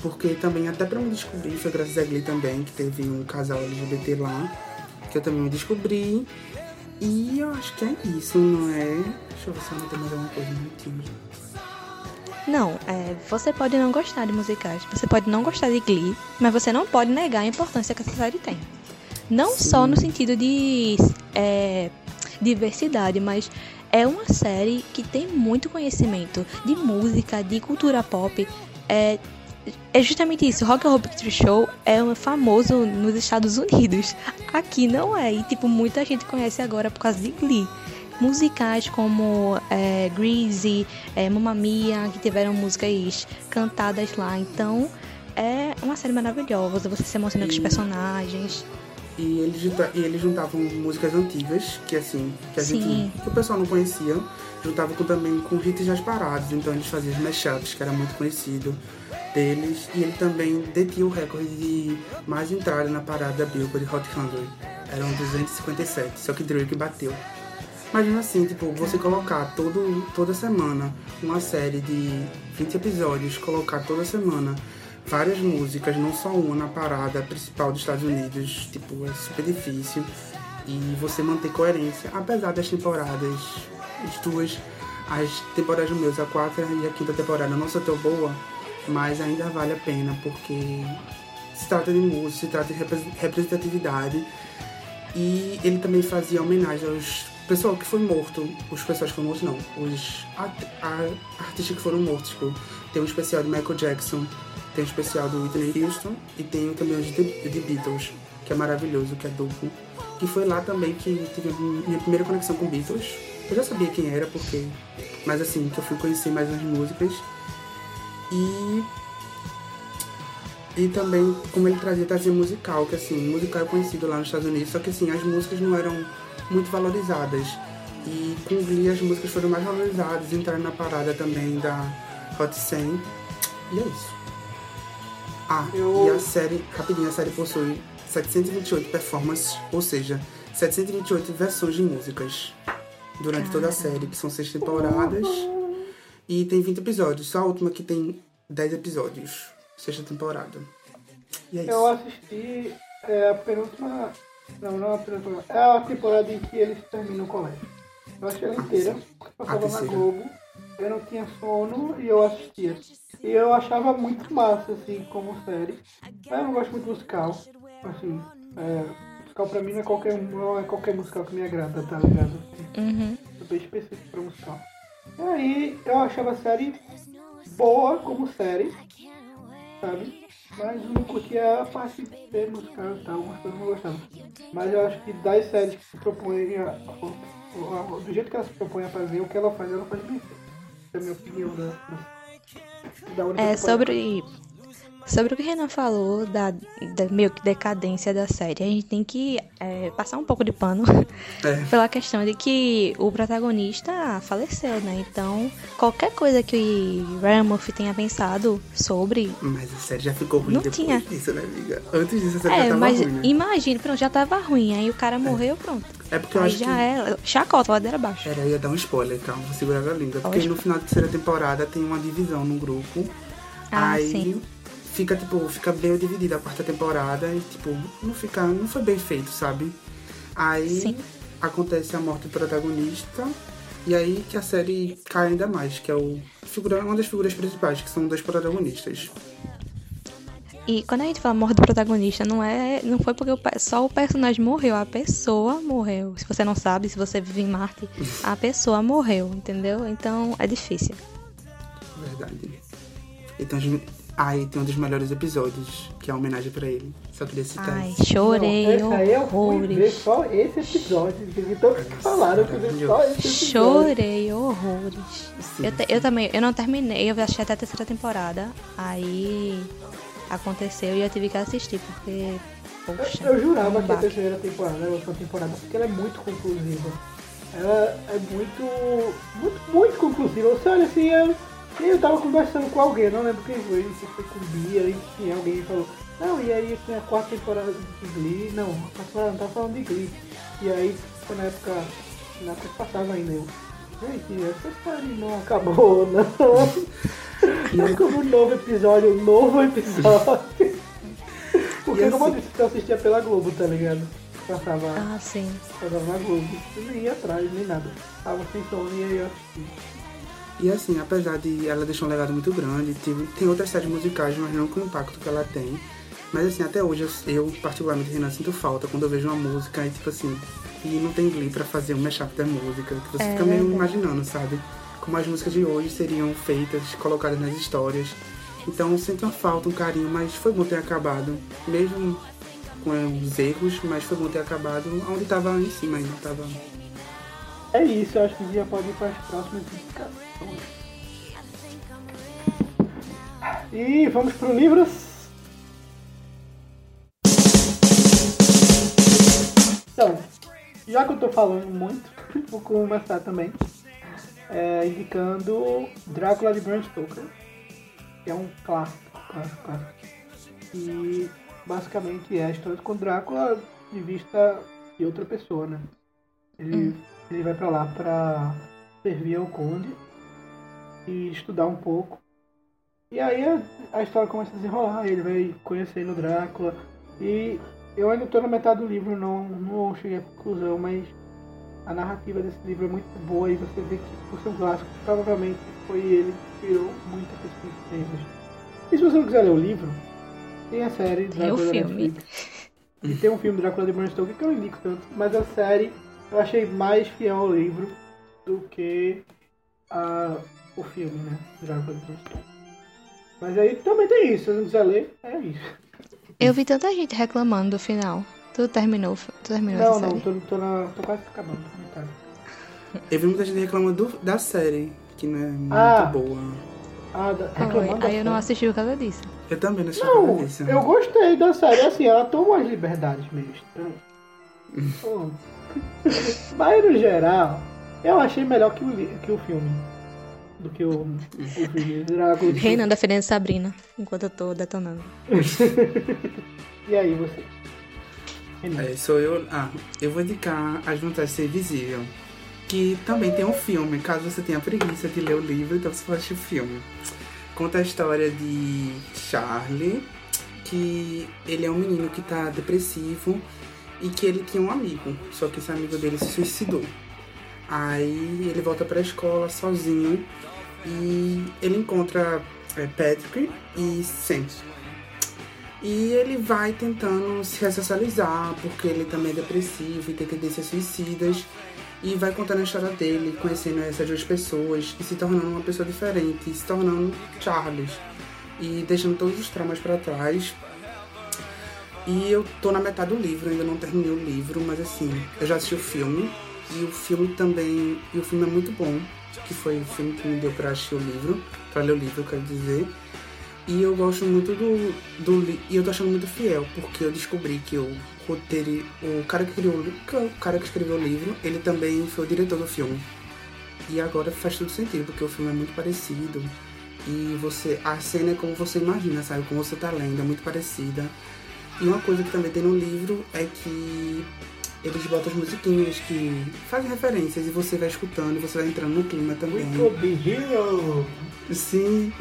Porque também, até pra me descobrir, foi graças a Glee também, que teve um casal LGBT lá, que eu também me descobri. E eu acho que é isso, não é? Deixa eu ver se eu não tenho mais alguma coisa time. Não, é, você pode não gostar de musicais, você pode não gostar de Glee, mas você não pode negar a importância que essa série tem. Não Sim. só no sentido de é, diversidade, mas é uma série que tem muito conhecimento de música, de cultura pop. É, é justamente isso. Rock and Roll Picture Show é um famoso nos Estados Unidos. Aqui não é. E, tipo, muita gente conhece agora por causa de Glee. Musicais como é, Greasy, é, Mamma Mia, que tiveram músicas cantadas lá. Então, é uma série maravilhosa. Você se emociona com os E- personagens. E eles, junta, e eles juntavam músicas antigas, que assim, que a Sim. gente. que o pessoal não conhecia, juntavam com, também com hits das paradas, então eles faziam os mashups, que era muito conhecido deles, e ele também detinha o recorde de mais entrada na parada da Billboard Hot 100. Eram 257, só que Drake bateu. Imagina assim, tipo, você colocar todo, toda semana uma série de 20 episódios, colocar toda semana várias músicas, não só uma na parada principal dos Estados Unidos, tipo, é super difícil. E você manter coerência, apesar das temporadas, as duas, as temporadas meus, a quarta e a quinta temporada não são tão boa, mas ainda vale a pena, porque se trata de música, se trata de repre- representatividade. E ele também fazia homenagem aos pessoal que foi morto, os pessoas que foram mortos não, os artistas que foram mortos, tipo, tem um especial de Michael Jackson, tem um especial do Whitney Houston e tem também o de, de Beatles, que é maravilhoso, que é duplo. Que foi lá também que tive minha primeira conexão com Beatles. Eu já sabia quem era, porque. Mas assim, que eu fui conhecer mais as músicas. E. E também como ele trazia, trazia musical, que assim, musical é conhecido lá nos Estados Unidos, só que assim, as músicas não eram muito valorizadas. E com o Glee as músicas foram mais valorizadas, entraram na parada também da Hot 100. E é isso. Ah, Eu- e a série, rapidinho, a série possui 728 performances, ou seja, 728 versões de músicas durante toda a série, que são seis temporadas. E tem 20 episódios, só a última que tem 10 episódios, sexta temporada. E é isso. Eu assisti é, a penúltima. Não, não a penúltima. É a temporada em que eles terminam o colégio. Eu achei ela inteira, porque passava na. Globo. Eu não tinha sono e eu assistia. E eu achava muito massa, assim, como série. Mas eu não gosto muito de musical. Assim, é, musical pra mim não é qualquer, não é qualquer musical que me agrada, tá ligado? Uhum. Sou bem específico pra musical. E aí eu achava a série boa como série, sabe? Mas eu não curtia a parte de musical e tal, coisas eu não gostava. Mas eu acho que das séries que se propõem a, a- a- do jeito que ela se propõe a fazer, o que ela faz, ela faz bem feito. Essa é a minha opinião da, da, da É sobre sobre o que o Renan falou da, da meio que decadência da série. A gente tem que é, passar um pouco de pano É. pela questão de que o protagonista faleceu, né? Então, qualquer coisa que o Ryan Murphy tenha pensado sobre Mas a série já ficou ruim Não depois tinha. disso, né, amiga? Antes disso a série já É, tava mas ruim, né? imagina, pronto, já tava ruim. Aí o cara morreu, pronto. É porque eu Aí acho já que... é chacota, ladeira abaixo. Era, eu ia dar um spoiler, calma, vou segurar a língua. Porque no final da terceira temporada tem uma divisão no grupo. Ah, aí sim. Fica, tipo, fica meio dividida a quarta temporada e, tipo, não fica. Não foi bem feito, sabe? Aí Sim. acontece a morte do protagonista. E aí que a série cai ainda mais, que é o figura, uma das figuras principais, que são dois protagonistas. E quando a gente fala morte do protagonista, não é, não foi porque o só o personagem morreu, a pessoa morreu. Se você não sabe, se você vive em Marte, a pessoa morreu, entendeu? Então é difícil. Verdade. Então, aí tem um dos melhores episódios, que é a homenagem pra ele. Só queria citar Ai, isso. chorei Não, esse aí eu fui ver horrores. só esse episódio. Então que falaram que eu vi só esse episódio. Chorei horrores. Sim, Eu, te- eu também, eu não terminei, eu achei até a terceira temporada. Aí aconteceu e eu tive que assistir, porque. Poxa. Eu, eu jurava um que a terceira temporada era a última temporada, porque ela é muito conclusiva. Ela é muito, muito, muito conclusiva. Você olha assim, eu, eu tava conversando com alguém, não lembro quem foi, se foi com Bia, enfim, alguém falou, não, e aí tem a quarta temporada de Glee, não, a quarta temporada não tá falando de Glee. E aí Foi na época, na época que passava ainda eu. Gente, essa série não acabou, não. É como um novo episódio, um novo episódio. Porque E como eu assim- disse, eu assistia pela Globo, tá ligado? Passava, Ah, sim. passava na Globo. Eu nem ia atrás, nem nada. Tava sem sono e aí eu assisti. E assim, apesar de ela deixar um legado muito grande, tem, tem outras séries musicais, mas não com o impacto que ela tem. Mas assim, até hoje eu, eu particularmente, Renan, sinto falta quando eu vejo uma música e tipo assim, e não tem Glee pra fazer um mashup da música. Que você É fica meio verdade. imaginando, sabe? Como as músicas de hoje seriam feitas, colocadas nas histórias. Então eu sinto uma falta, um carinho, mas foi bom ter acabado. Mesmo com os erros, mas foi bom ter acabado onde tava em cima ainda, tava É isso, eu acho que já pode ir para as próximas indicações. E vamos para livros. Então, já que eu tô falando muito, vou começar também é, indicando Drácula de Bram Stoker, que é um clássico, clássico, clássico. E basicamente é a história com Drácula de vista de outra pessoa, né? Ele, ele vai pra lá pra servir ao conde e estudar um pouco. E aí a, a história começa a desenrolar, ele vai conhecendo o Drácula. E eu ainda tô na metade do livro, não, não cheguei à conclusão, mas a narrativa desse livro é muito boa e você vê que por ser um clássico, provavelmente foi ele que criou muita perspectiva. E se você não quiser ler o livro, tem a série Tem o Drácula filme. E tem um filme Drácula de Bram Stoker que eu não indico tanto, mas a série eu achei mais fiel ao livro do que a, o filme, né? Mas aí também tem isso, se você não quiser ler, é isso. Eu vi tanta gente reclamando do final. Tu terminou, tu terminou Não, não, tô, tô, na, tô quase acabando. metade. Eu vi muita gente reclamando do- da série, que não é muito Ah. boa. Ah, da, reclamando Aí eu não assisti por causa disso. Eu também não assisti Não, nada disso. eu gostei da série, assim, ela toma as liberdades estranhas. Hum. Mas no geral, eu achei melhor que o, que o filme. Do que o, o filme Drácula. de- Renan defendendo Sabrina, enquanto eu tô detonando. E aí, você? É, sou eu. Ah, eu vou indicar As Vantagens de Ser Invisível. Que também tem um filme, caso você tenha preguiça de ler o livro, então você pode assistir o filme. Conta a história de Charlie, que ele é um menino que tá depressivo e que ele tinha um amigo, só que esse amigo dele se suicidou. Aí ele volta pra escola sozinho e ele encontra é, Patrick e Sam. E ele vai tentando se ressocializar, porque ele também é depressivo e tem tendências suicidas. E vai contando a história dele, conhecendo essas duas pessoas e se tornando uma pessoa diferente, se tornando Charles. E deixando todos os traumas pra trás. E eu tô na metade do livro, ainda não terminei o livro, mas assim, eu já assisti o filme. E o filme também. E o filme é muito bom, que foi o filme que me deu pra assistir o livro, pra ler o livro, quero dizer. E eu gosto muito do, do e eu tô achando muito fiel, porque eu descobri que o roteiro, o cara que criou, é o cara que escreveu o livro, ele também foi o diretor do filme. E agora faz todo sentido, porque o filme é muito parecido. E você, a cena é como você imagina, sabe? Como você tá lendo, é muito parecida. E uma coisa que também tem no livro é que eles botam as musiquinhas que fazem referências e você vai escutando e você vai entrando no clima também. Sim,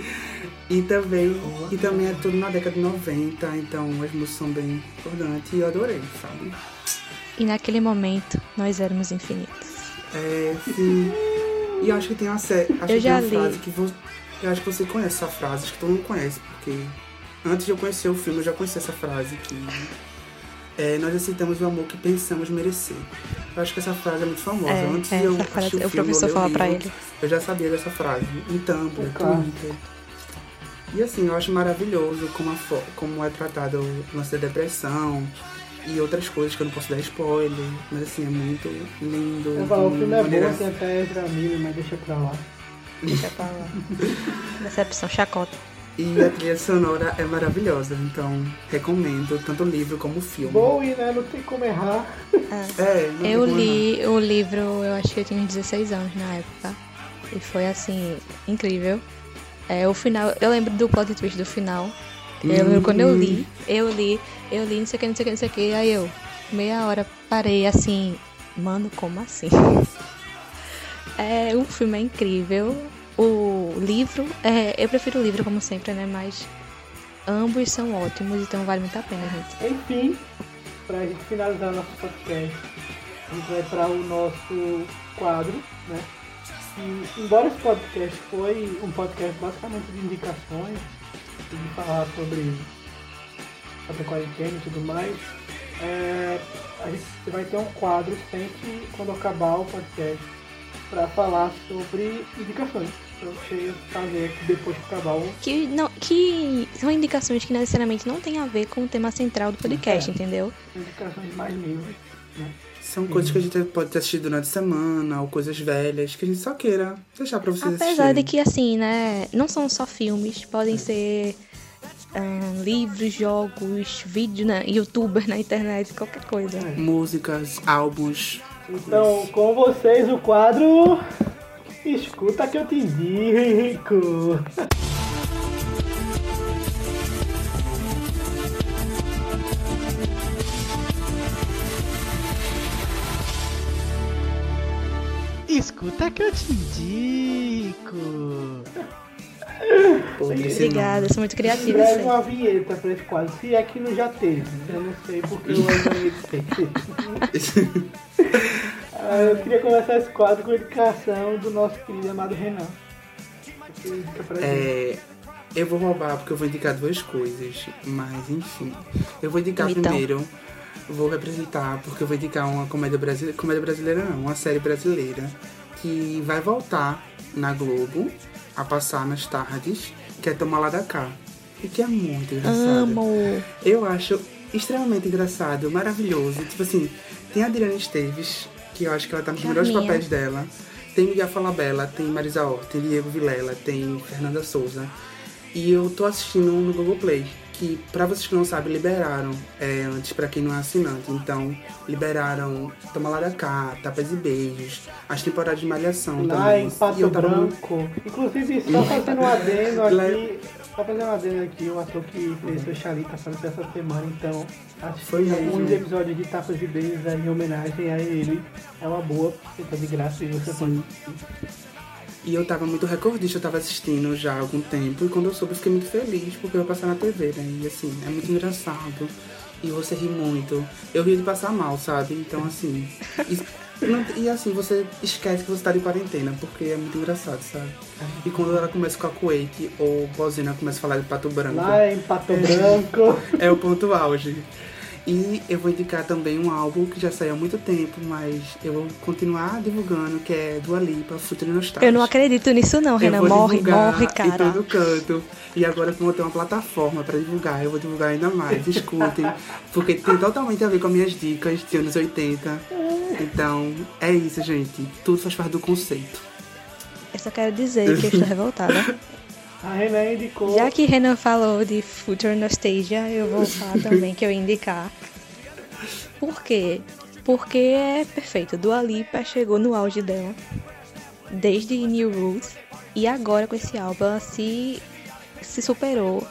e também, e também é tudo na década de 90, então as músicas são bem importantes e eu adorei, sabe? E naquele momento, nós éramos infinitos. É, sim. E eu acho que tem uma série, acho Eu que tem já uma li. frase que vo, eu acho que você conhece essa frase, acho que todo mundo conhece, porque antes de eu conhecer o filme eu já conheci essa frase que é, nós aceitamos o amor que pensamos merecer. Eu acho que essa frase é muito famosa. É, antes é, de eu frase- assistir o o filme, professor eu ler fala o pra livro, ele. Eu já sabia dessa frase, em Tumblr, É claro. Twitter. E assim, eu acho maravilhoso como, a como é tratado o lance da depressão e outras coisas que eu não posso dar spoiler, mas assim, é muito lindo. Eu falo, o filme é maneira- bom, tem até Ezra Miller, mas deixa pra lá. Deixa pra lá. Decepção, chacota. E a trilha sonora é maravilhosa, então recomendo tanto o livro como o filme. Bowie, né? Não tem como errar. É, não tem Eu li o livro, eu acho que eu tinha uns 16 anos na época. E foi assim, incrível. É, o final, eu lembro do plot twist do final. Eu lembro quando eu li, eu li, eu li, não sei o que, não sei o que, não sei o que. Aí eu, meia hora, parei assim, mano, como assim? É, o filme é incrível. O livro, é, eu prefiro o livro como sempre, né? Mas ambos são ótimos, então vale muito a pena, gente. Enfim, pra gente finalizar nosso podcast, a gente vai para o nosso quadro, né? E, embora esse podcast foi um podcast basicamente de indicações, de falar sobre, sobre a quarentena e tudo mais, é, a gente vai ter um quadro sempre quando acabar o podcast para falar sobre indicações pra você fazer aqui depois que não, que são indicações que necessariamente não tem a ver com o tema central do podcast, É. entendeu? Indicações mais livres, né? São coisas que a gente pode ter assistido durante a semana, ou coisas velhas, que a gente só queira deixar pra vocês Apesar assistirem. de que, assim, né? Não são só filmes, podem ser ahn, livros, jogos, vídeo na youtuber na internet, qualquer coisa. Músicas, álbuns. Então, com vocês o quadro. Escuta que eu te indico. Escuta que eu te indico. Obrigada, sou muito criativa. Escreve uma vinheta pra esse quadro, se é que não já teve. Eu não sei porque eu ainda nome. Ah, Eu queria começar esse quadro com a indicação do nosso querido amado Renan. É, eu vou roubar porque eu vou indicar duas coisas, mas enfim. Eu vou indicar Então. primeiro, vou representar porque eu vou indicar uma comédia brasileira, comédia brasileira não, uma série brasileira que vai voltar na Globo a passar nas tardes, que é Toma Lá da Cá. E que é muito engraçado. Amo. Eu acho extremamente engraçado, maravilhoso. Tipo assim, tem a Adriana Esteves, que eu acho que ela tá nos melhores Carminha. papéis dela. Tem Miguel Falabella, tem Marisa Hort, tem Diego Vilela, tem Fernanda Souza. E eu tô assistindo no Google Play, que pra vocês que não sabem, liberaram é, antes pra quem não é assinante. Então, liberaram Toma Lá da Cá, Tapas e Beijos, as temporadas de Malhação Lá também. em E Pato eu tava Branco. Inclusive, só fazendo um adendo aqui. Só fazendo um adendo aqui, o ator que fez o Charita apareceu essa semana, então assisti alguns episódios de Tapas e Beijos em homenagem a ele. É uma boa, tá de graça e você pode. E eu tava muito recordista, eu tava assistindo já há algum tempo. E quando eu soube, eu fiquei muito feliz, porque eu ia passar na TV, né? E assim, é muito engraçado. E você ri muito. Eu ri de passar mal, sabe? Então, assim. E, não- e, assim, você esquece que você tá de quarentena, porque é muito engraçado, sabe? E quando ela começa com a Quake, ou Bozina começa a falar de Pato Branco, Lá em Pato Branco. é o ponto auge. E eu vou indicar também um álbum que já saiu há muito tempo, mas eu vou continuar divulgando, que é Dua Lipa, Futuro Nostalgia. Eu não acredito nisso não, Renan. Morre, morre, Em cara. todo canto. E agora eu vou ter uma plataforma pra divulgar, eu vou divulgar ainda mais. Escutem. porque tem totalmente a ver com as minhas dicas de anos 80. Então, é isso, gente. Tudo faz parte do conceito. Eu só quero dizer que eu estou revoltada. A Renan indicou. Já que Renan falou de Future Nostalgia, eu vou falar também que eu indicar. Por quê? Porque é perfeito. Dua Lipa chegou no auge dela. Desde New Rules. E agora com esse álbum ela se, se superou.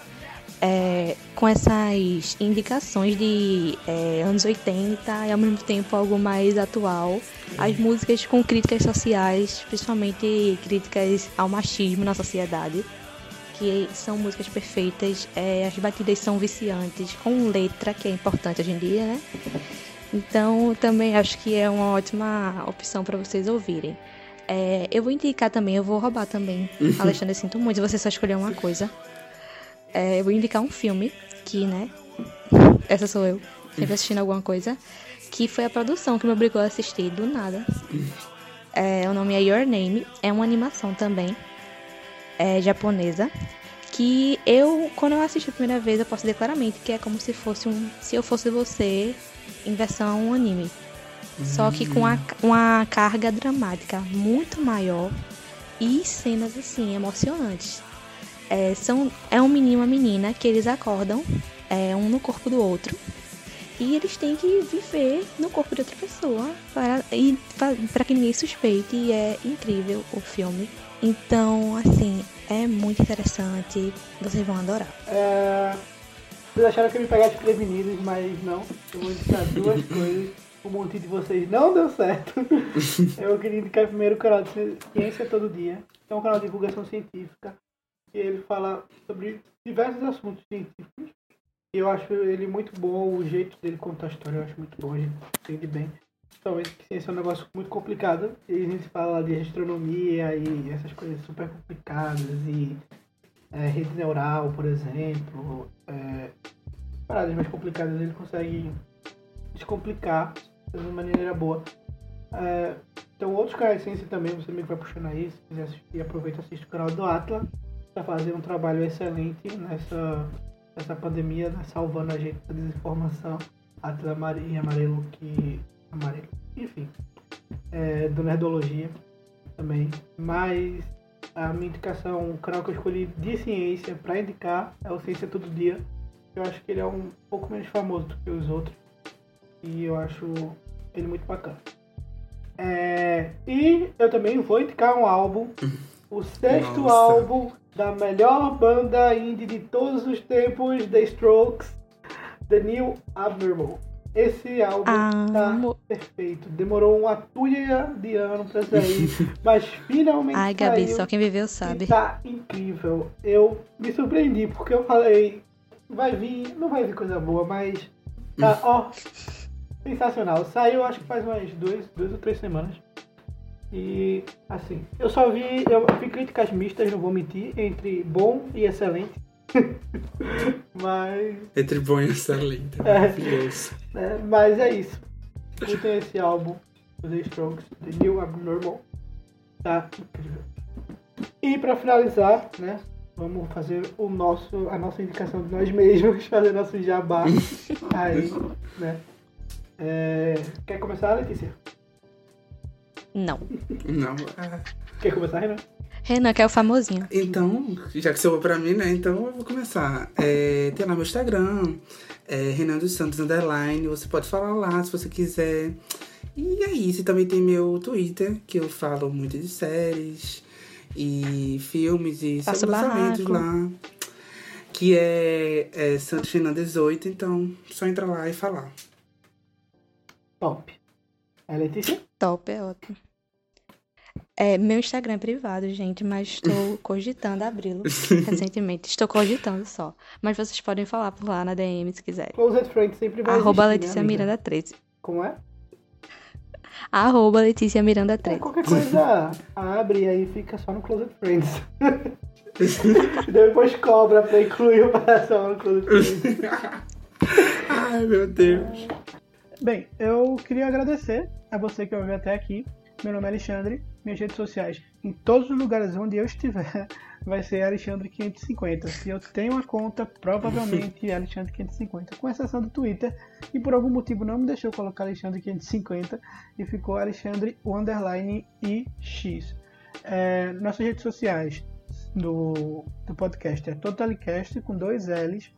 é, com essas indicações de é, anos 80 e ao mesmo tempo algo mais atual. As músicas com críticas sociais, principalmente críticas ao machismo na sociedade que são músicas perfeitas, é, as batidas são viciantes, com letra, que é importante hoje em dia, né? Então, também acho que é uma ótima opção para vocês ouvirem. É, eu vou indicar também, eu vou roubar também. Alexandre, sinto muito, você só escolheu uma coisa. É, eu vou indicar um filme, que, né? Essa sou eu, sempre assistindo alguma coisa. Que foi a produção que me obrigou a assistir do nada. É, o nome é Your Name, é uma animação também é, japonesa que eu, quando eu assisti a primeira vez, eu posso dizer claramente que é como se fosse um Se Eu Fosse Você em versão anime. Só que com a- uma carga dramática muito maior e cenas assim, emocionantes. É, são, é um menino e uma menina que eles acordam, é, um no corpo do outro. E eles têm que viver no corpo de outra pessoa para, e para que ninguém suspeite. E é incrível o filme. Então, assim, é muito interessante. Vocês vão adorar. É, vocês acharam que eu ia me pegar desprevenidos, mas não. Eu vou indicar duas coisas. um monte de vocês não deu certo, eu queria indicar primeiro o canal de Ciência Todo Dia, que é um canal de divulgação científica, que ele fala sobre diversos assuntos científicos. E eu acho ele muito bom, o jeito dele contar a história eu acho muito bom, a gente entende bem. Principalmente que ciência é um negócio muito complicado, e a gente fala de astronomia e essas coisas super complicadas, e é, rede neural, por exemplo, é, paradas mais complicadas ele consegue descomplicar de uma maneira boa. É, então outros canais de ciência também, você meio que vai puxando aí, se quiser assistir, aproveita e assiste o canal do Atlas, está fazendo um trabalho excelente nessa, nessa pandemia, né, salvando a gente da desinformação. Atlas em amarelo que. Amarelo. Enfim. É, do Nerdologia também. Mas a minha indicação, o canal que eu escolhi de ciência para indicar é o Ciência Todo Dia. Eu acho que ele é um pouco menos famoso do que os outros. E eu acho ele muito bacana. É, e eu também vou indicar um álbum, o sexto Nossa. álbum da melhor banda indie de todos os tempos, The Strokes, The New Abnormal. Esse álbum ah, tá perfeito. Demorou uma tulha de ano pra sair, mas finalmente Ai, Gabi, só quem viveu sabe. Tá incrível. Eu me surpreendi, porque eu falei, vai vir, não vai vir coisa boa, mas tá, ó, sensacional. Saiu acho que faz umas duas, duas ou três semanas. E assim, eu só vi, eu vi críticas mistas, não vou mentir, entre bom e excelente. mas. Entre bom e excelente, é. É, mas é isso. Escutem esse álbum, The Strokes, The New Abnormal. Tá incrível. E pra finalizar, né? Vamos fazer o nosso, a nossa indicação de nós mesmos, fazer nosso jabá aí, né? É... Quer começar, Letícia? Não. Não. Quer começar, Renan? Renan, que é o famosinho. Então, já que sobrou pra mim, né? Então eu vou começar. É, tem lá meu Instagram, é, Renan dos Santos Underline. Você pode falar lá se você quiser. E é isso. Também tem meu Twitter, que eu falo muito de séries e filmes e sobre lançamentos lá. Que é, é Santos Renan 18. Então, só entrar lá e falar. Top. É Letícia? Top, é ótimo. É, meu Instagram é privado, gente, mas estou cogitando abri-lo recentemente. Estou cogitando só. Mas vocês podem falar por lá na DM se quiserem. Closet Friends sempre vai Arroba existir, Letícia né, Miranda 13. Como é? Arroba Letícia Miranda 13. É, qualquer coisa abre e aí fica só no Closet Friends. Depois cobra pra incluir o coração no Closet Friends. Ai, meu Deus. Bem, eu queria agradecer a você que ouviu até aqui. Meu nome é Alexandre, minhas redes sociais, em todos os lugares onde eu estiver, vai ser Alexandre550. Se eu tenho uma conta, provavelmente é Alexandre550, com exceção do Twitter, e por algum motivo não me deixou colocar Alexandre550 e ficou Alexandre underline ix. É, nossas redes sociais do, do podcast é Totalicast com dois L's,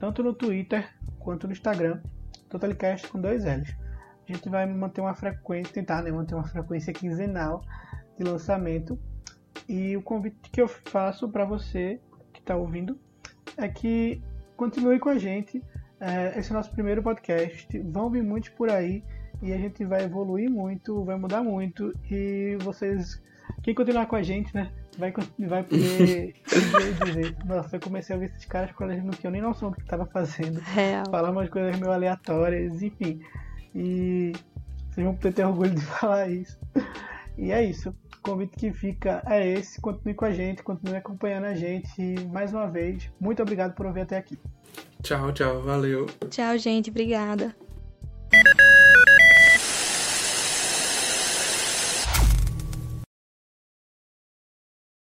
tanto no Twitter quanto no Instagram. Totalicast com dois L's. A gente vai manter uma frequência, tentar né, manter uma frequência quinzenal de lançamento. E o convite que eu faço para você que está ouvindo é que continue com a gente. É, esse é o nosso primeiro podcast. Vão vir muitos por aí e a gente vai evoluir muito, vai mudar muito. E vocês, quem continuar com a gente, né? vai, vai poder dizer, nossa, eu comecei a ver esses caras quando eles não tinham nem noção do que estava fazendo. Real. Falar umas coisas meio aleatórias, enfim. E vocês vão poder ter orgulho de falar isso. E é isso. O convite que fica é esse. Continue com a gente, continue acompanhando a gente. E mais uma vez, muito obrigado por ouvir até aqui. Tchau, tchau. Valeu. Tchau, gente. Obrigada.